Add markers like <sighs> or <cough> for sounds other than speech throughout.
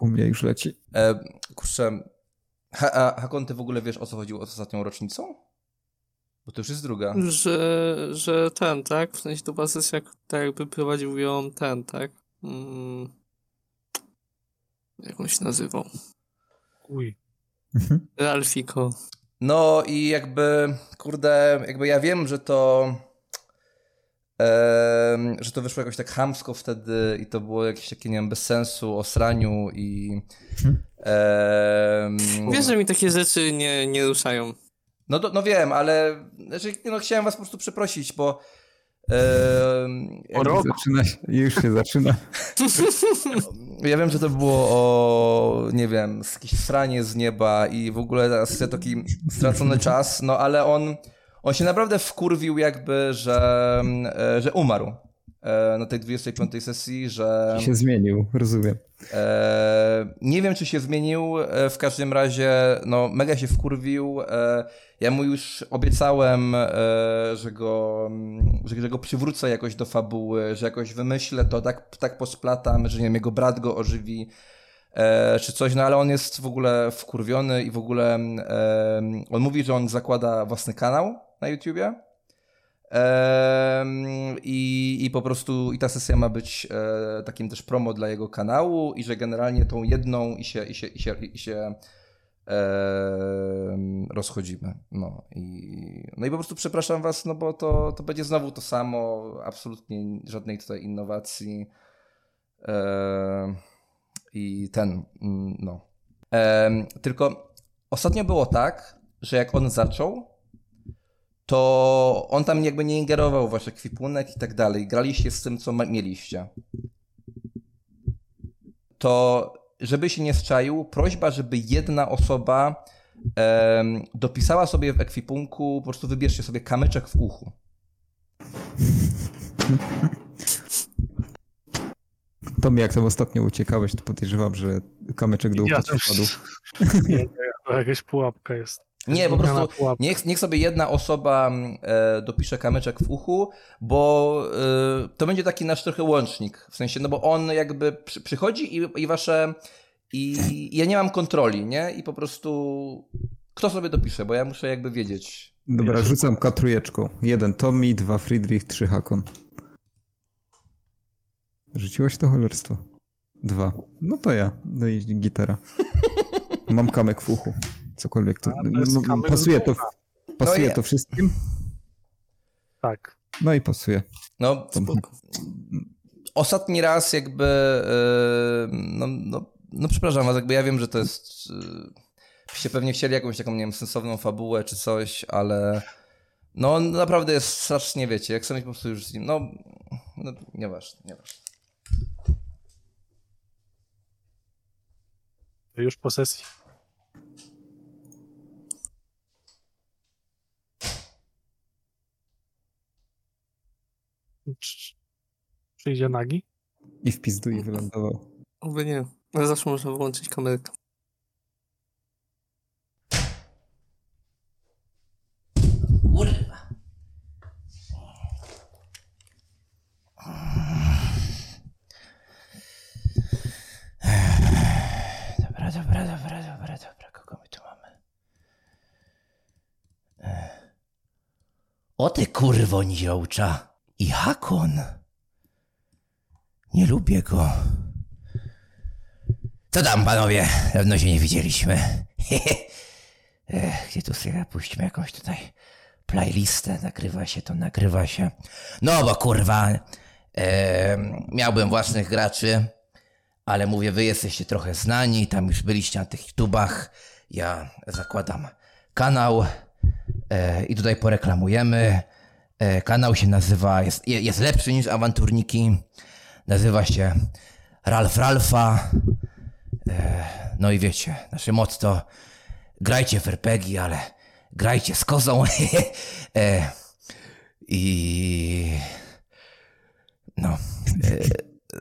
U mnie już leci. E, kurczę, ha, a Hakon, ty w ogóle wiesz o co chodziło z ostatnią rocznicą? Bo to już jest druga. Że, że ten, tak? W sensie to była sesja, tak jakby prowadził ją ten, tak? Mm. Jak on się nazywał? Uj. Ralfiko. No i jakby, kurde, jakby ja wiem, że to. Że to wyszło jakoś tak chamsko wtedy i to było jakieś takie, nie wiem, bez sensu, o sraniu i. em, Wiesz, że mi takie rzeczy nie, nie ruszają. No, do, no wiem, ale znaczy, no, chciałem was po prostu przeprosić, bo. em, O rok. Zaczyna się, już się zaczyna. <laughs> Ja wiem, że to było o, nie wiem, z jakieś sranie z nieba i w ogóle teraz jest taki stracony czas, no ale on, on się naprawdę wkurwił jakby, że, e, że umarł e, na tej 25 sesji, że Się zmienił, rozumiem. e, nie wiem, czy się zmienił, w każdym razie, no mega się wkurwił, ja mu już obiecałem, że, go, mm, że, go przywrócę jakoś do fabuły, że jakoś wymyślę to, tak, tak posplatam, że nie wiem, jego brat go ożywi, czy coś, no ale on jest w ogóle wkurwiony i w ogóle e, on mówi, że on zakłada własny kanał na YouTubie. I, I po prostu i ta sesja ma być e, takim też promo dla jego kanału i że generalnie tą jedną i się, i się, i się, i się rozchodzimy. No i, no i po prostu przepraszam was, no bo to, to będzie znowu to samo, absolutnie żadnej tutaj innowacji. I ten, mm, no. Tylko ostatnio było tak, że jak on zaczął, to on tam jakby nie ingerował w wasz ekwipunek i tak dalej. Graliście z tym, co mieliście. To, żeby się nie zczaił, prośba, żeby jedna osoba em, dopisała sobie w ekwipunku, po prostu wybierzcie sobie kamyczek w uchu. To mi jak tam ostatnio uciekałeś, to podejrzewam, że kamyczek do ucha Ja ci też. wpadł. <laughs> Nie, nie, to jakaś pułapka jest. Nie, po prostu niech, niech sobie jedna osoba e, dopisze kamyczek w uchu, bo e, to będzie taki nasz trochę łącznik. W sensie, no bo on jakby przy, przychodzi i, i wasze. I, I ja nie mam kontroli, nie? I po prostu kto sobie dopisze, bo ja muszę jakby wiedzieć. Dobra, Jezu. rzucam katrujeczką. Jeden Tommy, dwa Friedrich, trzy Hakon. Rzuciłeś to cholerstwo? Dwa. No to ja. No i gitara. <laughs> Mam kamek w uchu. Cokolwiek to. No, kamek pasuje to. Pasuje No to wszystkim? Tak. No i pasuje. No, ostatni raz jakby. e, no, no, no, przepraszam was, jakby ja wiem, że to jest. byście pewnie chcieli jakąś taką, nie wiem, sensowną fabułę czy coś, ale. No, naprawdę jest strasznie, wiecie, jak sobie po prostu już z nim. No, no nieważne, nieważne. Już po sesji. Przyjdzie nagi? I w pizdu i wylądował. Oby nie. Ale zawsze można wyłączyć kamerkę. Kurwa. Dobra, dobra, dobra, dobra, dobra. Kogo my tu mamy? E. O ty kurwo niziołcza. I Hakon. Nie lubię go. Co tam, panowie? Dawno się nie widzieliśmy. <laughs> Ech, gdzie tu sobie puśćmy jakąś tutaj playlistę, nagrywa się to, nagrywa się. No bo kurwa, em, miałbym własnych graczy, ale mówię, wy jesteście trochę znani, tam już byliście na tych tubach, ja zakładam kanał e, i tutaj poreklamujemy. E, kanał się nazywa, jest, je- jest lepszy niż awanturniki, nazywa się Ralf Ralfa. E, no i wiecie, nasze motto grajcie w RPG, ale grajcie z kozą. <laughs> e, I no,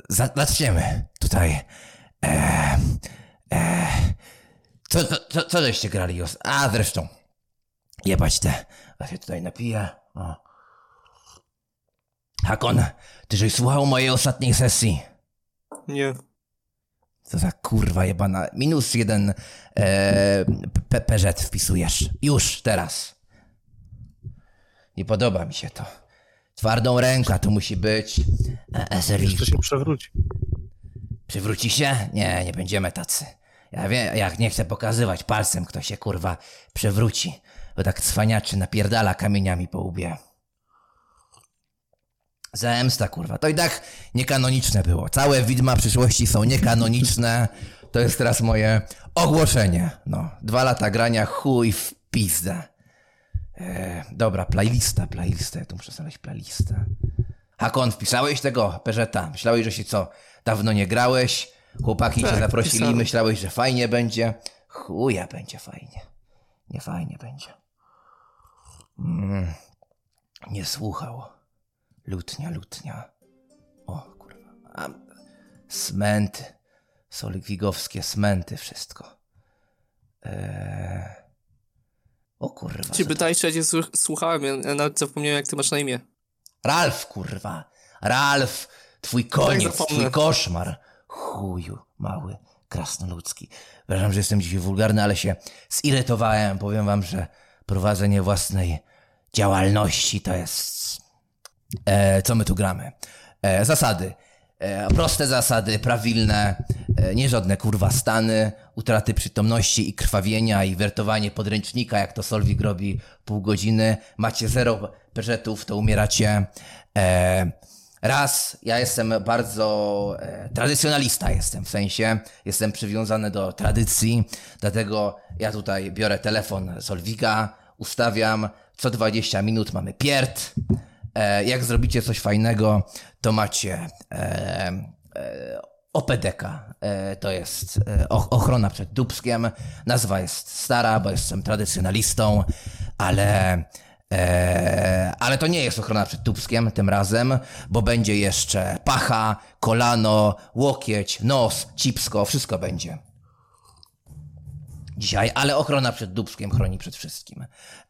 za, zaczniemy tutaj. Co, co, co, żeście grali? A zresztą, jebać te. Ja się tutaj napiję. O. Hakon, ty żeś słuchał mojej ostatniej sesji. Nie. Co za kurwa jebana. Minus jeden e, pe, wpisujesz. Już, teraz. Nie podoba mi się to. Twardą ręka tu musi być. E, SRI. Jeszcze się przewróci. Przywróci się? Nie, nie będziemy tacy. Ja wiem, jak nie chcę pokazywać palcem, kto się kurwa przewróci. Bo tak cwaniaczy napierdala kamieniami po łbie. Zemsta, kurwa. To i tak niekanoniczne było. Całe widma przyszłości są niekanoniczne. To jest teraz moje ogłoszenie. No, dwa lata grania, chuj w pizdę. E, dobra, playlista, playlista. Ja tu muszę znaleźć playlistę. Hakon, wpisałeś tego Peżeta? Myślałeś, że się co, dawno nie grałeś? Chłopaki cię Tak, zaprosili, wpisałem. myślałeś, że fajnie będzie? Chuja będzie fajnie. Nie fajnie będzie. Mm, nie słuchał. Lutnia, lutnia. O, kurwa. A, smenty. Solikwigowskie smenty, wszystko. Eee... O kurwa. Ci pytałeś, czy ja cię słuch- słuchałem, ja nawet zapomniałem, jak ty masz na imię. Ralf, kurwa. Ralf, twój koniec, zapomnę. twój koszmar. Chuju, mały, krasnoludzki. Przepraszam, że jestem dzisiaj wulgarny, ale się zirytowałem. Powiem wam, że prowadzenie własnej działalności to jest... E, co my tu gramy? E, zasady. E, proste zasady, prawilne, e, nie żadne kurwa stany, utraty przytomności i krwawienia i wertowanie podręcznika, jak to Solwik robi pół godziny. Macie zero peżetów, to umieracie. E, raz, ja jestem bardzo e, tradycjonalista jestem, w sensie jestem przywiązany do tradycji, dlatego ja tutaj biorę telefon Solwiga, ustawiam, co 20 minut mamy pierd, jak zrobicie coś fajnego, to macie e, e, OPDK. E, to jest e, och- ochrona przed dubskiem. Nazwa jest stara, bo jestem tradycjonalistą, ale, e, ale to nie jest ochrona przed dubskiem tym razem, bo będzie jeszcze pacha, kolano, łokieć, nos, cipsko, wszystko będzie dzisiaj, ale ochrona przed dubskiem chroni przed wszystkim.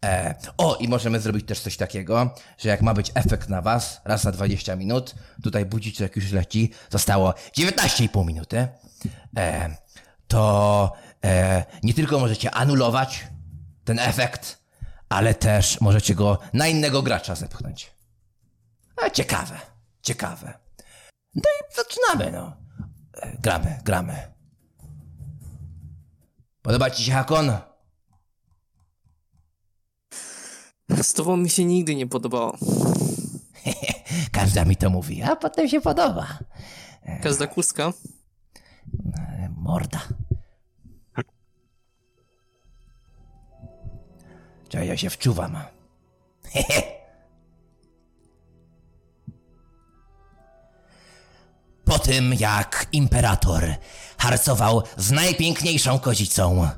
E, o, i możemy zrobić też coś takiego, że jak ma być efekt na was, raz na 20 minut, tutaj budziczek już leci, zostało 19,5 minuty, e, to e, nie tylko możecie anulować ten efekt, ale też możecie go na innego gracza zepchnąć. A, ciekawe, ciekawe. No i zaczynamy, no. E, gramy, gramy. Podoba ci się Hakon? Z tobą mi się nigdy nie podobało. <laughs> Każda mi to mówi, a potem się podoba. Każda kuska. Morda. Czekaj, ja się wczuwam. <laughs> Po tym, jak imperator harcował z najpiękniejszą kozicą,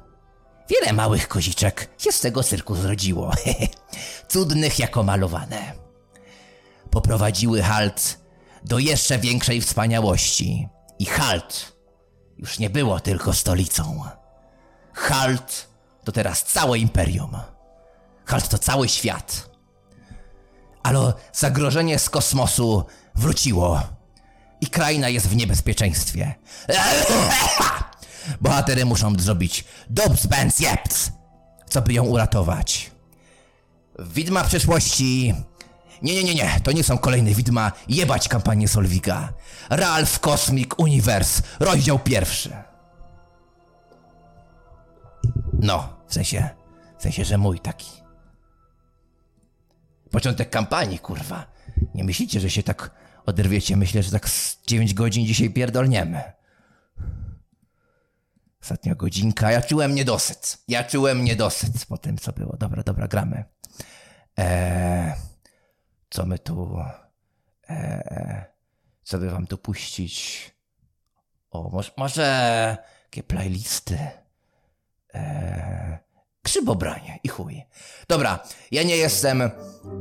wiele małych koziczek się z tego cyrku zrodziło. <laughs> Cudnych jako malowane. Poprowadziły halt do jeszcze większej wspaniałości. I halt już nie było tylko stolicą. Halt to teraz całe imperium. Halt to cały świat. Ale zagrożenie z kosmosu wróciło. I kraina jest w niebezpieczeństwie. <laughs> Bohatery muszą zrobić dobs bens jeps, co by ją uratować. Widma przyszłości. Nie, nie, nie, nie, to nie są kolejne widma. Jebać kampanię Solwiga. Ralph Cosmic Universe, rozdział pierwszy. No, w sensie, w sensie, że mój taki. Początek kampanii, kurwa. Nie myślicie, że się tak oderwiecie? Myślę, że tak z 9 godzin dzisiaj pierdolniemy. Ostatnia godzinka. Ja czułem niedosyt. Ja czułem niedosyt po tym, co było. Dobra, dobra, gramy. Eee, co my tu... Eee, co by wam tu puścić? O, może... może playlisty? Eee, grzybobranie i chuj. Dobra, ja nie jestem...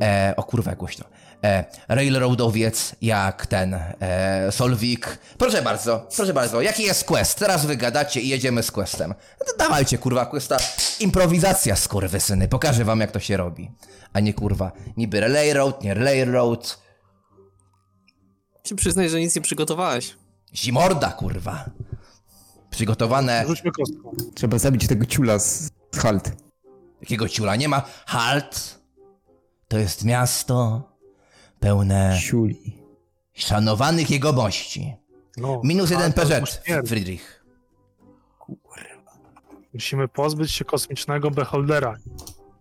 E, o kurwa, głośno. E, railroadowiec jak ten e, Solwik. Proszę bardzo, proszę bardzo, jaki jest quest? Teraz wy gadacie i jedziemy z questem. No dawajcie kurwa questa. Improwizacja skurwysyny. Pokażę wam jak to się robi. A nie kurwa, niby relay road, nie relay road. Ci przyznaj, że nic nie przygotowałeś. Zimorda kurwa. Przygotowane. Rzućmy kostką. Trzeba zabić tego ciula z z halt. Jakiego ciula nie ma? Halt. To jest miasto pełne Ciuli. szanowanych jegomości. No, Minus jeden PZ. Friedrich. Musimy pozbyć się kosmicznego beholdera.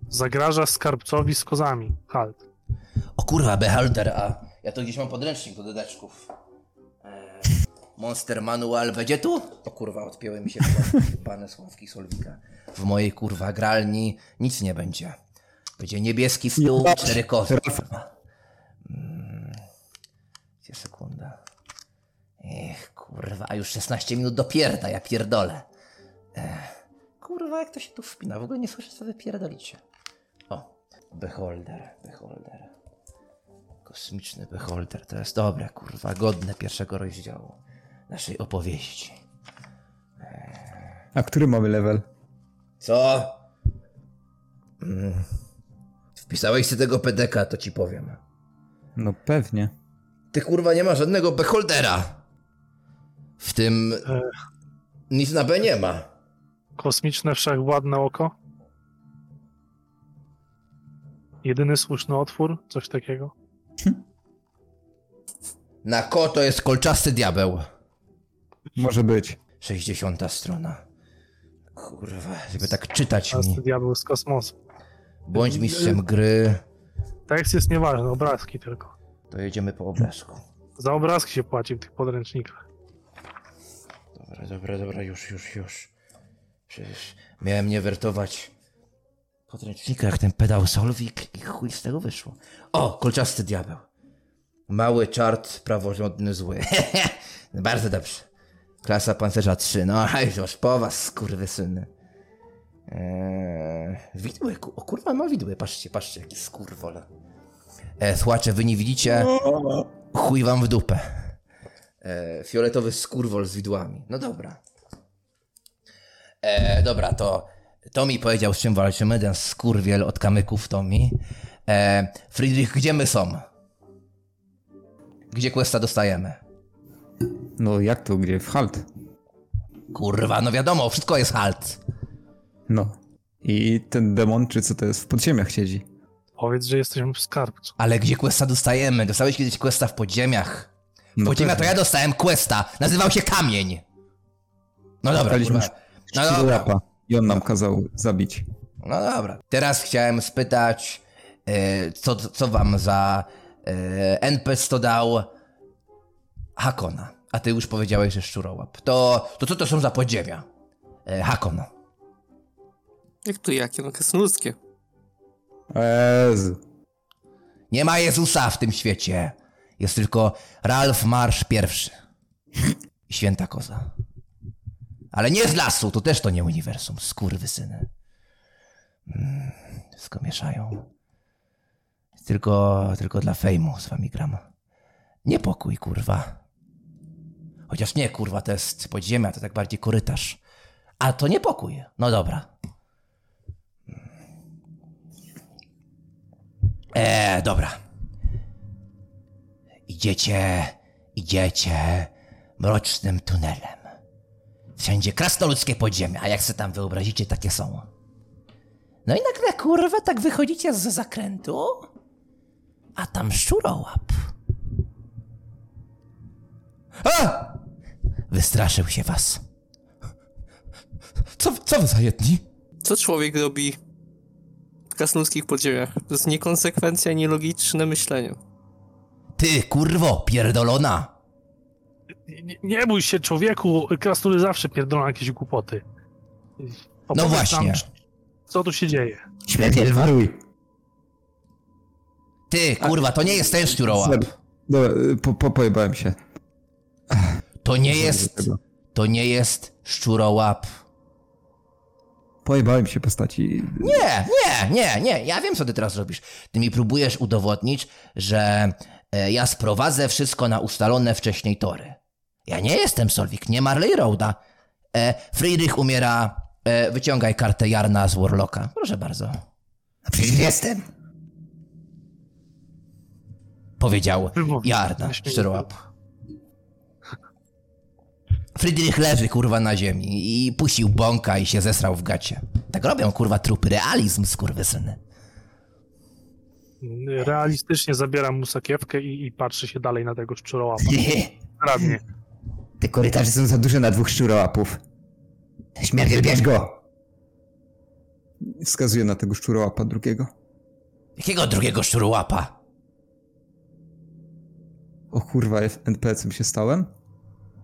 Zagraża skarbcowi z kozami. Halt. O kurwa, Beholder, a ja to gdzieś mam podręcznik do dodaczków. Eee, Monster Manual będzie tu? O kurwa, odpięły mi się pane sławki Solwika. W mojej kurwa gralni nic nie będzie. Będzie niebieski stół, cztery kozy. Sekunda? Ech, kurwa, a już 16 minut dopierda, ja pierdolę. Ech, kurwa, jak to się tu wpina? W ogóle nie słyszę, co wy pierdolicie. O, Beholder, Beholder. Kosmiczny Beholder, to jest dobre, kurwa, godne pierwszego rozdziału naszej opowieści. A który mamy level? Co? Mm. Wpisałeś sobie tego PDK, to ci powiem. No pewnie. Ty kurwa nie ma żadnego beholdera. W tym E. nic na B nie ma. Kosmiczne wszechwładne oko. Jedyny słuszny otwór, coś takiego. <laughs> Na ko to jest kolczasty diabeł. Może być. 60 strona. Kurwa, żeby tak czytać A mi. diabeł z kosmosu. Bądź mistrzem gry, Tekst jest nieważny, obrazki tylko. To jedziemy po obrazku. Za obrazki się płaci w tych podręcznikach. Dobra, dobra, dobra, już, już, już. Przecież miałem nie wertować podręcznika jak ten pedał Solwik i chuj z tego wyszło. O, kolczasty diabeł. Mały czart, praworządny zły. <laughs> Bardzo dobrze. Klasa pancerza 3. No, a już po was, skurwysyny. Eee, widły, o kurwa ma widły, patrzcie, patrzcie, jaki skurwole. E, słuchacze, wy nie widzicie? Chuj wam w dupę. E, fioletowy skurwol z widłami. No dobra. E, dobra, to to mi powiedział, z czym walczymy, ten skurwiel od kamyków to mi. E, Friedrich, gdzie my są? Gdzie questa dostajemy? No jak to, gdzie? W halt. Kurwa, no wiadomo, wszystko jest halt. No. I ten demon, czy co to jest, w podziemiach siedzi. Powiedz, że jesteśmy w skarbcu. Ale gdzie questa dostajemy? Dostałeś kiedyś questa w podziemiach? W No podziemia to ja dostałem questa. Nazywał się Kamień. No dobra, kurwa. No dobra. I on nam kazał zabić. No dobra. Teraz chciałem spytać, e, co, co wam za e, NPC to dał Hakona. A ty już powiedziałeś, że szczurołap. To, to co to są za podziemia? E, Hakon. Jak to jakie? No krasnoludzkie. Nie ma Jezusa w tym świecie. Jest tylko Ralf Marsz pierwszy. I święta koza. Ale nie z lasu, to też to nie uniwersum. Skurwysyny. Mm, wszystko mieszają. Tylko, tylko dla fejmu z wami gram. Niepokój, kurwa. Chociaż nie, kurwa, to jest podziemia, to tak bardziej korytarz. A to niepokój. No dobra. Eee, dobra. Idziecie, idziecie mrocznym tunelem. Wszędzie krasnoludzkie podziemia, a jak se tam wyobrazicie, takie są. No i nagle, kurwa, tak wychodzicie z zakrętu, a tam szczurołap. A! Wystraszył się was. Co, co wy za jedni? Co człowiek robi w krasnoludzkich podziemiach? To jest niekonsekwencja, nielogiczne myślenie. Ty, kurwo, pierdolona. Nie, nie bój się, człowieku. Krasnoludy zawsze pierdolą jakieś głupoty. Opowiedz właśnie. Nam, co tu się dzieje? Świetnie, waruj. Ty, kurwa, to nie jest ten szczurołap. Dobra, po, po, pojebałem się. To nie jest, to nie jest szczurołap. Pojebałem się postaci. Nie, nie, nie, nie. Ja wiem, co ty teraz robisz. Ty mi próbujesz udowodnić, że e, ja sprowadzę wszystko na ustalone wcześniej tory. Ja nie jestem Solwik, nie Marley Roada. E, Friedrich umiera. E, wyciągaj kartę Jarna z Warlocka. Proszę bardzo. A przecież jestem. Powiedział. Jarna, szczerołap. Friedrich leży kurwa na ziemi i puścił bąka i się zesrał w gacie. Tak robią kurwa trupy, realizm skurwysyny. Realistycznie zabieram mu sakiewkę i, i patrzy się dalej na tego szczurołapa. <laughs> Radnie. Te korytarze są za duże na dwóch szczurołapów. Śmierdziel, bierz go! Wskazuje na tego szczurołapa drugiego. Jakiego drugiego szczurłapa? O kurwa, NPC-em się stałem?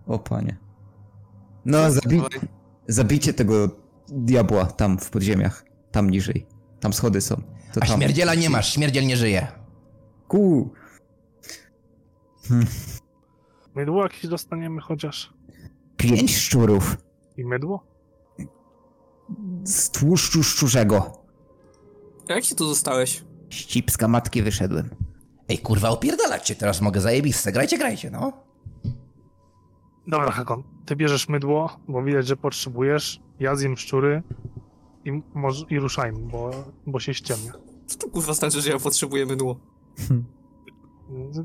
O panie. No, zabi Dawaj. zabijcie tego diabła tam w podziemiach. Tam niżej. Tam schody są. To A tam. śmierdziela nie masz, śmierdziel nie żyje. Ku. Mydło jakieś dostaniemy chociaż? Pięć szczurów. I mydło? Z tłuszczu szczurzego. Jak się tu zostałeś? Ścipska matki wyszedłem. Ej kurwa, opierdalać cię teraz mogę, zajebiste. Grajcie, grajcie, no. Dobra, Hakon, ty bierzesz mydło, bo widać, że potrzebujesz. Ja zjem szczury i, może, i ruszajmy, bo, bo się ściemnia. Co to kurwa znaczy, że ja potrzebuję mydło?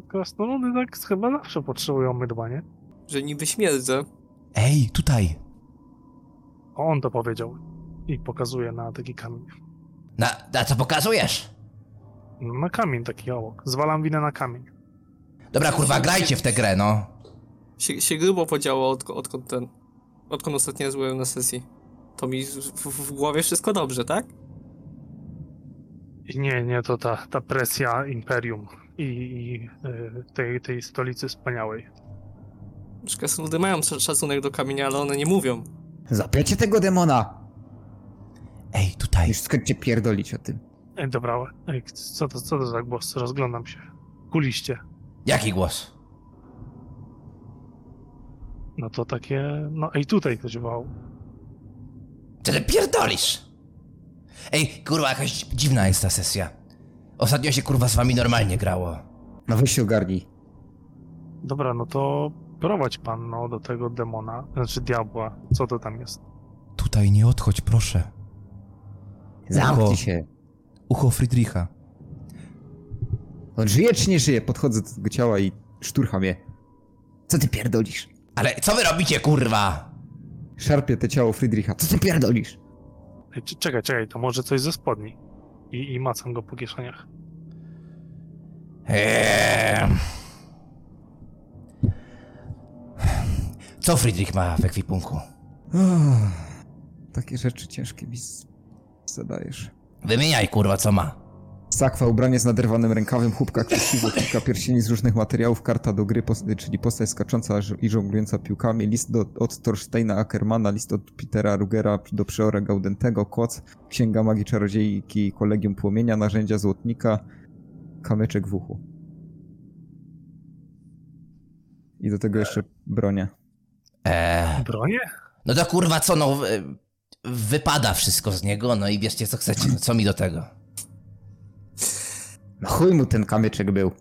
Krasnoludy tak chyba zawsze potrzebują mydła, nie? Że niby śmierdzę. Ej, tutaj. On to powiedział. I pokazuje na taki kamień. Na, na co pokazujesz? No, Na kamień taki obok. Zwalam winę na kamień. Dobra, kurwa, grajcie w tę grę, no. Się, się grubo podziało od, odkąd ten... Odkąd ostatnio byłem na sesji. To mi w, w, w głowie wszystko dobrze, tak? Nie, nie, to ta, ta presja imperium i, i y, tej, tej stolicy wspaniałej. Krasnoludy mają sz- szacunek do kamienia, ale one nie mówią. Zapiecie tego demona! Ej, tutaj. Już skończcie pierdolić o tym. Ej, dobra, ej, co to, co to za głos? Rozglądam się. Kuliście. Jaki głos? No to takie, no ej, tutaj ktoś wołał. Co ty pierdolisz? Ej, kurwa, jakaś dziwna jest ta sesja. Ostatnio się kurwa z wami normalnie grało. No weź się ogarnij. Dobra, no to prowadź pan, no, do tego demona, znaczy diabła. Co to tam jest? Tutaj nie odchodź, proszę. Zamknij się. Ucho Friedricha. On żyje czy nie żyje? Podchodzę do tego ciała i szturcham je. Co ty pierdolisz? Ale co wy robicie, kurwa? Szarpię te ciało Friedricha. Co ty pierdolisz? Ej, c- czekaj, czekaj, to może coś ze spodni. I, i macam go po kieszeniach. Eee... Co Friedrich ma w ekwipunku? Uff, takie rzeczy ciężkie mi z- zadajesz. Wymieniaj, kurwa, co ma. Sakwa, ubranie z naderwanym rękawem, chłopka krzesiwo, kilka pierścieni z różnych materiałów, karta do gry, pos- czyli postać skacząca i żonglująca piłkami, list do, od Thorsteina Ackermana, list od Petera Rugera do przeora Gaudentego, koc, księga magii czarodziejki, kolegium płomienia, narzędzia złotnika, kamyczek w uchu. I do tego jeszcze bronie. Eee... Bronie? No to kurwa co, no... wy- Wypada wszystko z niego, no i bierzcie co chcecie, no co mi do tego? No chuj mu ten kamyczek był.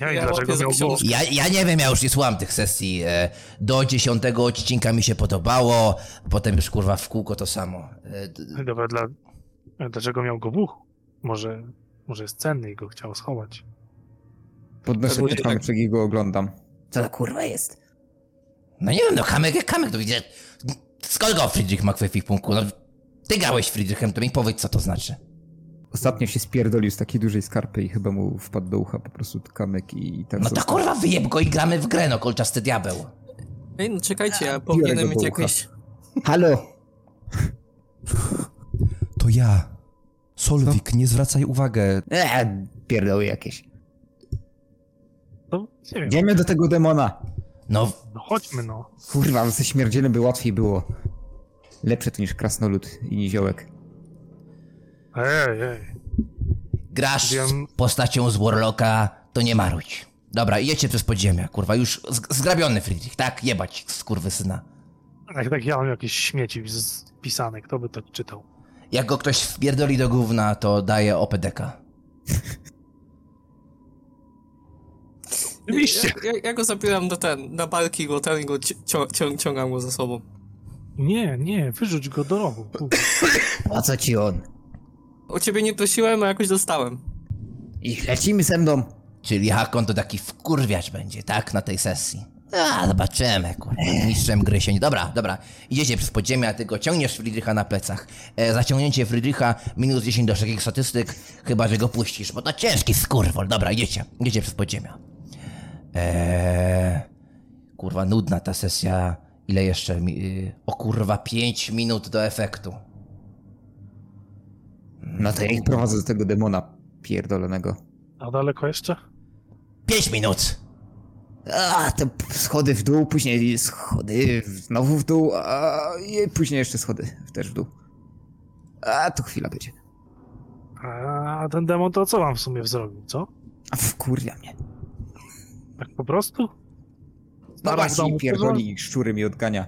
Ja, Ja dlaczego miał książkę. Ja, ja nie wiem, ja już nie słucham tych sesji. E, Do dziesiątego odcinka mi się podobało, potem już kurwa w kółko to samo. E, Dobra, dla... Dlaczego miał go w uchu? Może, może jest cenny i go chciał schować. Podnoszę ten jednak- kamyczek i go oglądam. Co to kurwa jest? No nie wiem, no kamek jak kamek, to widzę. Skąd go Friedrich ma w ekwipunku? No, ty grałeś Friedrichem, to mi powiedz co to znaczy. Ostatnio się spierdolił z takiej dużej skarpy i chyba mu wpadł do ucha po prostu kamyk i tak No to został. kurwa wyjeb go i gramy w grę, no kolczasty diabeł. Ej, no czekajcie, ja powinienem mieć jakieś... Halo! <laughs> To ja. Solwik, nie zwracaj uwagę. Eee, pierdoły jakieś. No, nie wiem, Idziemy do tego demona. No, no chodźmy no. Kurwa, ze śmierdzielem by łatwiej było. Lepsze to niż krasnolud i niziołek. Ej, ej. grasz Wiem. z postacią z Warlocka, to nie marudź. Dobra, jedźcie przez podziemia, kurwa, już z- zgrabiony Friedrich, tak? Jebać, skurwysyna. Jak tak ja mam jakieś śmieci spisane, kto by to czytał? Jak go ktoś wpierdoli do gówna, to daje OPDK. Oczywiście. Ja, ja, ja go zabieram do ten, na barki go ten i go ci- cią, cią, ciągam go za sobą. Nie, nie, wyrzuć go do rowu. Tu. O co ci on? O ciebie nie prosiłem, a jakoś dostałem. I lecimy ze mną. Czyli Hakon to taki wkurwiacz będzie, tak? Na tej sesji. A, zobaczymy, kurwa. Mistrzem gry się nie... Dobra, dobra. Idziecie przez podziemia, ty go ciągniesz Friedricha na plecach. E, zaciągnięcie Friedricha minus 10 do takich statystyk, chyba, że go puścisz, bo to ciężki skurwol. Dobra, idziecie. Idziecie przez podziemia. Eee, kurwa, nudna ta sesja. Ile jeszcze? mi- y, O kurwa, 5 minut do efektu. No to ja ich prowadzę do tego demona pierdolonego. A daleko jeszcze? 5 minut! A, te schody w dół, później schody znowu w dół, a i później jeszcze schody też w dół. A, to chwila będzie. A ten demon to co wam w sumie zrobił, co? A wkurwia mnie. Tak po prostu? No właśnie, pierdoli i szczury mi odgania.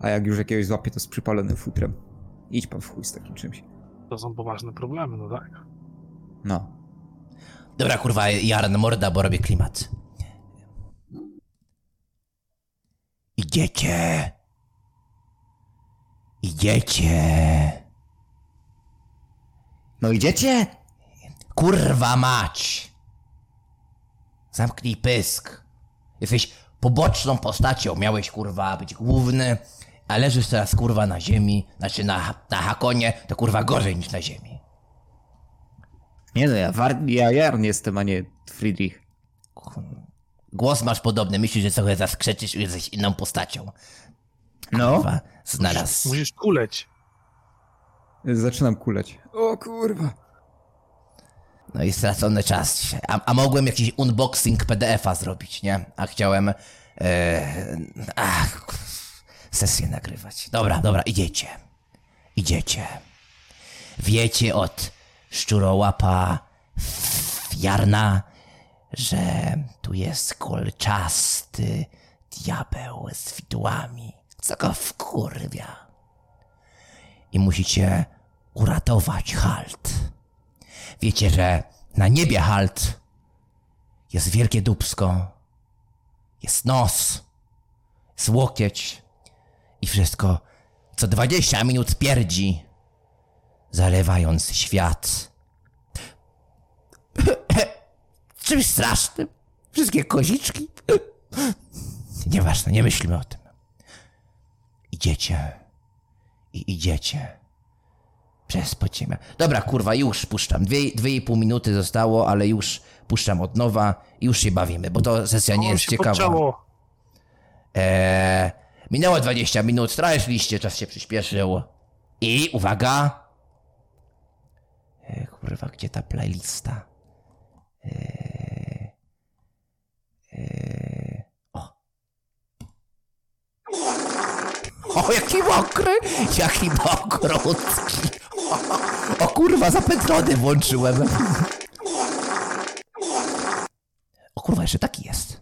A jak już jakiegoś złapie, to z przypalonym futrem. Idź pan w chuj z takim czymś. To są poważne problemy, no tak. No. Dobra, kurwa, Jarn morda, bo robię klimat. Idziecie. Idziecie. No idziecie? Kurwa mać! Zamknij pysk. Jesteś poboczną postacią. Miałeś kurwa być główny, a leżysz teraz kurwa na ziemi, znaczy na, na hakonie, to kurwa gorzej niż na ziemi. Nie no, ja, war, ja Jarn jestem, a nie Friedrich. Głos masz podobny, myślisz, że trochę zaskrzeczysz i jesteś inną postacią. No. Kurwa, znalazł. Musisz kuleć. Zaczynam kuleć. O kurwa. No i stracony czas. dzisiaj. A, a mogłem jakiś unboxing PDF-a zrobić, nie? A chciałem. E, ach, sesję nagrywać. Dobra, dobra, idziecie. Idziecie. Wiecie od szczurołapa Jarna, że tu jest kolczasty diabeł z widłami, co go wkurwia. I musicie uratować halt. Wiecie, że na niebie halt jest wielkie dubsko, jest nos, jest łokieć i wszystko co 20 minut pierdzi, zalewając świat <coughs> czymś strasznym. Wszystkie koziczki. <coughs> Nieważne, nie myślmy o tym. Idziecie i idziecie przez podziemia. Dobra, kurwa, już puszczam. Dwie, dwie i pół minuty zostało, ale już puszczam od nowa i już się bawimy, bo to sesja nie jest ciekawa. Eee, minęło 20 minut, trochę szliście, czas się przyspieszył. I uwaga! E, kurwa, gdzie ta playlista? Eee, eee, o. O, jaki mokry! Jaki mokrutki! O, o kurwa, zapętlony włączyłem. O kurwa, jeszcze taki jest.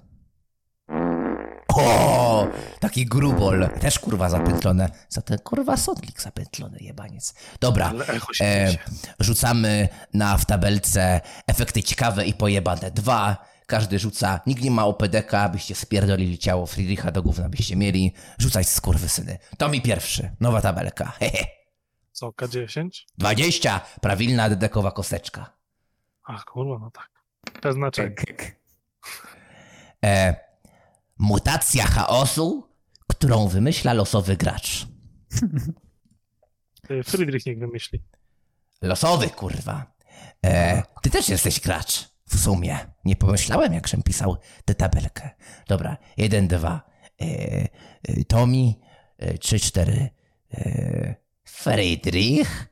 O, taki grubol. Też kurwa zapętlone. Za ten kurwa sodlik zapętlony, jebaniec. Dobra, e, rzucamy na w tabelce efekty ciekawe i pojebane. Dwa. Każdy rzuca, nikt nie ma OPDK, abyście spierdolili ciało Friedricha do gówna byście mieli. Rzucać skurwysyny. To mi pierwszy. Nowa tabelka. <laughs> Hehe. Co, K10? 20. Prawilna dedekowa kosteczka. Ach, kurwa, no tak. Te znaczenie. Tak. E, mutacja chaosu, którą wymyśla losowy gracz. Ty, <laughs> Friedrich niech wymyśli. Losowy, kurwa. E, ty też jesteś gracz. W sumie. Nie pomyślałem, jak żem pisał tę tabelkę. Dobra. Jeden, dwa. E, e, Tommy. E, trzy, cztery. E, Friedrich.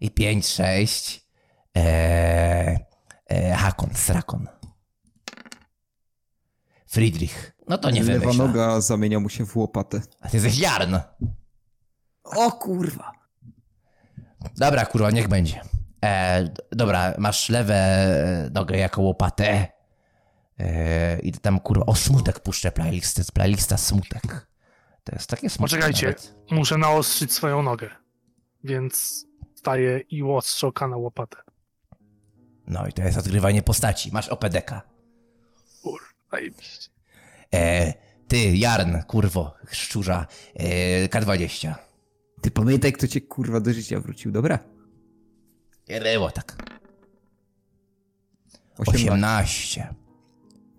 I pięć, sześć. E, e, Hakon, Strakon. Friedrich. No to nie Lewa wymyśla. noga zamienia mu się w łopatę. A ty jesteś Jarn. O kurwa. Dobra, kurwa, niech będzie. E, dobra, masz lewe nogę jako łopatę. E, I tam, kurwa, o smutek puszczę playlistę. Playlista smutek. To jest takie smutne Poczekajcie, nawet. muszę naostrzyć swoją nogę. Więc staję i ostrzę oka na łopatę. No i to jest odgrywanie postaci. Masz OPDK. Kurwa, zajebiście. E, ty, Jarn, kurwo, szczurza. E, K20. Ty pamiętaj, kto cię kurwa do życia wrócił, dobra? Było tak. 18. 18.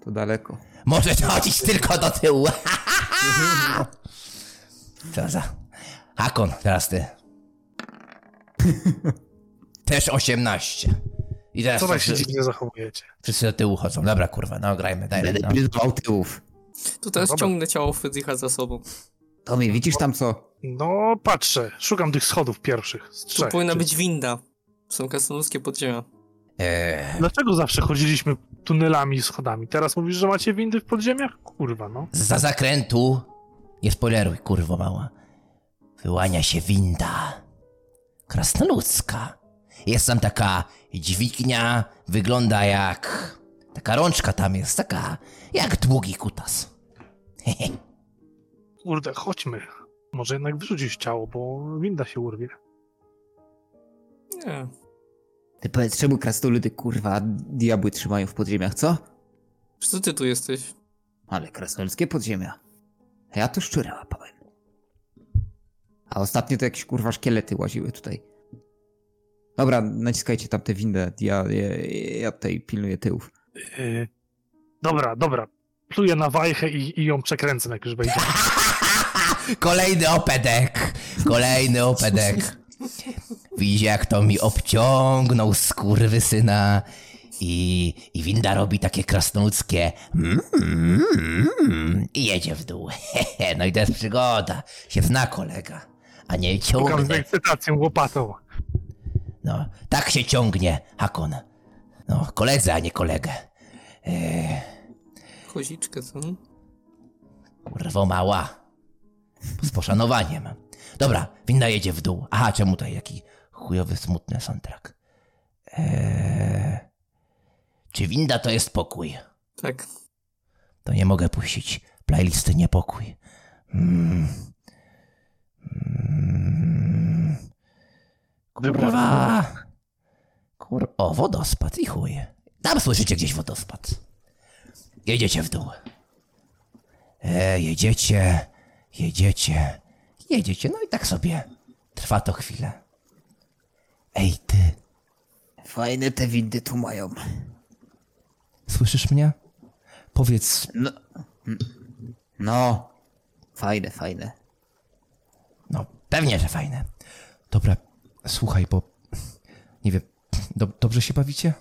To daleko. Możesz chodzić tylko do tyłu. <laughs> Co za... Hakon, teraz ty. <laughs> Też 18. I teraz Co tak się wszyscy, dziwnie zachowujecie? wszyscy do tyłu chodzą. Dobra, kurwa, no grajmy, daj Będę no. pilnował tyłów. Tu teraz Dobra. ciągnę ciało Frydzicha za sobą. Tommy, widzisz tam co? No, patrzę. Szukam tych schodów pierwszych. Z Tu trzech. powinna Czy- być winda. Są krasnoludzkie podziemia. Eee, Dlaczego zawsze chodziliśmy tunelami i schodami? Teraz mówisz, że macie windy w podziemiach? Kurwa, no. za zakrętu, nie spoileruj, kurwo mała, wyłania się winda. Krasnoludzka. Jest tam taka dźwignia, wygląda jak... Taka rączka tam jest, taka jak długi kutas. Hehe. <laughs> Kurde, chodźmy. Może jednak wyrzucić ciało, bo winda się urwie. Nie. Ty powiedz, czemu krasnoludy kurwa diabły trzymają w podziemiach, co? Co ty tu jesteś? Ale krasnoludzkie podziemia. A ja tu szczurę łapałem. A ostatnio to jakieś kurwa szkielety łaziły tutaj. Dobra, naciskajcie tam tę windę. Ja, ja, ja tutaj pilnuję tyłów. Yy, dobra, dobra. Pluję na wajchę i, i ją przekręcę, jak już wejdzie. <laughs> Kolejny opedek! Kolejny opedek. Widzicie, jak to mi obciągnął syna i, i winda robi takie krasnoludzkie mm, mm, mm, i jedzie w dół. <laughs> No i to jest przygoda. Się zna kolega, a nie Szukam z ciągnie. ekscytacją łopatą. No, tak się ciągnie, Hakon. No, koledze, a nie kolegę. Eee, Koziczkę, co? kurwo mała. Z poszanowaniem. Dobra, winda jedzie w dół. Aha, czemu tutaj jaki chujowy, smutny soundtrack? Eee, czy winda to jest pokój? Tak. To nie mogę puścić playlisty niepokój. Mm. Mm. Kurwa. Kur... O, wodospad i chuj. Tam słyszycie gdzieś wodospad. Jedziecie w dół. E, jedziecie, jedziecie, jedziecie. No i tak sobie trwa to chwilę. Ej, ty, Fajne te windy tu mają. Słyszysz mnie? Powiedz, No. No. Fajne, fajne. no pewnie, że fajne. dobra, słuchaj, bo nie wiem, do, dobrze się bawicie?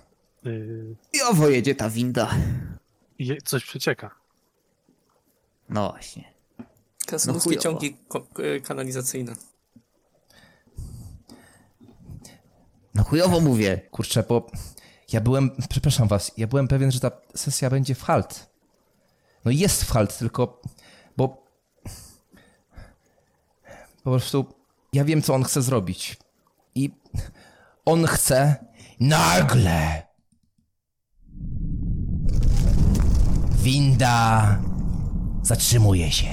Yy, I owo jedzie ta winda. je, coś przecieka. No właśnie. Krasnoludzkie chujowo. ciągi ko- kanalizacyjne. No chujowo mówię. Kurczę, bo ja byłem, przepraszam was, ja byłem pewien, że ta sesja będzie w halt. No jest w halt, tylko, bo po prostu ja wiem, co on chce zrobić. I on chce, Nagle winda zatrzymuje się.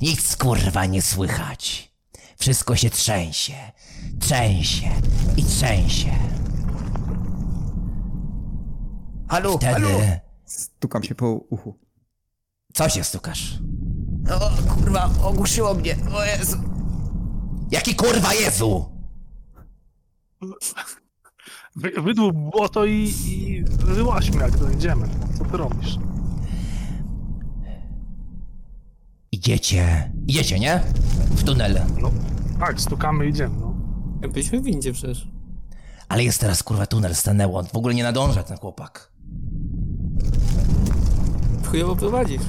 Nic kurwa nie słychać. Wszystko się trzęsie, trzęsie i trzęsie. Halo, Wtedy... halo. Stukam się po uchu. Co się stukasz? O kurwa, ogłuszyło mnie. O Jezu. Jaki kurwa Jezu? <laughs> Wy, wydłup błoto i, i wyłaźmy, jak dojedziemy. Co ty robisz? Idziecie, idziecie, nie? W tunel. No, tak, stukamy i idziemy, no. Byliśmy w windzie przecież. Ale jest teraz kurwa tunel, stanęło. On w ogóle nie nadąża ten chłopak. Chujowo prowadzisz.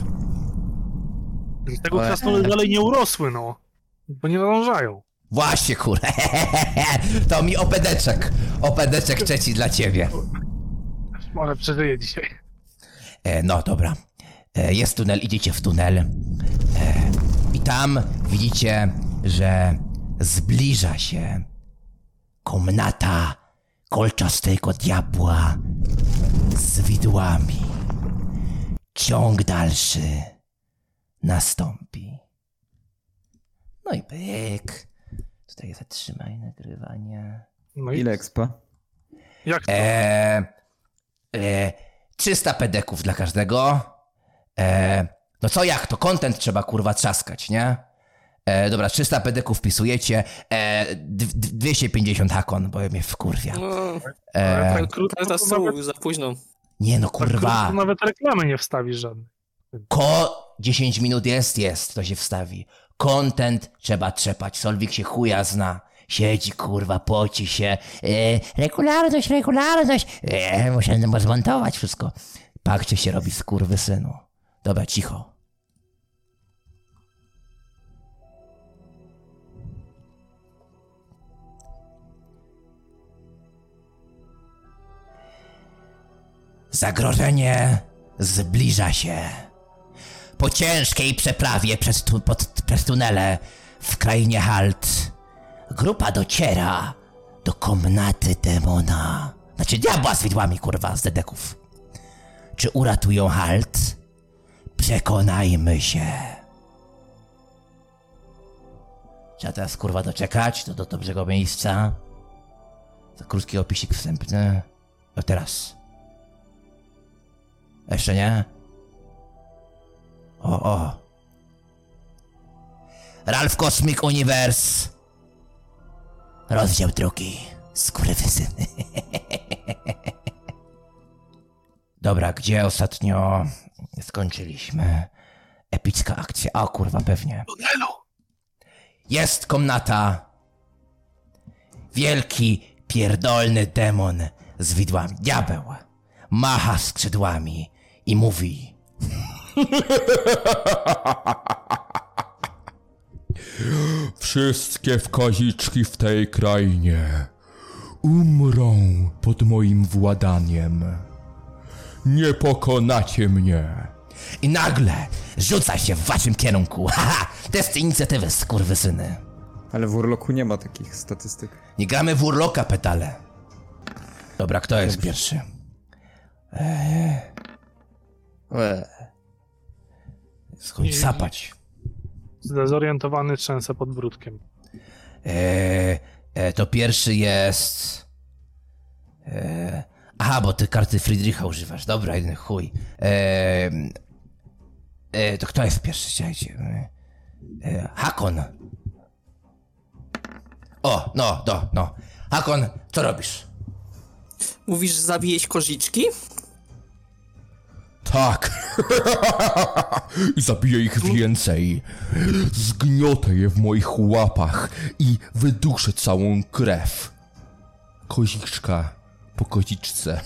Tego Ale- krasnoludy dalej nie urosły, no. Bo nie nadążają. Właśnie kurwa. <laughs> To mi opedeczek. Opedeczek trzeci dla ciebie. Może przeżyję dzisiaj. E, no dobra. E, jest tunel, idziecie w tunel. E, I tam widzicie, że zbliża się komnata kolczastego diabła z widłami. Ciąg dalszy nastąpi. No i byk. Tutaj zatrzymaj nagrywanie. No Ile expa? jak to? E, e, 300 pedeków dla każdego. E, no co jak to? Content trzeba kurwa trzaskać, nie? E, dobra, 300 pedeków wpisujecie. E, d- 250 hakon, bo mnie wkurwia. No, E, tak krótko, to co nawet, mówił za późno. nie no tak kurwa. to nawet reklamy nie wstawisz żadnej. Ko 10 minut jest, jest, to się wstawi. Content trzeba trzepać. Solwik się chuja zna. Siedzi, kurwa, poci się. E, regularność, regularność. E, muszę no, zmontować wszystko. Patrzcie się robi skurwy synu. Dobra, cicho. Zagrożenie zbliża się. Po ciężkiej przeprawie przez, pod, przez tunele w krainie Halt, grupa dociera do komnaty demona. Znaczy diabła z widłami, kurwa, z dedeków. Czy uratują Halt? Przekonajmy się. Trzeba teraz, kurwa, doczekać do, do dobrego miejsca. Za krótki opisik wstępny. No teraz. Jeszcze nie? O, o. Ralph Cosmic Universe. Rozdział drugi. Skurwysyny. <laughs> Dobra, gdzie ostatnio skończyliśmy? Epicka akcja. O kurwa, pewnie. Tunelu! Jest komnata. Wielki, pierdolny demon z widłami. Diabeł. Macha skrzydłami i mówi. <laughs> Wszystkie wkaziczki w tej krainie umrą pod moim władaniem. Nie pokonacie mnie. I nagle rzuca się w waszym kierunku. <laughs> Haha, testy inicjatywy, skurwysyny. Ale w Urloku nie ma takich statystyk. Nie gramy w urloka, petale. Dobra, kto jest pierwszy? Eee. Schodź sapać. Zdezorientowany trzęsę pod brudkiem. Eee, e, to pierwszy jest. E, aha, bo ty karty Friedricha używasz. Dobra, jeden chuj. Eee, e, to kto jest pierwszy? Chciajcie. E, Hakon. O, no, do, no. Hakon, co robisz? Mówisz, że zabijeś koziczki? Tak. <laughs> I zabiję ich więcej. Zgniotę je w moich łapach i wyduszę całą krew. Koziczka po koziczce.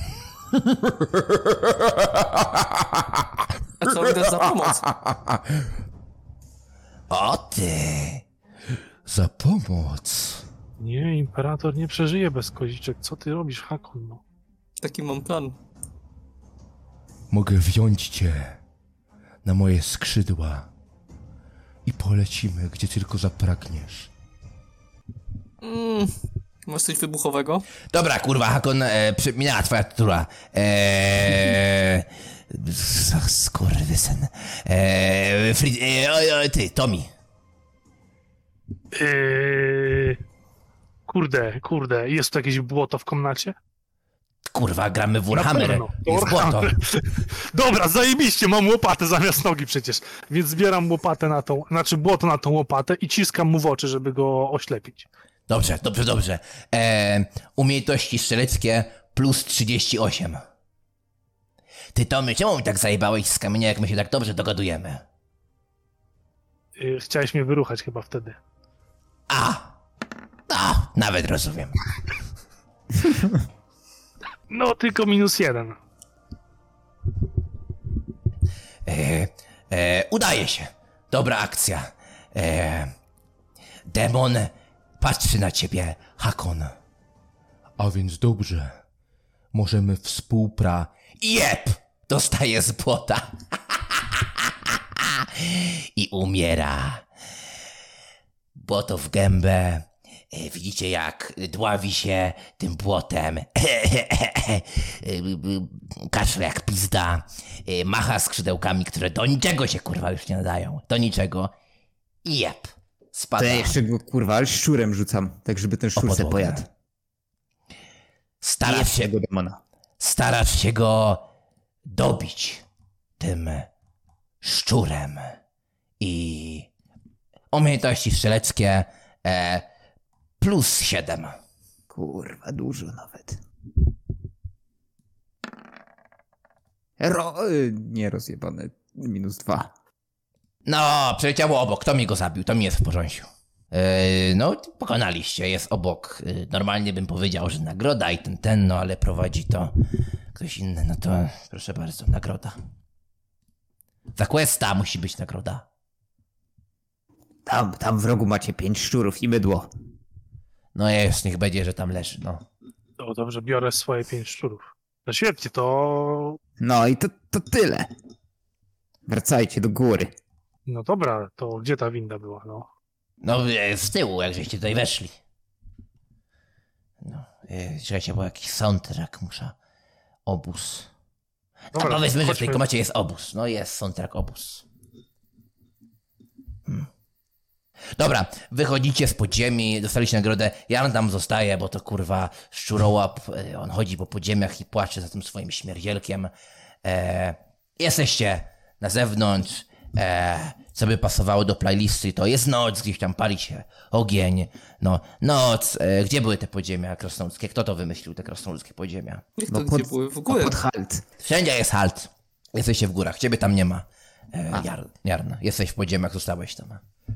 A <laughs> co mi dasz za pomoc? O ty! Za pomoc. Nie, imperator nie przeżyje bez koziczek. Co ty robisz, Hakon? No? Taki mam plan. Mogę wziąć cię na moje skrzydła i polecimy, gdzie tylko zapragniesz. Mm, masz coś wybuchowego? Dobra, kurwa, Hakon, e, przy- minęła twoja tura. Eee... Skurwysyn. Eee... Frid... E, o, o, ty, Tomi. Yy... Kurde, kurde, jest tu jakieś błoto w komnacie? Kurwa, gramy w Warhammer. pewno. Jest błoto. <laughs> Dobra, zajebiście, mam łopatę zamiast nogi przecież. Więc zbieram łopatę na tą, znaczy błoto na tą łopatę i ciskam mu w oczy, żeby go oślepić. Dobrze, dobrze, dobrze. Eee, umiejętności strzeleckie plus 38. Ty, Tomy, czemu mi tak zajebałeś z kamienia, jak my się tak dobrze dogadujemy? Yy, chciałeś mnie wyruchać chyba wtedy. A! A, nawet rozumiem. <laughs> No, tylko minus jeden. E, e, udaje się. Dobra akcja. E, demon patrzy na ciebie, Hakon. A więc dobrze. Możemy współpra... Jep! Dostaje z błota. <laughs> I umiera. Błoto w gębę. E, Widzicie, jak dławi się tym błotem. <laughs> Kaszle jak pizda. E, Macha skrzydełkami, które do niczego się kurwa już nie nadają. Do niczego. I jep. To Spada. ja jeszcze go kurwa, szczurem rzucam, tak żeby ten szczur se pojadł. Starasz się Tego demona. starasz się go dobić tym szczurem. I umiejętności strzeleckie e, plus 7. Kurwa, dużo nawet. Ro... y, Nie rozjebane. minus dwa. No, przeleciało obok. Kto mi go zabił? To mi jest w porządku. Yy, no, pokonaliście, jest obok. Yy, normalnie bym powiedział, że nagroda i ten, ten, no ale prowadzi to ktoś inny. No to proszę bardzo, nagroda. Za questa musi być nagroda. Tam, tam w rogu macie pięć szczurów i mydło. No jest, niech będzie, że tam leży, no. No dobrze, biorę swoje pięć szczurów. No świetnie, to... No i to, to tyle. Wracajcie do góry. No dobra, to gdzie ta winda była, no? No, e, z tyłu, jak żeście tutaj weszli. No, e, czekajcie, bo jakiś soundtrack muszę. Obóz. No Dobra, powiedzmy, że w tej komacie jest obóz. No jest soundtrack obóz. Hmm. Dobra, wychodzicie z podziemi, dostaliście nagrodę. Jan tam zostaje, bo to kurwa szczurołap. e, On chodzi po podziemiach i płacze za tym swoim śmierdzielkiem. E, jesteście na zewnątrz. E, co by pasowało do playlisty, to jest noc, gdzieś tam pali się ogień. No, noc. E, gdzie były te podziemia krasnoludzkie? Kto to wymyślił, te krasnoludzkie podziemia? Niech No to pod, gdzie były w no górę. pod halt. Wszędzie jest halt. Jesteście w górach, ciebie tam nie ma. E, Jar, Jarna, jesteś w podziemiach, zostałeś tam.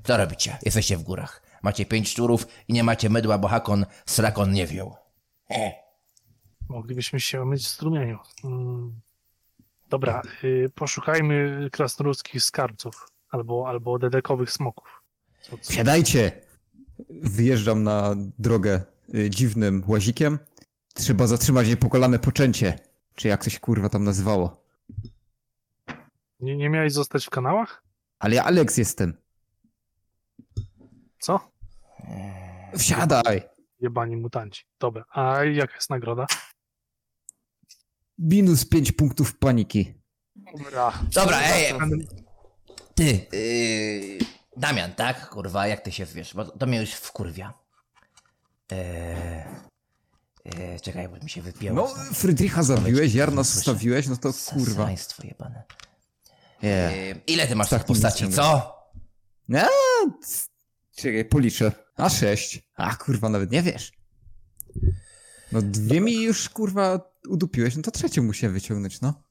Co robicie? Jesteście w górach. Macie pięć szczurów i nie macie mydła, bo Hakon Srakon nie wziął. E. Moglibyśmy się myć w strumieniu. Mm. Dobra, y, poszukajmy krasnoludzkich skarbców albo, albo dedekowych smoków. Co, co? Wsiadajcie! Wyjeżdżam na drogę y, dziwnym łazikiem. Trzeba zatrzymać niepokolane poczęcie. Czy jak się kurwa tam nazywało. Nie, nie miałeś zostać w kanałach? Ale ja Alex jestem. Co? Wsiadaj! Jebani mutanci. Dobra, a jaka jest nagroda? Minus 5 punktów paniki. Dobra. Dobra, ej, ty, yy, Damian, tak? Kurwa, jak ty się wiesz, bo to mnie już wkurwia. Eee, eee, czekaj, bo mi się wypięło. No. Frydricha zabiłeś, Jarna Słyszę. zostawiłeś, no to kurwa. Państwo jebane. Nie. Eee, ile ty masz Tak postaci, co? No, czekaj, policzę. A sześć. A kurwa, nawet nie wiesz. No dwie mi już kurwa udupiłeś, no to trzecie muszę wyciągnąć, no.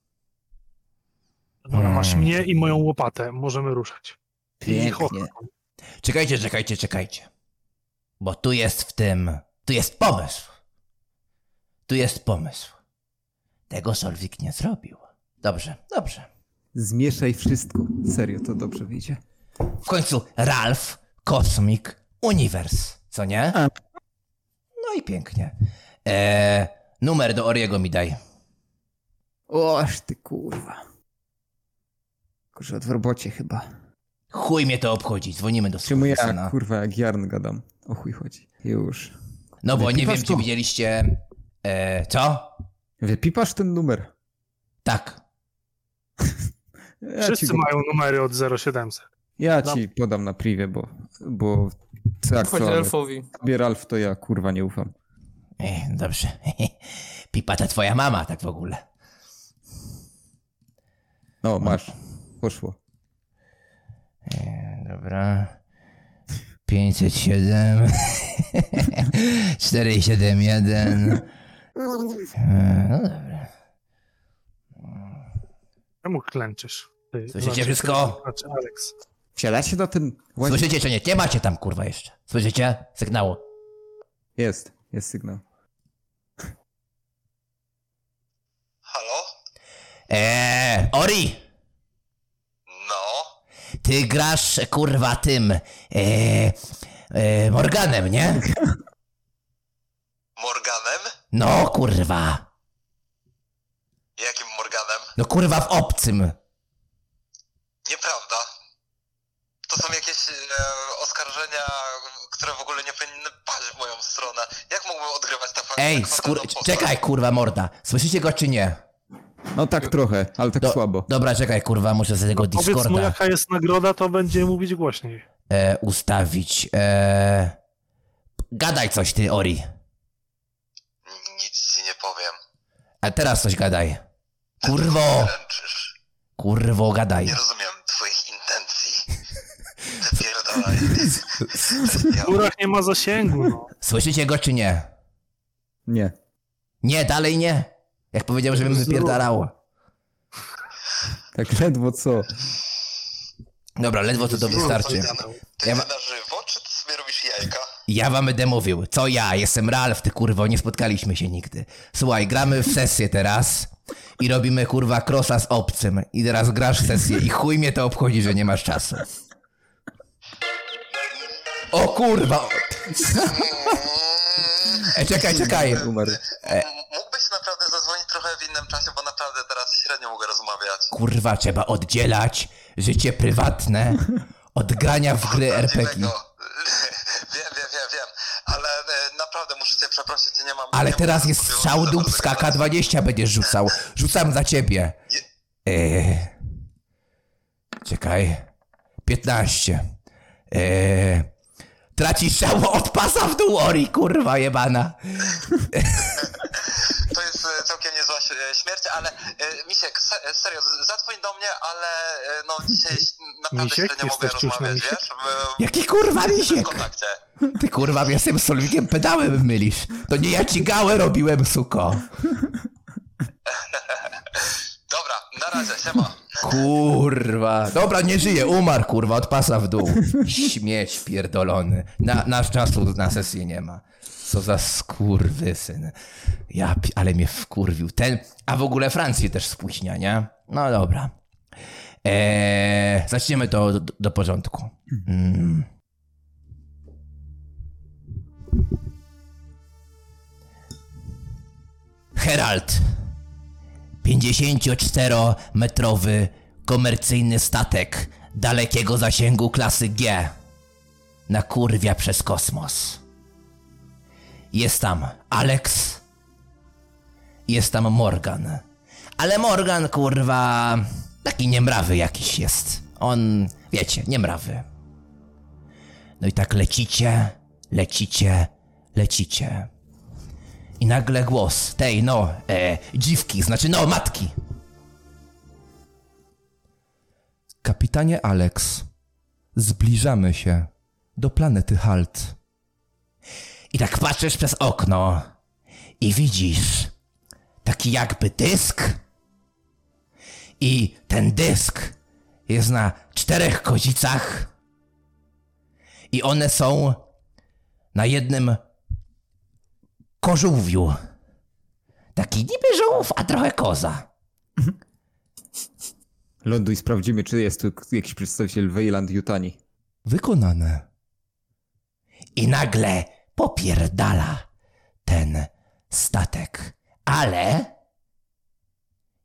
Dobra, masz mnie i moją łopatę. Możemy ruszać. Pięknie. Czekajcie, czekajcie, czekajcie. Bo tu jest w tym. Tu jest pomysł. Tu jest pomysł. Tego Solwik nie zrobił. Dobrze, dobrze. Zmieszaj wszystko. Serio, to dobrze wyjdzie. W końcu Ralph, Kosmik, Uniwers, co nie? A. No i pięknie. Eee, numer do Oriego mi daj. Oż ty kurwa. Kurwa, w robocie chyba. Chuj mnie to obchodzi, dzwonimy do Czemu ja, syna. kurwa, jak Jarn gadam? O chuj chodzi. Już. No bo nie Wypipasz wiem, czy to? widzieliście... E, co? Wypipasz ten numer. Tak. Ja Wszyscy ci, go, mają numery od 0700. ja ci podam na privie, bo, bo co jak Chodź elfowi. tobie Ralf to ja kurwa nie ufam. E, dobrze. <laughs> Pipa to twoja mama, tak w ogóle. No, masz. Poszło. E, dobra. 507 471 <laughs> e, No dobra. Czemu klęczysz? Ty, Słyszycie wszystko? Znaczy Alex. Wsiadacie ten łazik? Słyszycie czy nie? Nie macie tam kurwa jeszcze. Słyszycie? Sygnału. Jest, jest sygnał. Halo? Eee, Ori! No? Ty grasz kurwa tym eee, eee, Morganem, nie? Morganem? No kurwa. No kurwa w obcym. Nieprawda. To są jakieś e, oskarżenia, które w ogóle nie powinny paść w moją stronę. Jak mógłbym odgrywać tak Ej, skur... czekaj kurwa morda. Słyszycie go czy nie? No tak trochę, ale tak Do, słabo. Dobra, czekaj kurwa, muszę z tego Powiedz mu, Discorda jaka jest nagroda, to będzie mówić głośniej. e, ustawić. E... Gadaj coś ty, Ori. Nic ci nie powiem. A teraz coś gadaj. Kurwo! Kurwo, gadaj. Nie rozumiem twoich intencji. Wypierdalaj. W górach nie ma zasięgu, no. Słyszycie go czy nie? Nie. Nie, dalej nie. Jak powiedział, żebym wypierdalał. Tak ledwo co. Dobra, ledwo to to wystarczy. Ty Ja na żywo, czy ty sobie robisz jajka? Ja wam będę mówił, co ja, jestem Ralf, ty kurwo, nie spotkaliśmy się nigdy. Słuchaj, gramy w sesję teraz i robimy kurwa crossa z obcym. I teraz grasz w sesję i chuj mnie to obchodzi, że nie masz czasu. O kurwa! E, czekaj, czekaj. M- Mógłbyś naprawdę zadzwonić trochę w innym czasie, bo naprawdę teraz średnio mogę rozmawiać. Kurwa, trzeba oddzielać życie prywatne od grania w gry RPG. Prawdziwego. Wiem, <laughs> wiem, wiem, e, naprawdę muszę cię przeprosić, nie mam... Ale nie teraz mam jest możliwości strzał za dubska, bardzo gadać. K20 będziesz rzucał. Rzucam za ciebie. Eee, czekaj. 15. Eee, tracisz strzał od pasa w dół, Ori, kurwa jebana. <laughs> Jest e, śmierć, ale e, Misiek, se, serio, zadzwoń do mnie, ale e, no dzisiaj naprawdę Misiek? średnio mogę rozmawiać, Misiek? wiesz? Jaki kurwa misiek? Ty kurwa z tym solwikiem pedałem mylisz. To nie ja ci gałę robiłem, suko. <laughs> Dobra, na razie, siema. Kurwa. Dobra, nie żyje, umarł, kurwa, od pasa w dół. Śmieć pierdolony. Na, nasz czasu na sesję nie ma. Co za skurwysyn. Ja, pi- ale mnie wkurwił. Ten, a w ogóle Francji też spóźnia, nie? No dobra. Eee, zaczniemy do, do, do porządku. Mm. Herald. 54-metrowy komercyjny statek dalekiego zasięgu klasy G nakurwia przez kosmos. Jest tam Alex, jest tam Morgan. Ale Morgan, kurwa, taki niemrawy jakiś jest. On, wiecie, niemrawy. No i tak lecicie, lecicie, lecicie. I nagle głos tej, no, e, dziwki, znaczy, no, matki. Kapitanie Alex, zbliżamy się do planety Halt. I tak patrzysz przez okno i widzisz taki jakby dysk. I ten dysk jest na czterech kozicach. I one są na jednym kożółwiu. Taki niby żółw, a trochę koza. Ląduj, sprawdzimy, czy jest tu jakiś przedstawiciel Weyland Yutani. Wykonane. I nagle popierdala ten statek. Ale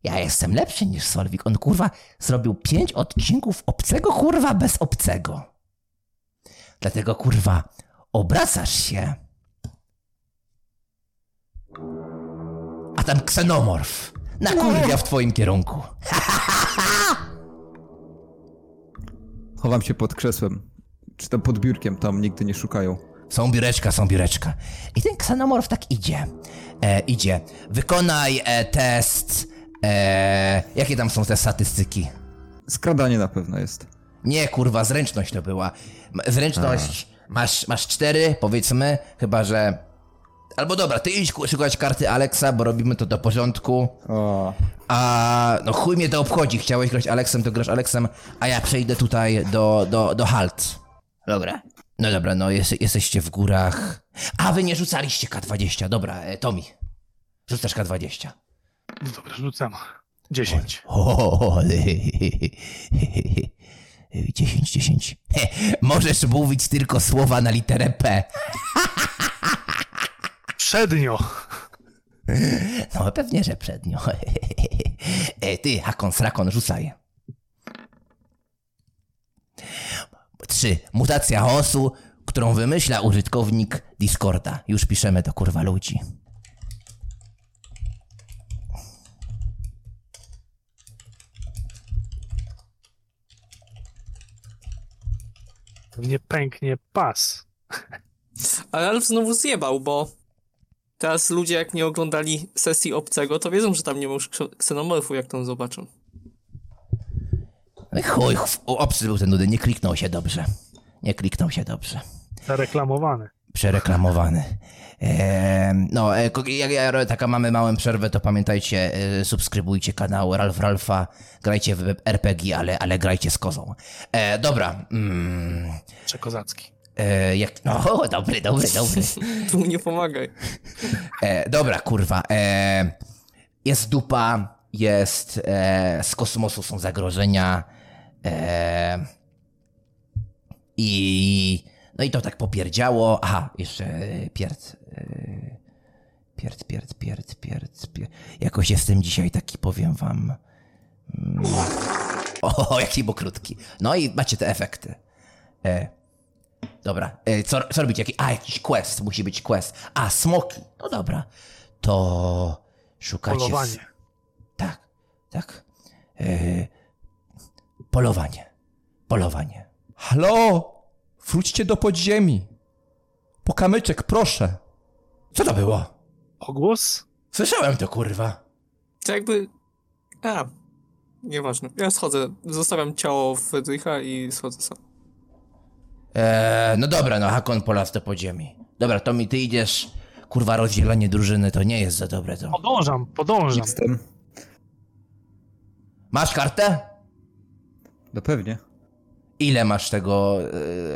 ja jestem lepszy niż Solwik. On kurwa zrobił pięć odcinków obcego kurwa bez obcego. Dlatego kurwa obracasz się. A tam ksenomorf nakurwia w twoim kierunku. Chowam się pod krzesłem. Czy tam pod biurkiem, tam nigdy nie szukają. Są biureczka, są biureczka. I ten ksenomorf tak idzie. E, idzie. Wykonaj e, test. E, jakie tam są te statystyki? Skradanie na pewno jest. Nie, kurwa, zręczność to była. Zręczność masz, masz cztery, powiedzmy, chyba że. Albo dobra, ty idź szukać karty Alexa, bo robimy to do porządku. O, A no chuj mnie to obchodzi. Chciałeś grać Alexem, to grasz Alexem, a ja przejdę tutaj do, do, do Halt. Dobra. No dobra, no jest, jesteście w górach. A wy nie rzucaliście K20. Dobra, e, Tomi. Rzucasz K20. No dobra, rzucam. 10. O, 10, 10. <laughs> He, Możesz mówić tylko słowa na literę P. Przednio. No pewnie, że przednio. <laughs> E, Ty, Hakon, Srakon, rzucaj. Trzy. Mutacja chaosu, którą wymyśla użytkownik Discorda. Już piszemy do kurwa ludzi. Nie pęknie pas. <laughs> Ale Alf znowu zjebał, bo teraz ludzie jak nie oglądali sesji obcego, to wiedzą, że tam nie ma już kse- ksenomorfu, jak tą zobaczą. Chuj, był ten nudy, nie kliknął się dobrze. Nie kliknął się dobrze. Zareklamowany. przereklamowany. Eee, no, e, jak, jak taka mamy małą przerwę, to pamiętajcie, e, subskrybujcie kanał Ralf Ralfa, grajcie w RPG, ale, ale grajcie z kozą. E, dobra, mm, Czy kozacki. e, jak, no, <laughs> dobry, dobry, dobry. <laughs> Tu nie pomagaj. E, dobra, kurwa. E, jest dupa, jest. E, z kosmosu są zagrożenia. E, I. No i to tak popierdziało. Aha, jeszcze e, pierd. E, pierd, pierd, pierd, pierd, pierd. Jakoś jestem dzisiaj taki, powiem wam. Mm, o, <laughs> jaki był krótki. No i macie te efekty. E, Dobra, e, co, co robić? Jaki, a, jakiś quest, musi być quest. A, smoki. No dobra. To szukacie... Polowanie. Tak, tak. E, polowanie. Polowanie. Halo! Wróćcie do podziemi. Po kamyczek, proszę. Co to było? Ogłos? Słyszałem to, kurwa. To jakby... A, nieważne. Ja schodzę. Zostawiam ciało Fredrycha i schodzę sam. E, no dobra, no Hakon polazł do podziemi. Dobra, to mi ty idziesz... Kurwa, rozdzielanie drużyny to nie jest za dobre to. Podążam, podążam. Jestem. Masz kartę? No pewnie. Ile masz tego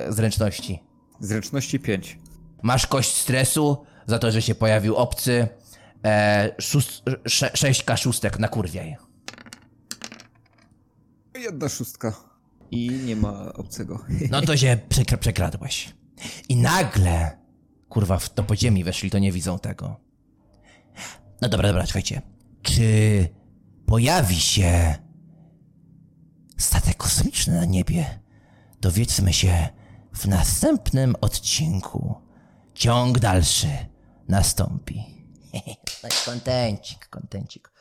e, zręczności? Zręczności 5. Masz kość stresu za to, że się pojawił obcy. E, szóst, sze, sześćka szóstek na kurwiaj. Jedna szóstka. I nie ma obcego. <laughs> No to się przekra- przekradłeś. I nagle, kurwa, w to podziemi weszli, to nie widzą tego. No dobra, dobra, czekajcie. Czy pojawi się statek kosmiczny na niebie? Dowiedzmy się w następnym odcinku. Ciąg dalszy nastąpi. <laughs> No i kontencik, kontencik.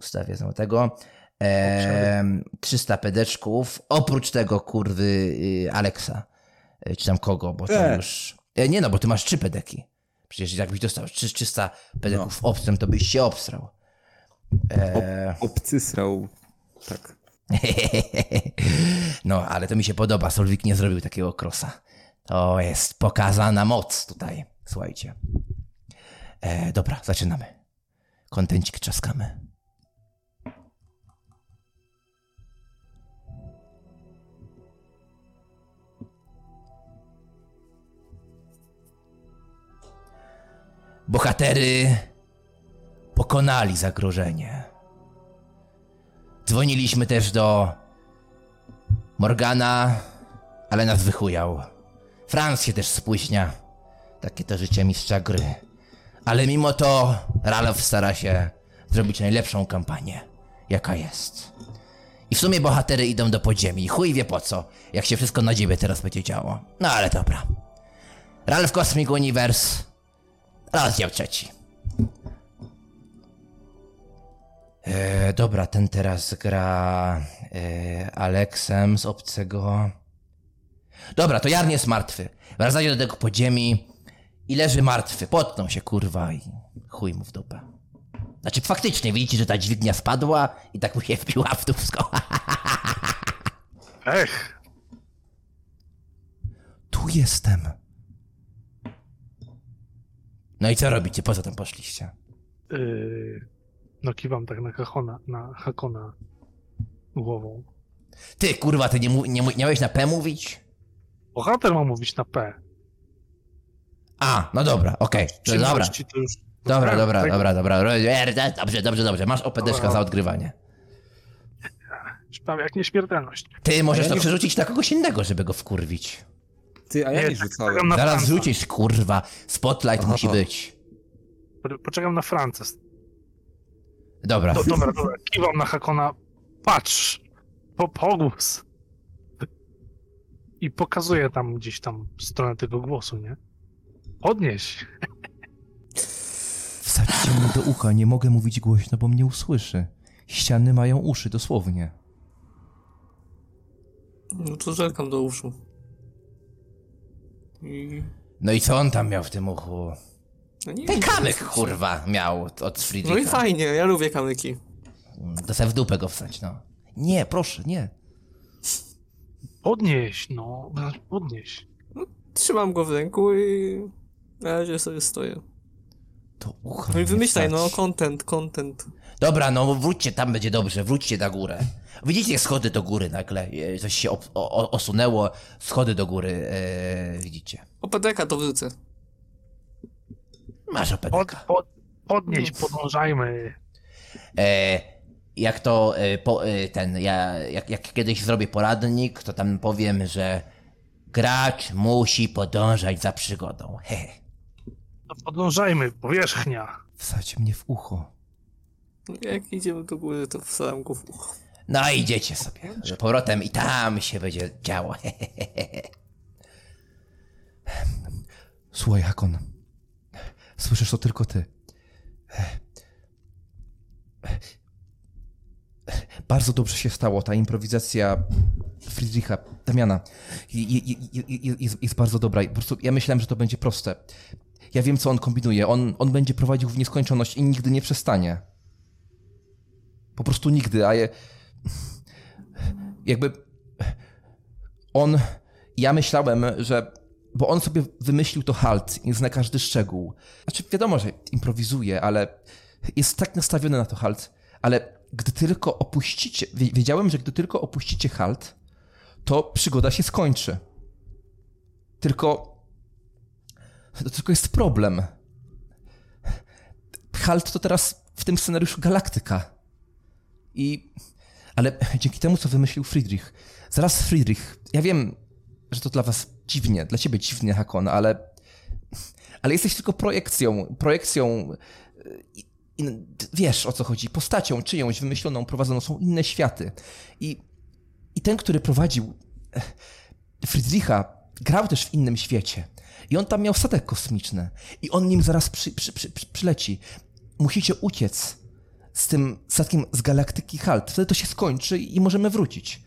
Ustawię znowu tego. Ehm, 300 pedeczków. Oprócz tego, kurwy, y, Aleksa. Y, Czy tam kogo, bo to E. już... E, nie no, bo ty masz trzy pedeki. Przecież jakbyś dostał trzy- 300 pedeków obcym, to byś się obsrał. E, Obcy srał. Tak. <laughs> no, ale to mi się podoba. Solwik nie zrobił takiego krosa. To jest pokazana moc tutaj. Słuchajcie. E, dobra, zaczynamy. Kontencik trzaskamy. Bohatery pokonali zagrożenie. Dzwoniliśmy też do Morgana, ale nas wychujał. Franz się też spóźnia. Takie to życie mistrza gry. Ale mimo to Ralph stara się zrobić najlepszą kampanię, jaka jest. I w sumie bohatery idą do podziemi. Chuj wie po co, jak się wszystko na dziebie teraz będzie działo. No ale dobra. Ralph Cosmic Universe, rozdział trzeci. E, dobra, ten teraz gra e, Aleksem z obcego. Dobra, to Jarn jest martwy. Wracacie do tego podziemi i leży martwy. Potknął się, kurwa, i chuj mu w dupę. Znaczy, faktycznie, widzicie, że ta dźwignia spadła i tak mu się wbiła w dupsko. <laughs> Ech, Tu jestem. No i co robicie? Po co tam poszliście? yy, no kiwam tak na Hakona, na Hakona głową. Ty, kurwa, ty nie, mu- nie, nie miałeś na P mówić? Bohater ma mówić na P. A, no dobra, okej. No dobra, już... dobra, dobra, tak, dobra, dobra. E, Dobrze, dobrze, dobrze. Masz opedeszka Dobra. za odgrywanie. Prawie jak nieśmiertelność. Ty możesz Ja to nie- przerzucić na kogoś innego, żeby go wkurwić. Ty, a ja Nie, nie tak, rzucałem. Zaraz rzucisz, kurwa. Spotlight Aha. musi być. Po- Poczekam na Francę. Dobra. Do, dobra, dobra. Kiwam na Hakona. Patrz! Po, pogłos. I pokazuję tam gdzieś tam stronę tego głosu, nie? Podnieś. Wsadźcie mu do ucha, nie mogę mówić głośno, bo mnie usłyszy. Ściany mają uszy, dosłownie. No to żelkam do uszu. I... No i co on tam miał w tym uchu? No nie Ten wiem. kamyk, kurwa, miał od No i Friedricha. fajnie, ja lubię kamyki. To se w dupę go wstać, no. Nie, proszę, nie. Podnieś, no. Podnieś. Trzymam go w ręku i Na razie sobie stoję. To ucho No i wymyślaj, no, content, content. Dobra, no wróćcie, tam będzie dobrze, wróćcie na górę. Widzicie schody do góry nagle, e, coś się op- o, o, osunęło, schody do góry, e, widzicie. OPDK to wrzucę. Masz Pod, pod, podnieść, podążajmy. E, jak to e, po, e, ten, ja jak, jak kiedyś zrobię poradnik, to tam powiem, że gracz musi podążać za przygodą. <laughs> Hehe. No, podążajmy, powierzchnia. Wsadź mnie w ucho. Jak idziemy do góry, to wsadzam go w ucho. No idziecie sobie. Z powrotem i tam się będzie działo. <laughs> Słuchaj, Hakon. Słyszysz to tylko ty. Bardzo dobrze się stało. Ta improwizacja Friedricha, Damiana je- je- je- je- jest, jest bardzo dobra. Po prostu ja myślałem, że to będzie proste. Ja wiem, co on kombinuje. On, on będzie prowadził w nieskończoność i nigdy nie przestanie. Po prostu nigdy, a je... Jakby... On... Ja myślałem, że... Bo on sobie wymyślił to halt i zna każdy szczegół. Znaczy, wiadomo, że improwizuje, ale jest tak nastawiony na to halt. Ale gdy tylko opuścicie... wie- Wiedziałem, że gdy tylko opuścicie halt, to przygoda się skończy. Tylko... To tylko jest problem. Halt to teraz w tym scenariuszu galaktyka. I. Ale dzięki temu, co wymyślił Friedrich. Zaraz Friedrich. Ja wiem, że to dla was dziwnie, dla ciebie dziwnie, Hakon, ale. Ale jesteś tylko projekcją. Projekcją. y, I, i, wiesz o co chodzi. Postacią czyjąś wymyśloną, prowadzoną są inne światy. I. I ten, który prowadził eh, Friedricha, grał też w innym świecie. I on tam miał statek kosmiczny. I on nim zaraz przy, przy, przy, przyleci. Musicie uciec z tym statkiem z galaktyki Halt. Wtedy to się skończy i możemy wrócić.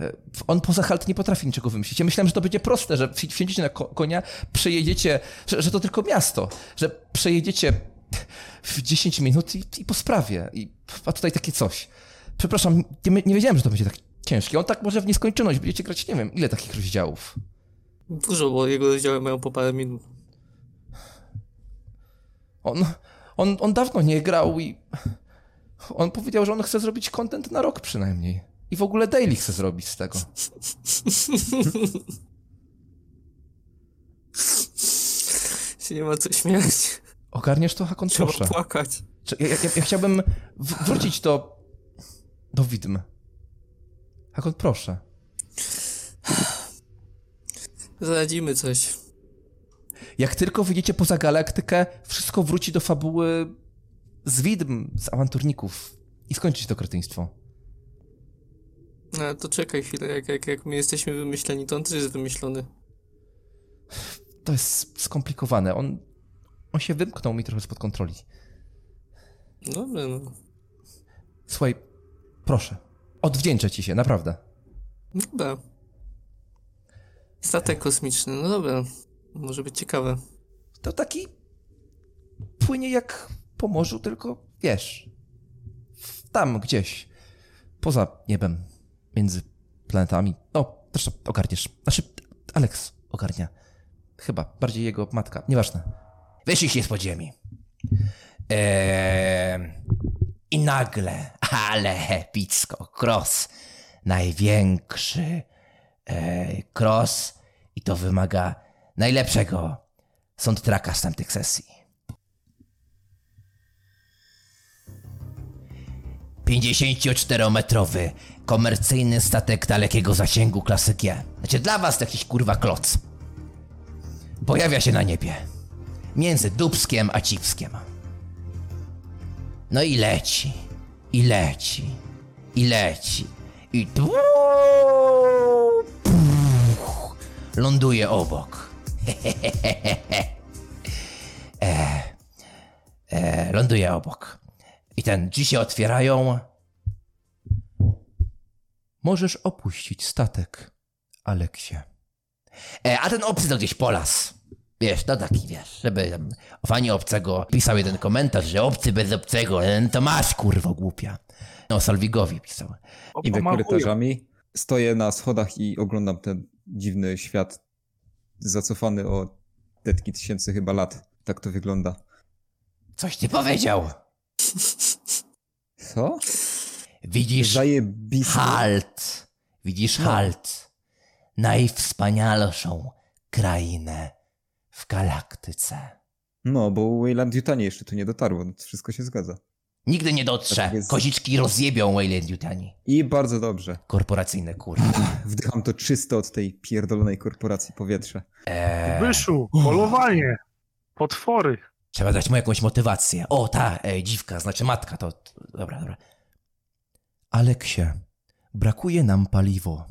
E, On poza Halt nie potrafi niczego wymyślić. Ja myślałem, że to będzie proste, że wsi- wsiądziecie na ko- konia, przejedziecie, że, że to tylko miasto, że przejedziecie w 10 minut i, i po sprawie. I, a tutaj takie coś. Przepraszam, nie, nie wiedziałem, że to będzie tak ciężkie. On tak może w nieskończoność. Będziecie grać, nie wiem, ile takich rozdziałów. Dużo, bo jego rozdziały mają po parę minut. On, on, on dawno nie grał i on powiedział, że on chce zrobić content na rok przynajmniej. I w ogóle daily chce zrobić z tego. Nie ma co śmiać. Ogarniesz to, Hakon? Trzeba Proszę. płakać. Ja, ja, ja chciałbym wrócić do... do widm. Hakon, proszę. Zradzimy coś. Jak tylko wyjdziecie poza galaktykę, wszystko wróci do fabuły z widm, z awanturników. I skończy się to kretyństwo. No, to czekaj chwilę, jak, jak, jak my jesteśmy wymyśleni, to on też jest wymyślony. To jest skomplikowane. On, on się wymknął mi trochę spod kontroli. Dobra, no. Słuchaj, proszę. Odwdzięczę ci się, naprawdę. Dobra. Statek kosmiczny, no dobra. Może być ciekawe. To taki płynie jak po morzu, tylko wiesz, tam gdzieś, poza niebem, między planetami. No, zresztą ogarniesz. Znaczy, Alex ogarnia. Chyba, bardziej jego matka, nieważne. Wyszliście z podziemi. Eee, I nagle, <laughs> ale epicko, Cross, największy e, Cross i to wymaga najlepszego soundtracka z tamtych sesji. 54-metrowy komercyjny statek dalekiego zasięgu klasy G. Znaczy dla was to jakiś kurwa kloc. Pojawia się na niebie między Dubskiem a Cipskiem. No i leci, i leci, i leci, i tu ląduje obok. <laughs> e, e, ląduje obok. I ten drzwi się otwierają. Możesz opuścić statek, Aleksie. E, a ten obcy to gdzieś polas. Wiesz, to taki, wiesz, żeby tam fani obcego pisał jeden komentarz, że obcy bez obcego, e, to masz kurwo głupia. No, Salwigowi pisał. Idę korytarzami, stoję na schodach i oglądam ten dziwny świat zacofany o setki tysięcy chyba lat. Tak to wygląda. Coś ty powiedział. Co? Widzisz. Halt. Widzisz Halt. Najwspanialszą krainę w galaktyce. No, bo Wayland Yutani jeszcze tu nie dotarło, no to wszystko się zgadza. Nigdy nie dotrze. Tak jest. Koziczki rozjebią Wayland Yutani. I bardzo dobrze. Korporacyjne kurwa. <laughs> Wdycham to czysto od tej pierdolonej korporacji powietrze. Eee, Wyszu, polowanie, potwory. trzeba dać mu jakąś motywację. O, ta e, dziwka, znaczy matka, to dobra, dobra. Aleksie, brakuje nam paliwo.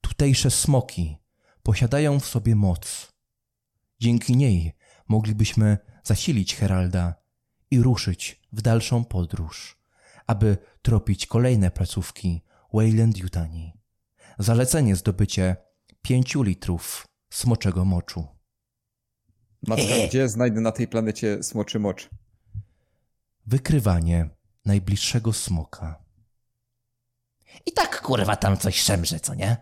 Tutejsze smoki posiadają w sobie moc. Dzięki niej moglibyśmy zasilić Heralda i ruszyć w dalszą podróż, aby tropić kolejne placówki Wayland Yutani. Zalecenie zdobycie pięciu litrów smoczego moczu. Matka, gdzie znajdę na tej planecie smoczy mocz? Wykrywanie najbliższego smoka. I tak kurwa tam coś szemrze, co nie?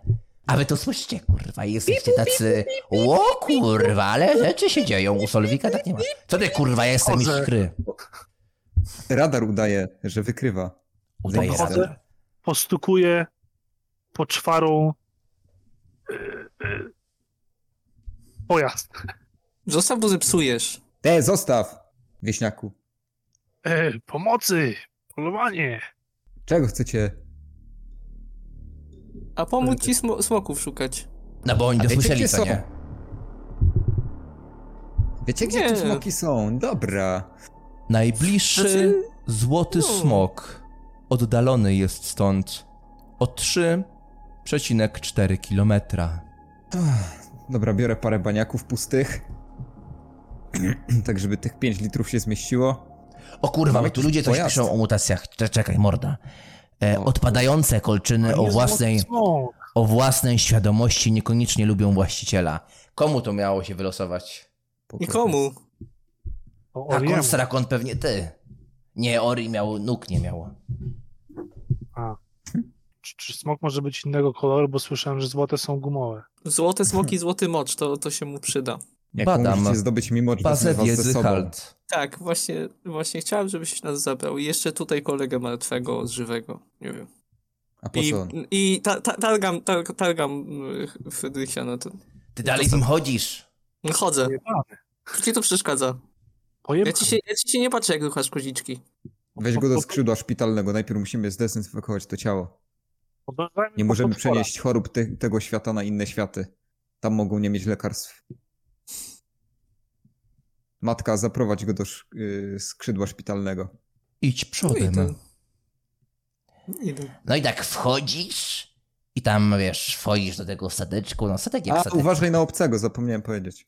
A wy tu słyszycie, kurwa, i jesteście tacy... Ło, kurwa, ale rzeczy się dzieją. U Solwika tak nie ma. Co ty, kurwa, jestem Chodzę. iskry. Radar udaje, że wykrywa. Udaje Podchodzę. radar. Postukuje poczwarą yy, yy, pojazd. Zostaw, bo zepsujesz. E, zostaw! Wieśniaku. E, pomocy, polowanie. Czego chcecie? A pomóc ci smo smoków szukać. No bo oni A wiecie, dosłyszeli, gdzie co nie? Wiecie, gdzie Nie. te smoki są? Dobra. Najbliższy Znaczy, złoty no. smok oddalony jest stąd o 3,4 kilometra. Dobra, biorę parę baniaków pustych. <clears throat> tak, żeby tych 5 litrów się zmieściło. O kurwa, bo tu ludzie coś pojazd. piszą o mutacjach. Cze- Czekaj, morda. E, O, odpadające kolczyny o własnej, o własnej świadomości niekoniecznie lubią właściciela. Komu to miało się wylosować? Nikomu. Oriemu. Konstrakon pewnie ty. Nie, Ori miał, nóg nie miało. A. Czy, czy smok może być innego koloru, bo słyszałem, że złote są gumowe. Złote smoki, złoty mocz, to, to się mu przyda. Jak Badam. zdobyć mi mocz, Bazę wiedzy. Halt. Tak, właśnie, właśnie chciałem, żebyś nas zabrał. I jeszcze tutaj kolegę martwego, z żywego. Nie wiem. A po I, co? i ta, ta, targam, tar, targam y, Frydrychia na to. Ty dalej z nim chodzisz. No chodzę. Co ci to przeszkadza? Ja ci się, ja ci się nie patrzę, jak ruchasz koziczki. Weź go do skrzydła szpitalnego. Najpierw musimy zdezynfekować to ciało. Nie możemy przenieść chorób te, tego świata na inne światy. Tam mogą nie mieć lekarstw. Matka, zaprowadź go do sz- y, skrzydła szpitalnego. Idź No i przodem. ten. Idę. No i tak wchodzisz i tam, wiesz, wchodzisz do tego stateczku. No statek jak A, statek. uważaj na obcego, zapomniałem powiedzieć.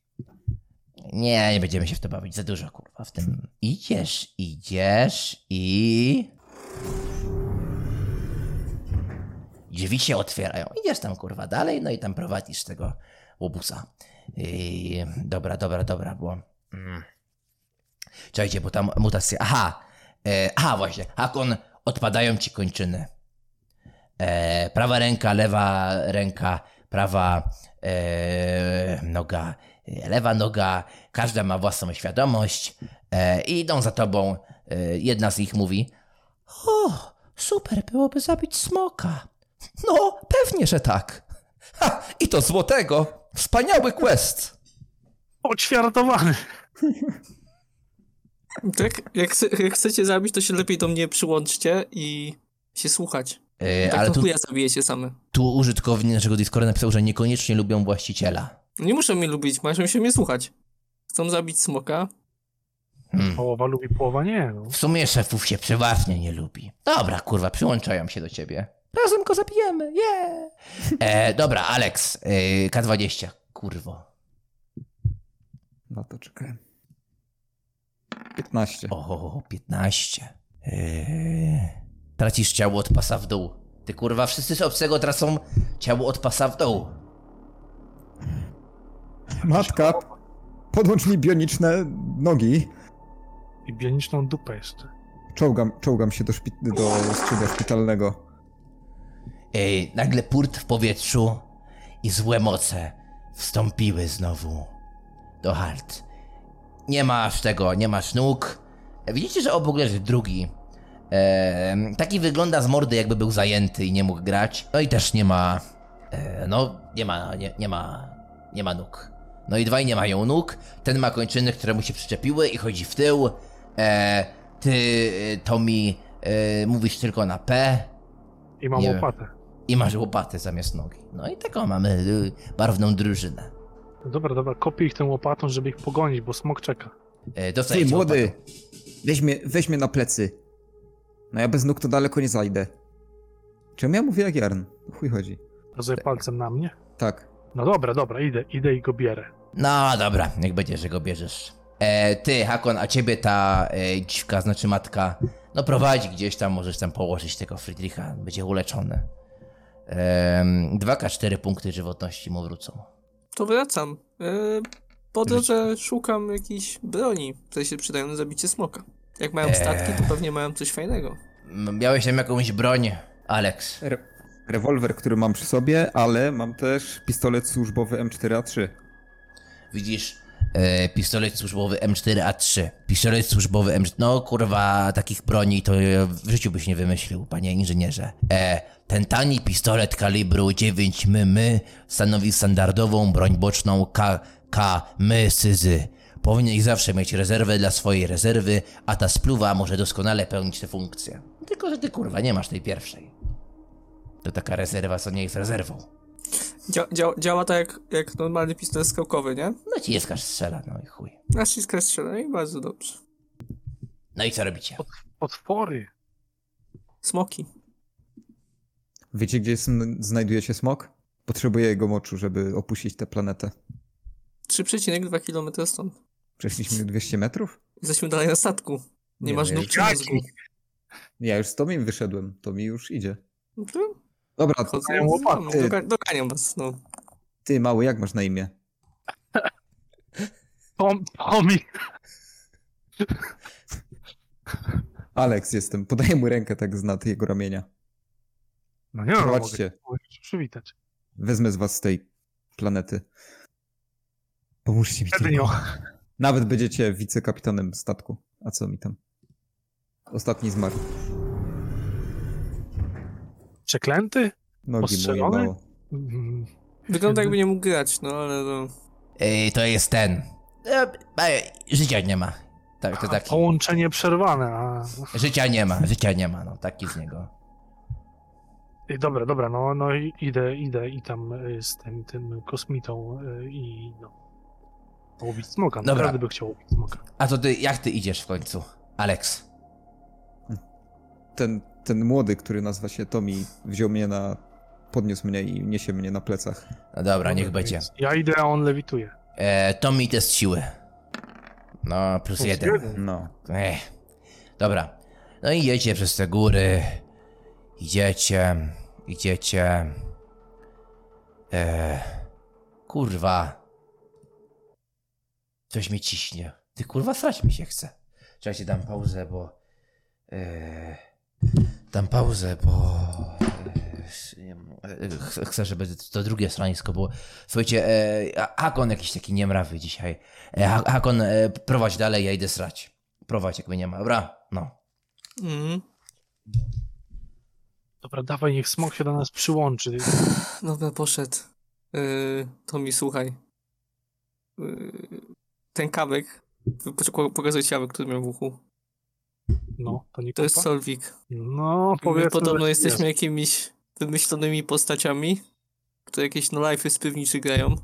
Nie, nie będziemy się w to bawić. Za dużo, kurwa, w tym. Idziesz, idziesz i... Drzwi się otwierają. Idziesz tam, kurwa, dalej, no i tam prowadzisz tego łobusa. I... Dobra, dobra, dobra, bo... Mm. Czekajcie, bo tam mutacja... Aha! E, aha, właśnie. Hakon, odpadają ci kończyny. E, prawa ręka, lewa ręka, prawa e, noga, e, lewa noga, każda ma własną świadomość e, i idą za tobą. E, jedna z nich mówi: O, super byłoby zabić smoka. No, pewnie, że tak. Ha, i to złotego. Wspaniały quest. Oćwiartowany. Tak, jak, jak chcecie zabić, to się lepiej do mnie przyłączcie i się słuchać. e, Tak Ale to tu, chuja zabijecie same. tu użytkownik naszego Discorda napisał, że niekoniecznie lubią właściciela. Nie muszą mnie lubić, mają się mnie słuchać. Chcą zabić smoka. Hmm. Połowa lubi, połowa nie. No. W sumie szefów się przeważnie nie lubi. Dobra, kurwa, przyłączają się do ciebie. Razem go zabijemy, yeah! E, dobra, Alex, e, K20, kurwo. No to czekaj. 15. O, 15. Eee, tracisz ciało od pasa w dół. Ty kurwa, wszyscy z obcego tracą ciało od pasa w dół. Matka, podłącz mi bioniczne nogi. I bioniczną dupę jeszcze. Czołgam, czołgam się do, szpi- do skrzydła szpitalnego. Ej, nagle purt w powietrzu i złe moce wstąpiły znowu do halt. Nie masz tego, nie masz nóg. Widzicie, że obok leży drugi. E, taki wygląda z mordy, jakby był zajęty i nie mógł grać. No i też nie ma. E, no, nie ma, nie, nie ma. Nie ma nóg. No i dwaj nie mają nóg. Ten ma kończyny, które mu się przyczepiły i chodzi w tył. E, ty, Tommy, e, mówisz tylko na P I mam Nie. łopatę. i masz łopatę zamiast nogi. No i taką mamy y, barwną drużynę. Dobra, dobra, kopię ich tą łopatą, żeby ich pogonić, bo smok czeka. E, Ty, młody! Weź mnie, weź mnie na plecy. No ja bez nóg to daleko nie zajdę. Czemu ja mówię jak Jarn? O chuj chodzi. Pokazuję palcem na mnie. Tak. No dobra, dobra, idę, idę i go bierę. No dobra, niech będzie, że go bierzesz. E, ty, Hakon, a ciebie ta e, dziwka, znaczy matka, no prowadzi gdzieś tam, możesz tam położyć tego Friedricha, będzie uleczony. E, 2K4 punkty żywotności mu wrócą. To wracam. E, po drodze szukam jakiejś broni, które się przydają na zabicie smoka. Jak mają Eee. statki, to pewnie mają coś fajnego. M- Miałeś tam jakąś broń, Alex. Re rewolwer, który mam przy sobie, ale mam też pistolet służbowy M4A3. Widzisz, e, pistolet służbowy M4A3. Pistolet służbowy M4... No kurwa, takich broni to w życiu byś nie wymyślił, panie inżynierze. E, ten tani pistolet kalibru 9 mm stanowi standardową broń boczną K... K... My Syzy. Powinieneś zawsze mieć rezerwę dla swojej rezerwy, a ta spluwa może doskonale pełnić tę funkcję. Tylko, że ty kurwa nie masz tej pierwszej. To taka rezerwa, co nie jest rezerwą. Dzia dzia działa tak jak, jak normalny pistolet skałkowy, nie? No ci jest strzela, no i chuj. Naciska strzela i bardzo dobrze. No i co robicie? Potwory. Smoki. Wiecie, gdzie jest, znajduje się smok? Potrzebuję jego moczu, żeby opuścić tę planetę. 3,2 km stąd. Przeszliśmy 200 metrów? Jesteśmy dalej na statku. Nie, Nie masz wiem. nóg czy mózgu. Ja już z Tomim wyszedłem, to mi już idzie. No to Dobra, to no, doganiam was, no. ty mały, jak masz na imię? <laughs> Tom, Tommy. Alex jestem. Podaję mu rękę tak z nad jego ramienia. No nie no, mogę Prowadźcie. mogę się przywitać. Wezmę z was z tej planety. Pomóżcie mi tylko. nie. Nawet będziecie wicekapitanem statku. A co mi tam? Ostatni zmarł. Przeklęty? Nogi mało. Mm, Wygląda jakby nie mógł grać, no ale no. Ej, to jest ten. E, e, życia nie ma. Tak, to a taki. Połączenie przerwane. A... Życia nie ma, życia nie ma, no taki z niego. Ej, Dobra, dobra, no, no idę, idę i tam y, z tym, tym kosmitą y, i no. Łowić smoka. Dobra. Naprawdę by chciał łowić smoka. A to ty, jak ty idziesz w końcu? Alex. Ten, ten młody, który nazywa się Tommy, wziął mnie na... Podniósł mnie i niesie mnie na plecach. No dobra, niech będzie. Ja idę, a on lewituje. E, to mi test siły. No, plus Plus jeden. jeden. No. Ech. Dobra. No i idziecie przez te góry. Idziecie, idziecie. E, kurwa. Coś mi ciśnie. Ty kurwa srać mi się chce. Czekajcie, dam pauzę, bo... E, dam pauzę, bo... E, ch- chcę, żeby to drugie stronisko było. Słuchajcie, e, Hakon jakiś taki niemrawy dzisiaj. E, Ha- Hakon, e, prowadź dalej, ja idę srać. Prowadź, jakby nie ma. Dobra, no. Mm. Dobra, dawaj, niech smok się do nas przyłączy. Dobra, poszedł. Yy, to mi słuchaj. Yy, ten. Poczekaj, Pokazuję ci kabek, który miał w uchu. No, to nie To jest? Solvik. No, My powiedzmy, podobno jesteśmy jest. jakimiś wymyślonymi postaciami, które jakieś no life'y z piwniczy grają.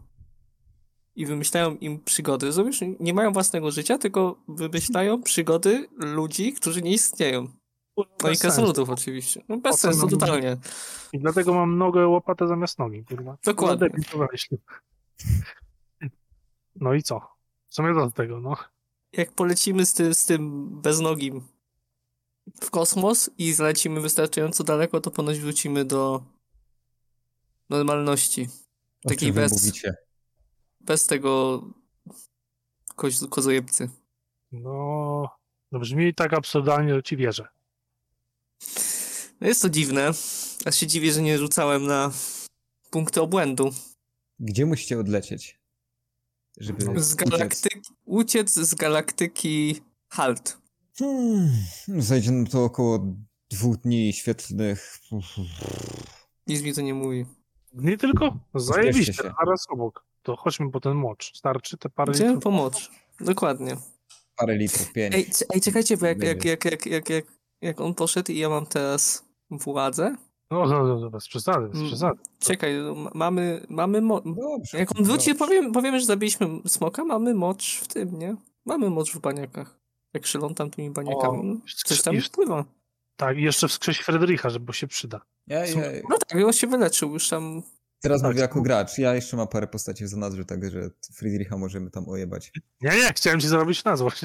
I wymyślają im przygody. Rozumiesz? Nie mają własnego życia, tylko wymyślają przygody ludzi, którzy nie istnieją. No i krasnoludów oczywiście. No bez sensu, totalnie. I dlatego mam nogę łopatę zamiast nogi, kurwa. Dokładnie. No. No i co? Co mnie do tego, no? jak polecimy z, ty, z tym beznogim w kosmos i zlecimy wystarczająco daleko, to ponoć wrócimy do normalności. Takiej bez, mówicie? bez tego koz, kozojebcy. No, no brzmi tak absurdalnie, że ci wierzę. No jest to dziwne. Aż się dziwię, że nie rzucałem na punkty obłędu. Gdzie musicie odlecieć? żeby Z galaktyki, uciec z galaktyki Halt. Hmm, zajdzie nam to około dwóch dni świetlnych. Nic mi to nie mówi. Nie tylko? Zajebiście, zaraz obok. To chodźmy po ten mocz. Starczy te parę Gdzie litrów? pomocz? Dokładnie. Parę litrów, pięć. Ej, c- ej czekajcie, bo jak, jak, jak, jak, jak, jak, jak on poszedł i ja mam teraz władzę. No, no, no, no bez przesady, bez Mm. przesady. Czekaj, no, ma- mamy, mamy mo- Dobrze. Jak on wróci, powiem, powiemy, że zabiliśmy smoka, mamy mocz w tym, nie? Mamy mocz w baniakach. Jak szylątam tymi baniakami, O, coś tam wpływa. Tak, i jeszcze wskrzeć Fredericha, żeby się przyda. Ja, ja, No tak, on się wyleczył, już tam... teraz mówię jako gracz. Ja jeszcze mam parę postaci w zanadrzu, także Friedricha możemy tam ojebać. Nie, nie, chciałem ci zrobić na złość,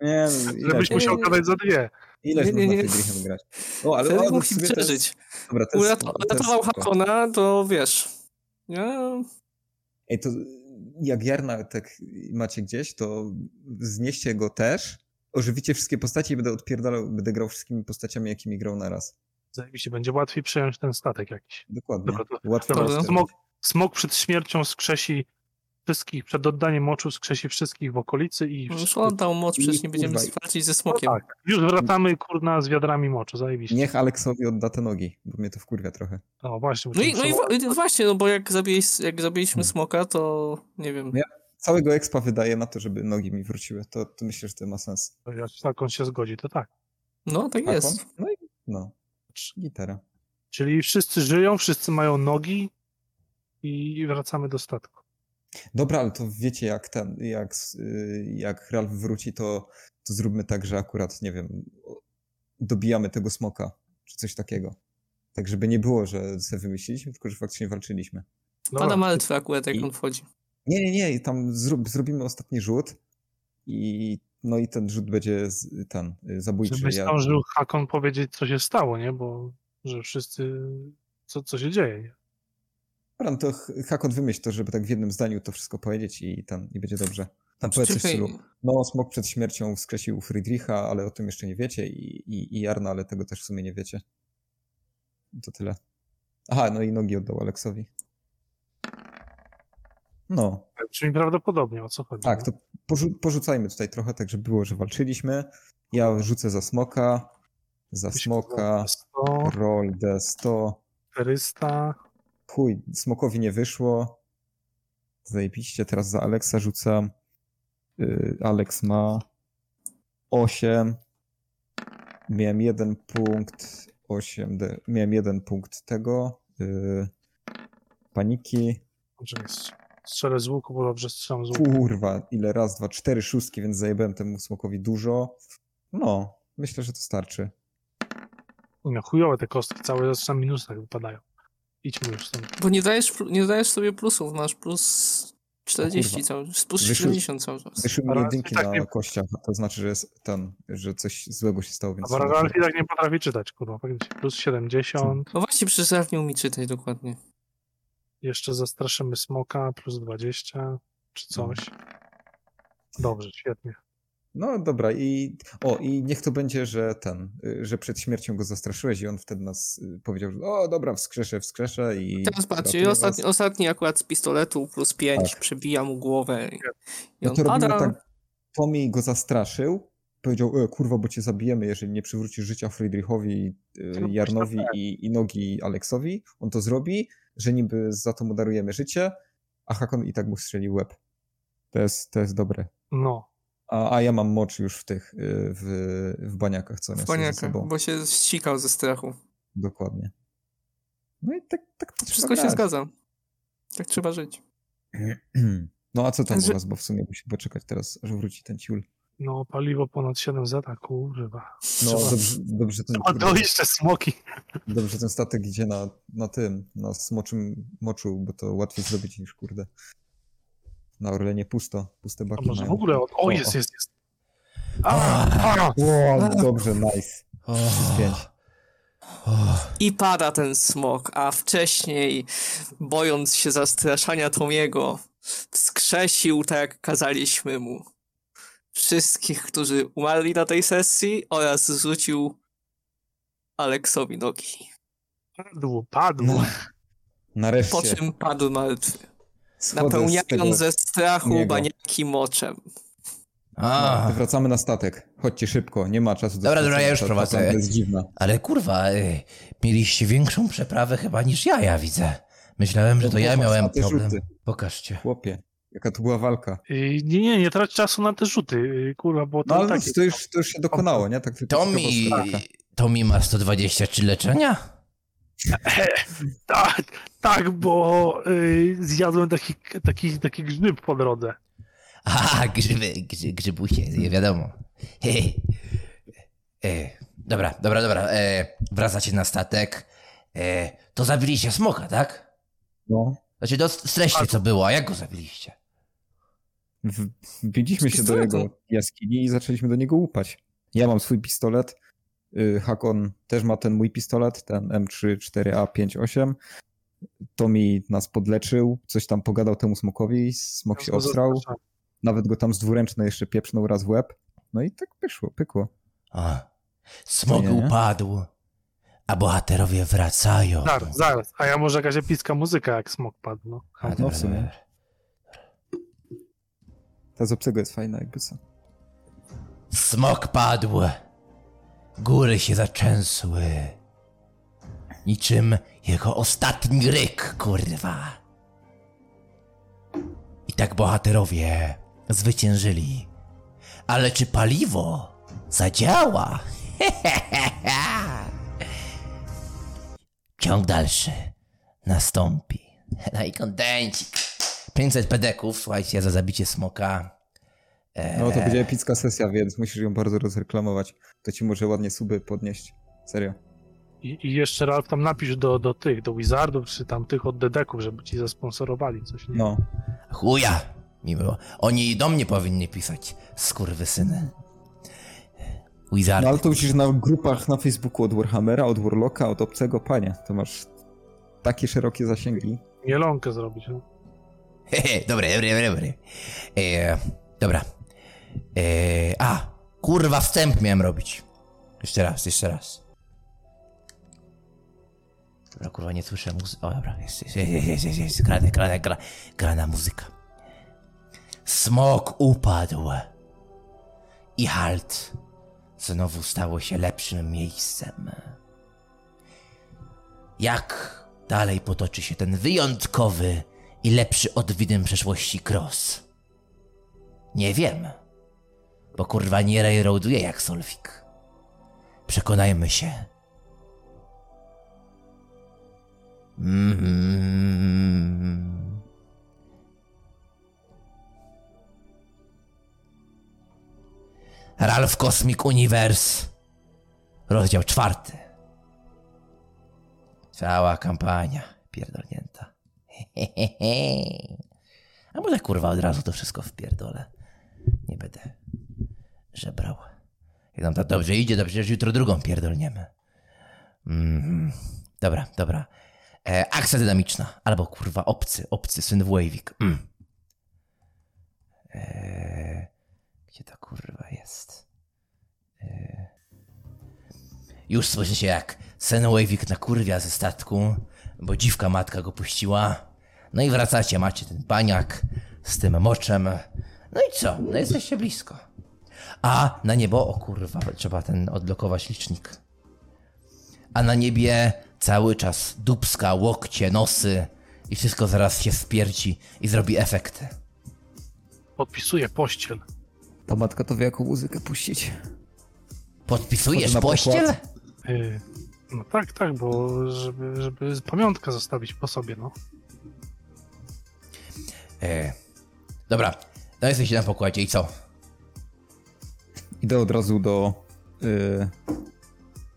Nie, no, <laughs> żebyś musiał nie. gadać za dwie. ileż nie, nie, można nie. Friedrichem grać? O, ale w musi jest- przeżyć. Dobra, to jest, Urato- to jest Uratował. Hakona, to wiesz... Nie? Ej, to jak Jarna tak macie gdzieś, to znieście go też, ożywicie wszystkie postacie i będę odpierdalał, będę grał wszystkimi postaciami, jakimi grał naraz. Zajebiście, będzie łatwiej przejąć ten statek jakiś. Dokładnie. Dobra, to- Łatwo Dobra, smok, smok przed śmiercią skrzesi wszystkich, przed oddaniem moczu skrzesi wszystkich w okolicy i... Już on dał moc, przecież nie będziemy walczyć ze No smokiem. tak, już wracamy, kurna, z wiadrami moczu, zajebiście. Niech Aleksowi odda te nogi, bo mnie to wkurwia trochę. No właśnie. No i, no i właśnie, no bo jak, zabiliś, jak zabiliśmy Hmm. smoka, to nie wiem. Ja- Całego expa wydaje na to, żeby nogi mi wróciły. To, to myślę, że to ma sens. Jak tak on się zgodzi, to tak. No tak A jest. No i no. Gitara. Czyli wszyscy żyją, wszyscy mają nogi i wracamy do statku. Dobra, ale to wiecie jak ten, jak, y, jak Ralph wróci, to, to zróbmy tak, że akurat, nie wiem, dobijamy tego smoka, czy coś takiego. Tak, żeby nie było, że sobie wymyśliliśmy, tylko że faktycznie walczyliśmy. Dobra, Pada martwy akurat, jak I- on wchodzi. Nie, nie, nie, tam zrób, zrobimy ostatni rzut i no i ten rzut będzie z, ten, y, zabójczy. Żeby Ja- zdążył Hakon powiedzieć, co się stało, nie? Bo że wszyscy, co, co się dzieje, nie? Dobra, no to Hakon wymyśl to, żeby tak w jednym zdaniu to wszystko powiedzieć i ten, i będzie dobrze. Tam powiedz coś w stylu, no smok przed śmiercią wskrzesił Friedricha, ale o tym jeszcze nie wiecie i, i, i Jarna, ale tego też w sumie nie wiecie. To tyle. Aha, no i nogi oddał Aleksowi. No, Brzmi prawdopodobnie, o co chodzi. tak, to porzu porzucajmy tutaj trochę, tak żeby było, że walczyliśmy. Ja rzucę za smoka, za smoka, 100, roll D100. 400, Chuj, smokowi nie wyszło. Zajebiście, teraz za Aleksa rzucam. Yy, Aleks ma 8. Miałem jeden punkt. 8. D. Miałem jeden punkt tego. Yy, paniki. jest. Strzelę z łuku, bo dobrze strzelam z łuku. Kurwa, ile raz, dwa, cztery szóstki, więc zajebałem temu smokowi dużo. No, myślę, że to starczy. No, chujowe te kostki, całe zawsze na minusach wypadają. Idźmy już stąd. Bo nie dajesz, nie dajesz sobie plusów, masz plus 40 kurwa. cały plus Wyszły- 70 cały czas. Wyszły mi jedynki tak na nie- kościach, a to znaczy, że jest ten, że coś złego się stało, A więc... Barralfi tak nie potrafi czytać, kurwa. Plus 70, No właśnie, przecież nie umie czytać dokładnie. Jeszcze zastraszymy smoka, plus 20, czy coś. Dobrze, świetnie. No dobra, i o, i niech to będzie, że ten, y, że przed śmiercią go zastraszyłeś i on wtedy nas y, powiedział, że o dobra, wskrzeszę, wskrzeszę i... Teraz patrzcie, ostatni, was. ostatni akurat z pistoletu plus 5 Tak. przebija mu głowę i, i No on to robimy pada. tak, Tommy go zastraszył, powiedział, e, kurwa, bo cię zabijemy, jeżeli nie przywrócisz życia Friedrichowi, No, Jarnowi i, i nogi Aleksowi, on to zrobi, że niby za to mu darujemy życie, a Hakon i tak mu strzelił łeb. To jest, to jest dobre. No, A, a ja mam mocz już w tych, y, w, w baniakach, co w sobą. bo się ścikał ze strachu. Dokładnie. No i tak, tak to Wszystko się zgadza. Tak trzeba żyć. <clears throat> No a co tam Także- u was, bo w sumie musimy poczekać teraz, aż wróci ten ciul. No paliwo ponad 7 zeta, kurwa. No Trzeba- dobrze, dobrze, ten, A to jeszcze smoki. dobrze ten statek idzie na, na tym, na smoczym moczu, bo to łatwiej zrobić niż kurde. Na Orlenie pusto, puste A baki może w mają. ogóle, od... o O, jest, jest, jest. A, a, O, dobrze, nice. Pięć. o, I pada ten smok, a wcześniej, bojąc się zastraszania Tomiego, wskrzesił tak jak kazaliśmy mu wszystkich, którzy umarli na tej sesji oraz zrzucił Aleksowi nogi. padł, padł. No. Po Nareszcie. czym padł martwy. Schodzę Napełniając ze strachu niego. baniaki moczem. A, Wracamy na statek. Chodźcie szybko, nie ma czasu do Dobra, dobra, ja już prowadzę. planeta jest dziwna. ale kurwa, y, mieliście większą przeprawę chyba niż ja, ja widzę. Myślałem, że to ja miałem problem. rzuty. Pokażcie. Chłopie, jaka to była walka. Y, Nie, nie, nie trać czasu na te rzuty, y, kurwa, bo to No ale takie... to już, to już się dokonało, nie? Tak tylko To mi, to mi ma 123 leczenia? <laughs> Tak, tak, bo y, zjadłem taki, taki, taki grzyb po drodze. <laughs> A, grzyby, grzy, grzybusie, nie wiadomo. E, dobra, dobra, dobra. E, wracacie na statek. E, to zabiliście smoka, tak? No. Znaczy, to streście co było, a jak go zabiliście? Wbiliśmy się do jego jaskini i zaczęliśmy do niego łupać. Ja mam swój pistolet. y, Hakon też ma ten mój pistolet, ten M34A58. Tommy nas podleczył, coś tam pogadał temu smokowi, smok się No, obstrał, nawet go tam z dwuręcznej jeszcze pieprznął raz w łeb. No i tak wyszło, pykło. A, nie? upadł, a bohaterowie wracają. Zaraz, zaraz. A ja może jakaś epicka muzyka, jak smok padł, no. A, No, w sumie. Ta z obcego jest fajna jakby co. Smok padł. Góry się zaczęsły. Niczym jego ostatni ryk, kurwa. I tak bohaterowie zwyciężyli. Ale czy paliwo zadziała? <laughs> Ciąg dalszy nastąpi. No i kontencik. 500 pedeków, słuchajcie, za zabicie smoka. No to będzie epicka sesja, więc musisz ją bardzo rozreklamować. To ci może ładnie suby podnieść. Serio. I, I jeszcze Ralf tam napisz do, do tych, do Wizardów, czy tam tych od Dedeków, żeby ci zasponsorowali coś, nie? No. Chuja! Mi było. Oni do mnie powinni pisać. Skurwysyny. Wizard. No ale to musisz na grupach na Facebooku od Warhammera, od Warlocka, od obcego panie. To masz takie szerokie zasięgi. Mielonkę zrobić, no. Hehe, dobre, dobre, dobre, dobre. E, dobra. E, a, kurwa, wstęp miałem robić. Jeszcze raz, jeszcze raz. Dobra, kurwa, nie słyszę muzyki. O, dobra, jest, jest, jest, jest, jest, jest. Grana, grana, gra, grana muzyka. Smok upadł. I halt znowu stało się lepszym miejscem. Jak dalej potoczy się ten wyjątkowy i lepszy od widem przeszłości cross? Nie wiem. Bo kurwa nie railroaduje jak Solfik. Przekonajmy się. Mm. Ralph Cosmic Universe. Rozdział czwarty. Cała kampania pierdolnięta. <laughs> A może kurwa od razu to wszystko wpierdolę. Nie będę żebrał. Jak nam to dobrze idzie, to przecież jutro drugą pierdolniemy. Mhm. Dobra, dobra. E, akcja dynamiczna. Albo kurwa obcy, obcy, syn Włejwik. Mm. E, gdzie to kurwa jest? E, już słyszycie jak syn Wejwik nakurwia ze statku, bo dziwka matka go puściła. No i wracacie, macie ten baniak z tym moczem. No i co? No jesteście blisko. A na niebo, o kurwa, trzeba ten odblokować licznik. A na niebie cały czas dubska, łokcie, nosy i wszystko zaraz się spierci i zrobi efekty. Podpisuję pościel. Ta matka to wie jaką muzykę puścić. Podpisujesz na pościel? Y, no tak, tak, bo żeby, żeby pamiątkę zostawić po sobie, no. E, dobra, no jesteście na pokładzie i co? Idę od razu do... y,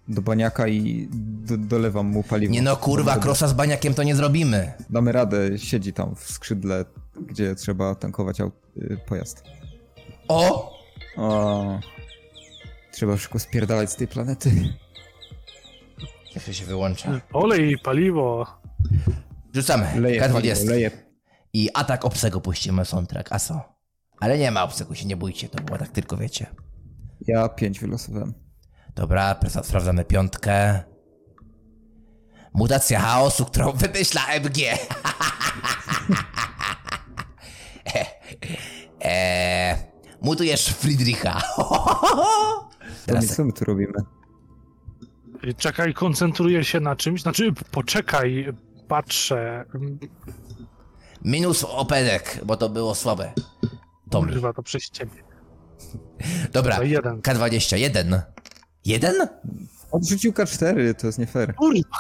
do baniaka i do, dolewam mu paliwo. Nie no kurwa, krosa z baniakiem to nie zrobimy. Damy radę, siedzi tam w skrzydle, gdzie trzeba tankować aut, y, pojazd. O! O, trzeba szybko spierdalać z tej planety. Jeszcze się wyłącza. Olej paliwo. Rzucamy. Leje K20. paliwo, leje. I atak obcego puścimy soundtrack. A co? Ale nie ma obcego, się nie bójcie, to było tak tylko wiecie. Ja pięć wylosowałem. Dobra, presa- sprawdzamy piątkę. Mutacja chaosu, którą <laughs> wymyśla MG. Eee, <laughs> mutujesz Friedricha. <laughs> Tommy, co my tu robimy? Y, Czekaj, koncentruję się na czymś. Znaczy, poczekaj, patrzę. Minus opedek, bo to było słabe. Tommy. Kurwa, to przez ciebie. Dobra, To jeden. K20, jeden. Jeden? Odrzucił K4, to jest nie fair. Kurwa,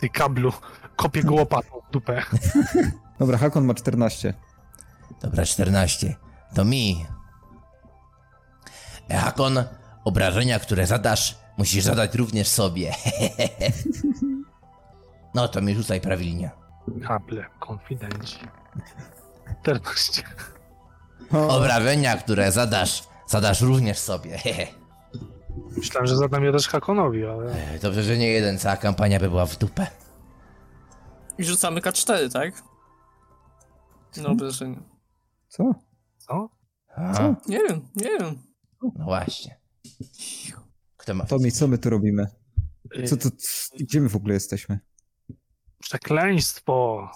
ty kablu. Kopię go łopatą w dupę. <laughs> Dobra, Hakon ma 14. Dobra, 14. To mi. E, Hakon, obrażenia, które zadasz, musisz zadać również sobie. <laughs> no to mi rzucaj prawilnie. Kable, konfidenci. 14. Obrażenia, które zadasz, zadasz również sobie. <laughs> Myślałem, że zadam je też Hakonowi, ale... E, Dobrze, że nie jeden, cała kampania by była w dupę. I rzucamy K4, tak? No obrażenia. Co? Co? A, Nie wiem, nie wiem. no właśnie. Kto ma... Tommy, co my tu robimy? Y, Co to, c- gdzie my w ogóle jesteśmy? Przekleństwo.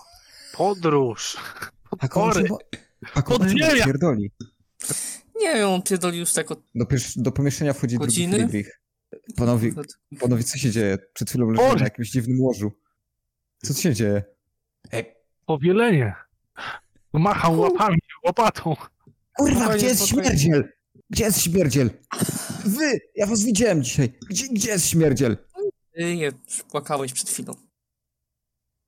Podróż. Co Podziemia. on pierdoli? Nie wiem, on pierdoli już tak od... Do, do pomieszczenia wchodzi Godziny? drugi Friedrich. Panowie, panowie, co się dzieje? Przed chwilą leżyłem Boże. na jakimś dziwnym łożu. Co się dzieje? E, Powielenie. Machał łapami, łopatą. Kurwa, gdzie jest śmierdziel? Gdzie jest śmierdziel? Wy! Ja was widziałem dzisiaj. Gdzie, gdzie jest śmierdziel? Nie, płakałeś przed chwilą.